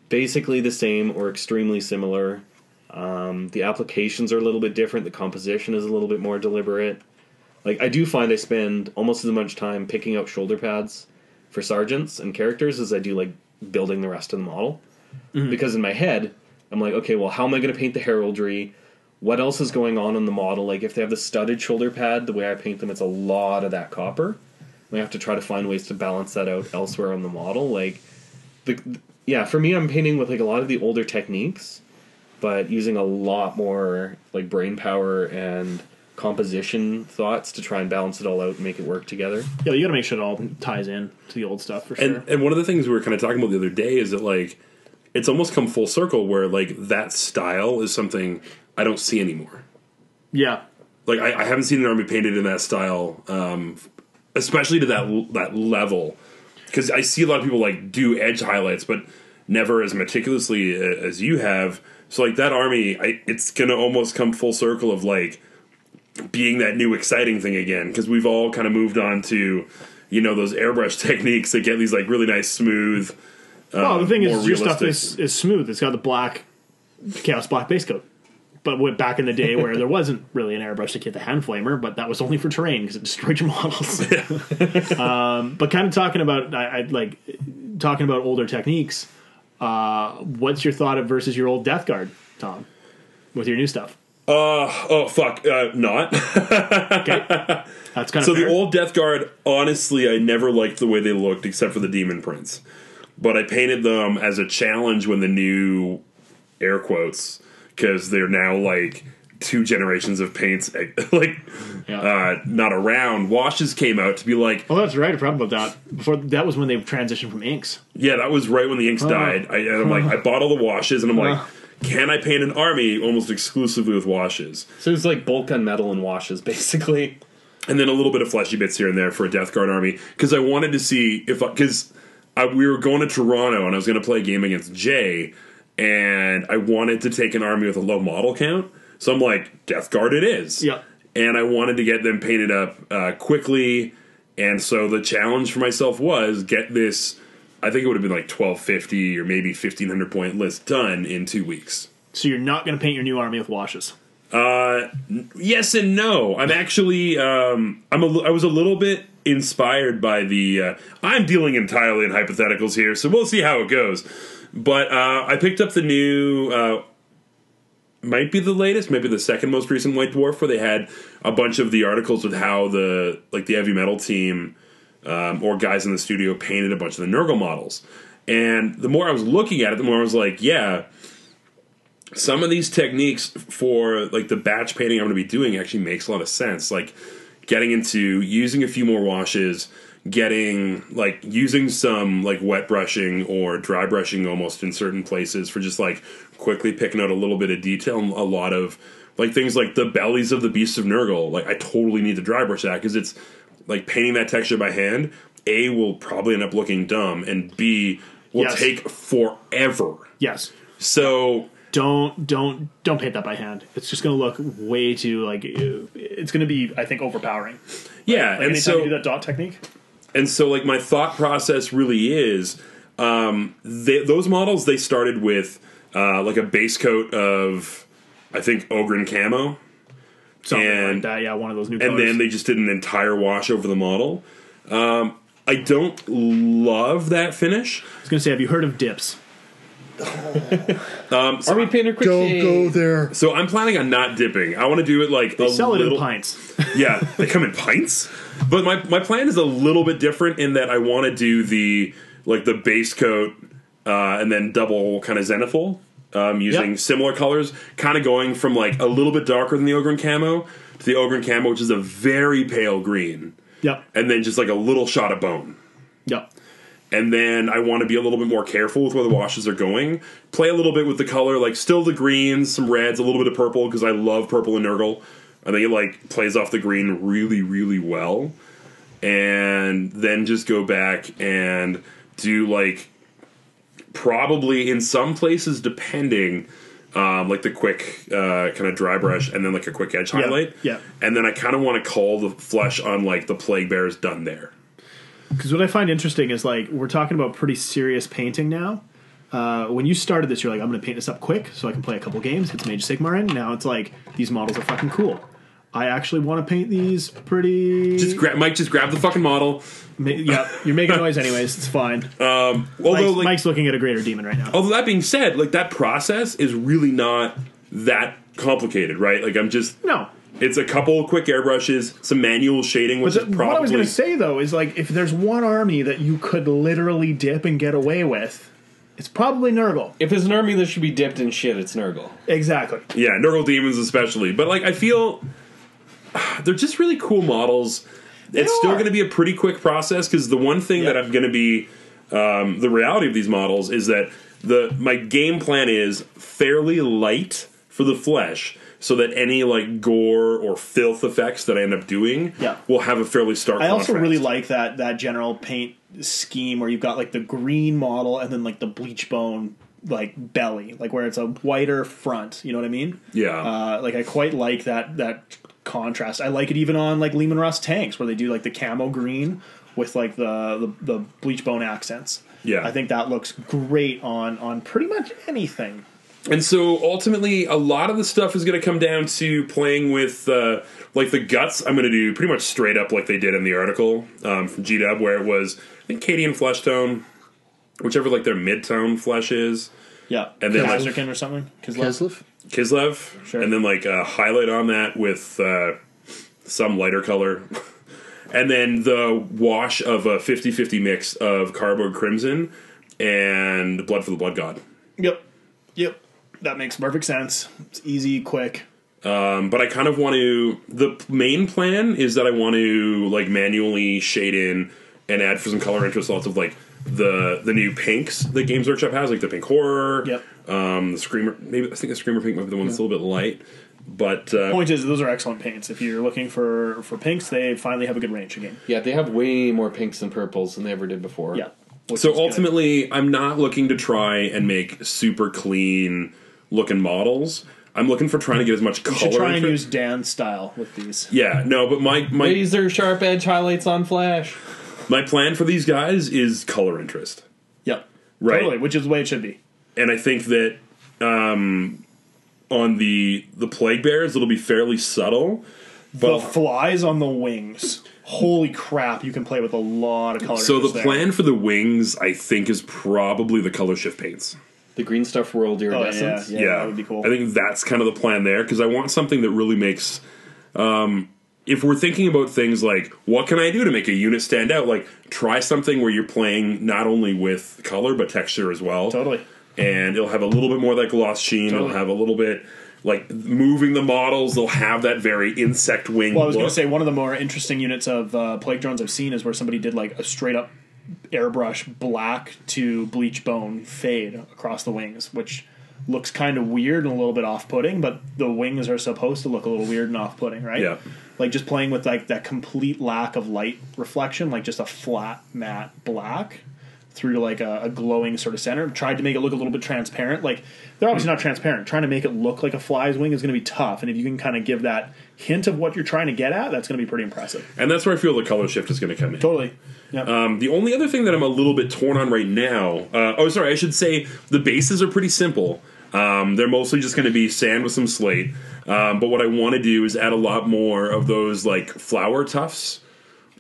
Speaker 4: basically the same or extremely similar. Um, the applications are a little bit different. The composition is a little bit more deliberate. Like I do find I spend almost as much time picking out shoulder pads for sergeants and characters as I do like building the rest of the model because in my head I'm like, okay, well, how am I going to paint the heraldry? What else is going on in the model? Like if they have the studded shoulder pad, the way I paint them, it's a lot of that copper. I have to try to find ways to balance that out elsewhere on the model. Like the yeah, for me, I'm painting with like a lot of the older techniques, but using a lot more like brain power and composition thoughts to try and balance it all out and make it work together.
Speaker 2: Yeah, you got to make sure it all ties in to the old stuff for sure.
Speaker 1: And and one of the things we were kind of talking about the other day is that like it's almost come full circle where like that style is something I don't see anymore.
Speaker 2: yeah,
Speaker 1: Like I, I haven't seen an army painted in that style, um, especially to that that level. Because I see a lot of people like do edge highlights, but never as meticulously as you have. So like that army, I, it's gonna almost come full circle of like being that new exciting thing again. Because we've all kind of moved on to you know those airbrush [laughs] techniques that get these like really nice smooth.
Speaker 2: Oh, the thing um,
Speaker 1: more
Speaker 2: is, your stuff is, is smooth. It's got the black chaos black base coat. But what, back in the day, where there wasn't really an airbrush to get the hand flamer, but that was only for terrain because it destroyed your [laughs] models. [laughs] um, but kind of talking about, I, I like talking about older techniques. Uh, what's your thought of versus your old Death Guard, Tom, with your new stuff?
Speaker 1: Oh fuck, uh, not.
Speaker 2: Okay, that's kind of
Speaker 1: So
Speaker 2: fair.
Speaker 1: the old Death Guard, honestly, I never liked the way they looked, except for the Demon Prince. But I painted them as a challenge when the new air quotes, because they're now like two generations of paints, [laughs] like
Speaker 2: Yeah.
Speaker 1: uh, not around. Washes came out to be like,
Speaker 2: Oh, that's right. I forgot about that. Before that was when they transitioned from inks.
Speaker 1: yeah, that was right when the inks died. I, and I'm like, I bought all the washes, and I'm like, can I paint an army almost exclusively with washes?
Speaker 4: So it's like bulk on metal and washes, [laughs] basically.
Speaker 1: and then a little bit of fleshy bits here and there for a Death Guard army because I wanted to see if because we were going to Toronto and I was going to play a game against Jay and I wanted to take an army with a low model count. So I'm like, Death Guard it is.
Speaker 2: Yeah.
Speaker 1: And I wanted to get them painted up uh, quickly. And so the challenge for myself was get this, I think it would have been like 1250 or maybe 1500 point list done in two weeks.
Speaker 2: So you're not going to paint your new army with washes.
Speaker 1: Uh, n- yes and no. I'm actually um, I'm a, I was a little bit inspired by the. Uh, I'm dealing entirely in hypotheticals here, so we'll see how it goes. But uh, I picked up the new. Uh, might be the latest, maybe the second most recent White Dwarf, where they had a bunch of the articles with how the like the heavy metal team um, or guys in the studio painted a bunch of the Nurgle models. And the more I was looking at it, the more I was like, yeah, some of these techniques for like the batch painting I'm going to be doing actually makes a lot of sense. Like getting into using a few more washes, getting like using some like wet brushing or dry brushing almost in certain places for just like quickly picking out a little bit of detail. and A lot of like things like the bellies of the beasts of Nurgle. Like I totally need to dry brush that because it's like painting that texture by hand. A will probably end up looking dumb, and B will
Speaker 2: Yes.
Speaker 1: take forever.
Speaker 2: Yes.
Speaker 1: So
Speaker 2: Don't don't don't paint that by hand. It's just going to look way too like it's going to be I think overpowering.
Speaker 1: yeah,
Speaker 2: Like
Speaker 1: and so
Speaker 2: you do that dot technique.
Speaker 1: And so like my thought process really is um, they, those models they started with uh, like a base coat of I think Ogryn camo,
Speaker 2: Something
Speaker 1: And-
Speaker 2: like that. Yeah, one of those new
Speaker 1: and
Speaker 2: colors.
Speaker 1: then they just did an entire wash over the model. Um, I don't love that finish.
Speaker 2: I was going to say, have you heard of dips? [laughs]
Speaker 1: Um, so,
Speaker 4: Army painter quick
Speaker 3: Don't
Speaker 4: shave.
Speaker 3: go there.
Speaker 1: so I'm planning on not dipping. I want to do it like
Speaker 2: They
Speaker 1: a
Speaker 2: sell it
Speaker 1: little,
Speaker 2: in pints. [laughs]
Speaker 1: yeah, they come in pints. But my my plan is a little bit different in that I want to do the like the base coat uh, and then double kind of zenithal um, using
Speaker 2: Yep.
Speaker 1: similar colors, kind of going from like a little bit darker than the Ogryn camo to the Ogryn camo, which is a very pale green,
Speaker 2: yep.
Speaker 1: and then just like a little shot of bone.
Speaker 2: Yep.
Speaker 1: And then I want to be a little bit more careful with where the washes are going. Play a little bit with the color, like still the greens, some reds, a little bit of purple because I love purple and Nurgle. I think it like plays off the green really, really well. And then just go back and do like probably in some places, depending, um, like the quick uh, kind of dry brush and then like a quick edge highlight.
Speaker 2: yeah.
Speaker 1: And then I kind of want to call the flesh on like the plague bears done there.
Speaker 2: Because what I find interesting is like we're talking about pretty serious painting now. Uh, when you started this, you're like, I'm going to paint this up quick so I can play a couple games. It's Mage of Sigmar in. Now it's like these models are fucking cool. I actually want to paint these pretty.
Speaker 1: Just gra- Mike, just grab the fucking model.
Speaker 2: Ma- yeah, you're making noise anyways. It's fine. [laughs]
Speaker 1: Although,
Speaker 2: Mike's,
Speaker 1: like,
Speaker 2: Mike's looking at a greater demon right now.
Speaker 1: although that being said, like that process is really not that complicated, right? Like I'm just
Speaker 2: No,
Speaker 1: it's a couple quick airbrushes, some manual shading, which
Speaker 2: But
Speaker 1: is probably
Speaker 2: what I was going to say though is like if there's one army that you could literally dip and get away with, it's probably Nurgle.
Speaker 5: If there's an army that should be dipped in shit, it's Nurgle.
Speaker 2: Exactly.
Speaker 1: yeah, Nurgle demons especially. But like I feel [sighs] they're just really cool models. it's still going to be a pretty quick process because the one thing that I'm going to be um, the reality of these models is that the my game plan is fairly light for the flesh. So that any like gore or filth effects that I end up doing
Speaker 2: Yeah.
Speaker 1: will have a fairly stark.
Speaker 2: I also really like that that general paint scheme where you've got like the green model and then like the bleach bone like belly, like where it's a whiter front. You know what I mean?
Speaker 1: Yeah.
Speaker 2: Uh, like I quite like that that contrast. I like it even on like Leman Russ tanks where they do like the camo green with like the the, the bleach bone accents.
Speaker 1: Yeah.
Speaker 2: I think that looks great on on pretty much anything.
Speaker 1: And so ultimately, a lot of the stuff is going to come down to playing with uh, like the guts. I'm going to do pretty much straight up like they did in the article um, from GW, where it was I think Cadian flesh tone, whichever like their mid tone flesh is,
Speaker 2: Yeah,
Speaker 1: And then, like-
Speaker 2: Kazarkin or something. Kislev.
Speaker 3: Keslev?
Speaker 1: Kislev,
Speaker 2: Sure.
Speaker 1: and then like a highlight on that with uh, some lighter color. [laughs] And then the wash of a 50-50 mix of Carroburg crimson and blood for the blood god.
Speaker 2: Yep, yep. That makes perfect sense. It's easy, quick.
Speaker 1: Um, but I kind of want to. The main plan is that I want to like manually shade in and add for some color interest lots of like the the new pinks that Games Workshop has, like the pink horror.
Speaker 2: Yep.
Speaker 1: Um, the screamer. Maybe I think the screamer pink might be the one that's a little bit light. But uh,
Speaker 2: Point is, those are excellent paints. If you're looking for for pinks, they finally have a good range again.
Speaker 5: Yeah, they have way more pinks and purples than they ever did before.
Speaker 2: Yeah.
Speaker 1: so
Speaker 2: is good.
Speaker 1: ultimately, I'm not looking to try and make super clean looking models. I'm looking for trying to get as much color.
Speaker 2: you should try and use Dan's style with these.
Speaker 1: Yeah, no, but my my
Speaker 5: Laser sharp edge highlights on flash.
Speaker 1: my plan for these guys is color interest.
Speaker 2: Yep,
Speaker 1: Right.
Speaker 2: totally, which is the way it should be.
Speaker 1: and I think that um, on the the plague bears it'll be fairly subtle.
Speaker 2: The
Speaker 1: But
Speaker 2: flies on the wings. Holy crap! You can play with a lot of color.
Speaker 1: so the
Speaker 2: there.
Speaker 1: plan for the wings, I think, is probably the color shift paints.
Speaker 5: The green stuff world
Speaker 2: Oh, yeah,
Speaker 5: iridescence.
Speaker 2: yeah, that would be cool.
Speaker 1: I think that's kind of the plan there because I want something that really makes. Um, if we're thinking about things like what can I do to make a unit stand out, like try something where you're playing not only with color but texture as well.
Speaker 2: Totally.
Speaker 1: and it'll have a little bit more of that gloss sheen.
Speaker 2: Totally.
Speaker 1: It'll have a little bit like moving the models. They'll have that very insect wing.
Speaker 2: Well, I was going to say one of the more interesting units of uh, plague drones I've seen is where somebody did like a straight up airbrush black to bleach bone fade across the wings, which looks kind of weird and a little bit off putting. But the wings are supposed to look a little weird and off putting, right?
Speaker 1: Yeah.
Speaker 2: Like just playing with like that complete lack of light reflection, like just a flat matte black through like a, a glowing sort of center. Tried to make it look a little bit transparent. Like they're obviously not transparent. Trying to make it look like a fly's wing is going to be tough. And if you can kind of give that hint of what you're trying to get at, that's going to be pretty impressive.
Speaker 1: and that's where I feel the color shift is going to come in.
Speaker 2: Totally. Yep.
Speaker 1: Um, the only other thing that I'm a little bit torn on right now. Uh, oh, sorry, I should say the bases are pretty simple. Um, they're mostly just going to be sand with some slate. Um, but what I want to do is add a lot more of those like flower tufts.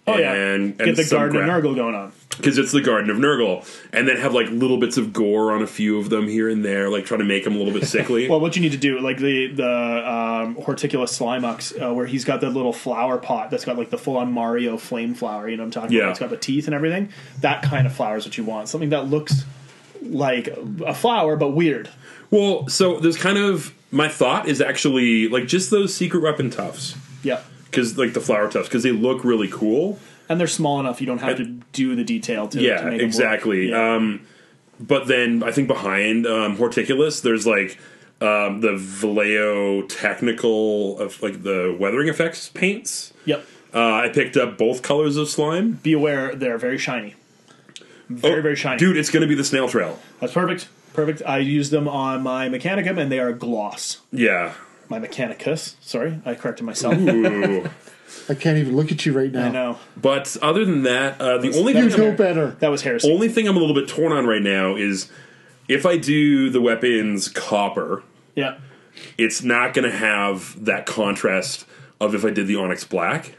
Speaker 2: oh yeah.
Speaker 1: and,
Speaker 2: Get the Garden
Speaker 1: gra-
Speaker 2: of Nurgle going on.
Speaker 1: Because it's the Garden of Nurgle, and then have like little bits of gore on a few of them here and there, like trying to make them a little bit sickly. [laughs]
Speaker 2: Well, what you need to do, like the the um, Horticulous Slimux, uh, where he's got that little flower pot that's got like the full on Mario flame flower. You know what I'm talking
Speaker 1: Yeah.
Speaker 2: about? It's got the teeth and everything. That kind of flower is what you want. Something that looks like a flower but weird.
Speaker 1: well, so there's kind of my thought is actually like just those secret weapon tufts,
Speaker 2: Yeah.
Speaker 1: because like the flower tufts, because they look really cool.
Speaker 2: And they're small enough you don't have to do the detail to,
Speaker 1: Yeah,
Speaker 2: to make 'em look-
Speaker 1: exactly.
Speaker 2: Yeah.
Speaker 1: Um, but then I think behind um, Horticulous, there's like um, the Vallejo technical of like the weathering effects paints.
Speaker 2: yep.
Speaker 1: Uh, I picked up both colors of slime.
Speaker 2: Be aware they're very shiny. Very
Speaker 1: Oh,
Speaker 2: very shiny.
Speaker 1: dude. It's going to be the snail trail.
Speaker 2: That's perfect. Perfect. I use them on my Mechanicum and they are gloss.
Speaker 1: Yeah.
Speaker 2: My Mechanicus. Sorry, I corrected myself. [laughs]
Speaker 1: Ooh.
Speaker 3: I can't even look at you right now.
Speaker 2: I know.
Speaker 1: but other than that, uh, the only
Speaker 3: You
Speaker 1: thing I'm,
Speaker 3: know better.
Speaker 2: That was heresy.
Speaker 1: only thing I'm a little bit torn on right now is if I do the weapons copper,
Speaker 2: yeah.
Speaker 1: it's not going to have that contrast of if I did the Onyx Black.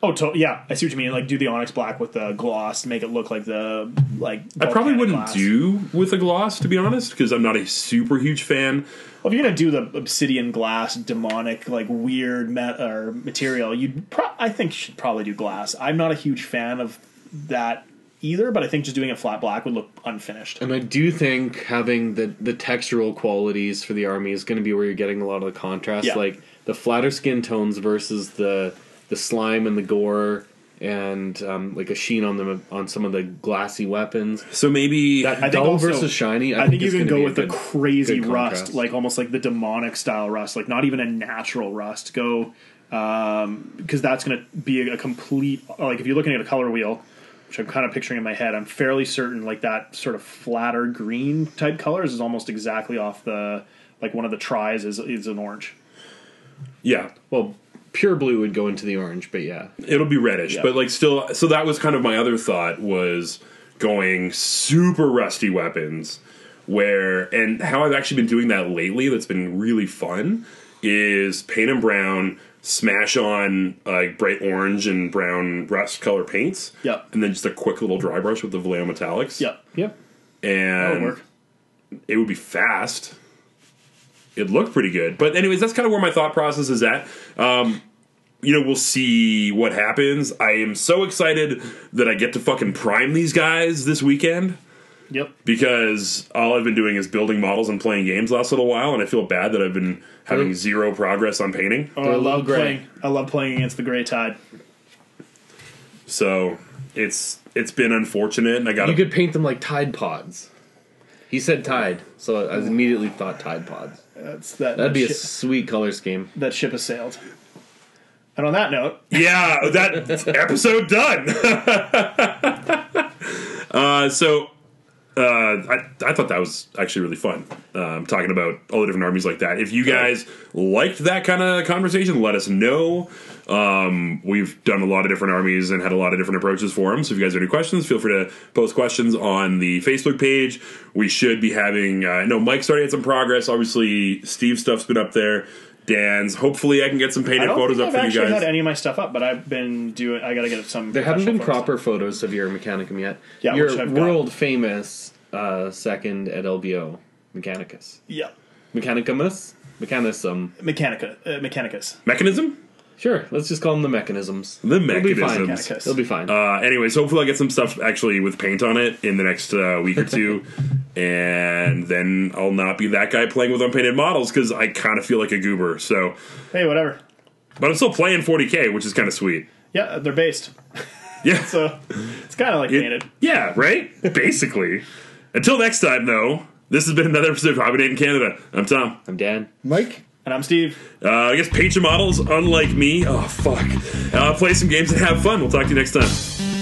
Speaker 2: Oh, to- yeah, I see what you mean. Like, do the onyx black with the gloss, make it look like the like.
Speaker 1: I probably
Speaker 2: volcanic
Speaker 1: wouldn't
Speaker 2: glass.
Speaker 1: do with a gloss, to be honest, because I'm not a super huge fan.
Speaker 2: Well, if you're gonna do the obsidian glass, demonic, like weird met- or material, you'd. Pro- I think you should probably do glass. I'm not a huge fan of that either, but I think just doing it flat black would look unfinished.
Speaker 4: And I do think having the the textural qualities for the army is going to be where you're getting a lot of the contrast,
Speaker 2: Yeah.
Speaker 4: like the flatter skin tones versus the the slime and the gore, and um, like a sheen on them on some of the glassy weapons.
Speaker 1: So maybe
Speaker 4: That
Speaker 2: I think
Speaker 4: dull
Speaker 2: also-
Speaker 4: versus shiny. I,
Speaker 2: I, think, you can go with the crazy rust, like almost like the demonic style rust, like not even a natural rust. Go because that's going to be a, a complete like if you're looking at a color wheel, which I'm kind of picturing in my head, I'm fairly certain like that sort of flatter green type colors is almost exactly off the like one of the tries is is an orange.
Speaker 1: yeah,
Speaker 4: well, pure blue would go into the orange, but yeah,
Speaker 1: it'll be reddish,
Speaker 2: Yeah.
Speaker 1: but like still. So that was kind of my other thought was going super rusty weapons, where and how I've actually been doing that lately. That's been really fun. Is paint and brown smash on like bright orange and brown rust color paints.
Speaker 2: Yep.
Speaker 1: and then just a quick little dry brush with the Vallejo metallics.
Speaker 2: Yep,
Speaker 4: yep.
Speaker 1: and
Speaker 2: work.
Speaker 1: it would be fast. It looked pretty good, but anyways, that's kind of where my thought process is at. Um, you know, we'll see what happens. I am so excited that I get to fucking prime these guys this weekend
Speaker 2: Yep.
Speaker 1: because all I've been doing is building models and playing games last little while, and I feel bad that I've been having
Speaker 4: Mm.
Speaker 1: zero progress on painting.
Speaker 2: Oh,
Speaker 4: They're
Speaker 2: I
Speaker 4: a little
Speaker 2: love
Speaker 4: gray.
Speaker 2: playing. I love playing against the Gray Tide.
Speaker 1: So it's it's been unfortunate, and I got
Speaker 4: You could paint them like Tide Pods. He said Tide, so I immediately thought Tide Pods.
Speaker 2: That's that.
Speaker 4: That'd
Speaker 2: that
Speaker 4: be a
Speaker 2: ship,
Speaker 4: sweet color scheme.
Speaker 2: that ship has sailed. And on that note, [laughs]
Speaker 1: Yeah, that episode done. [laughs] uh, so uh, I, I thought that was actually really fun. Um, talking about all the different armies like that. If you guys liked that kind of conversation, let us know. Um, we've done a lot of different armies and had a lot of different approaches for them. So if you guys have any questions, feel free to post questions on the Facebook page. We should be having. Uh, no, Mike's already had some progress. Obviously, Steve's stuff's been up there. Dan's. Hopefully, I can get some painted
Speaker 2: don't
Speaker 1: photos
Speaker 2: think
Speaker 1: up
Speaker 2: I've
Speaker 1: for you
Speaker 2: actually
Speaker 1: guys.
Speaker 2: had any of my stuff up, but I've been doing. I got to get some.
Speaker 4: There haven't been
Speaker 2: photos.
Speaker 4: proper photos of your Mechanicum yet.
Speaker 2: Yeah,
Speaker 4: your
Speaker 2: which I've got.
Speaker 4: world famous uh, second at LBO Mechanicus.
Speaker 2: Yeah,
Speaker 4: Mechanicus? Mechanism.
Speaker 2: Mechanica, uh, Mechanicus.
Speaker 1: Mechanism.
Speaker 4: Sure, let's just call them the mechanisms.
Speaker 1: The
Speaker 4: It'll be fine.
Speaker 1: mechanisms.
Speaker 4: It'll be fine.
Speaker 1: Uh, anyways, hopefully I'll get some stuff actually with paint on it in the next uh, week or [laughs] two, and then I'll not be that guy playing with unpainted models because I kind of feel like a goober. So,
Speaker 2: Hey, whatever.
Speaker 1: but I'm still playing 40k, which is kind of sweet.
Speaker 2: Yeah, they're based, [laughs]
Speaker 1: Yeah,
Speaker 2: so it's kind of like
Speaker 1: It-
Speaker 2: painted.
Speaker 1: yeah, right. [laughs] Basically. Until next time, though. This has been another episode of Hobby Date in Canada. I'm Tom.
Speaker 4: I'm Dan.
Speaker 3: Mike?
Speaker 2: And I'm Steve.
Speaker 1: Uh, I guess paint your models, unlike me. Oh fuck. Uh, play some games and have fun. We'll talk to you next time.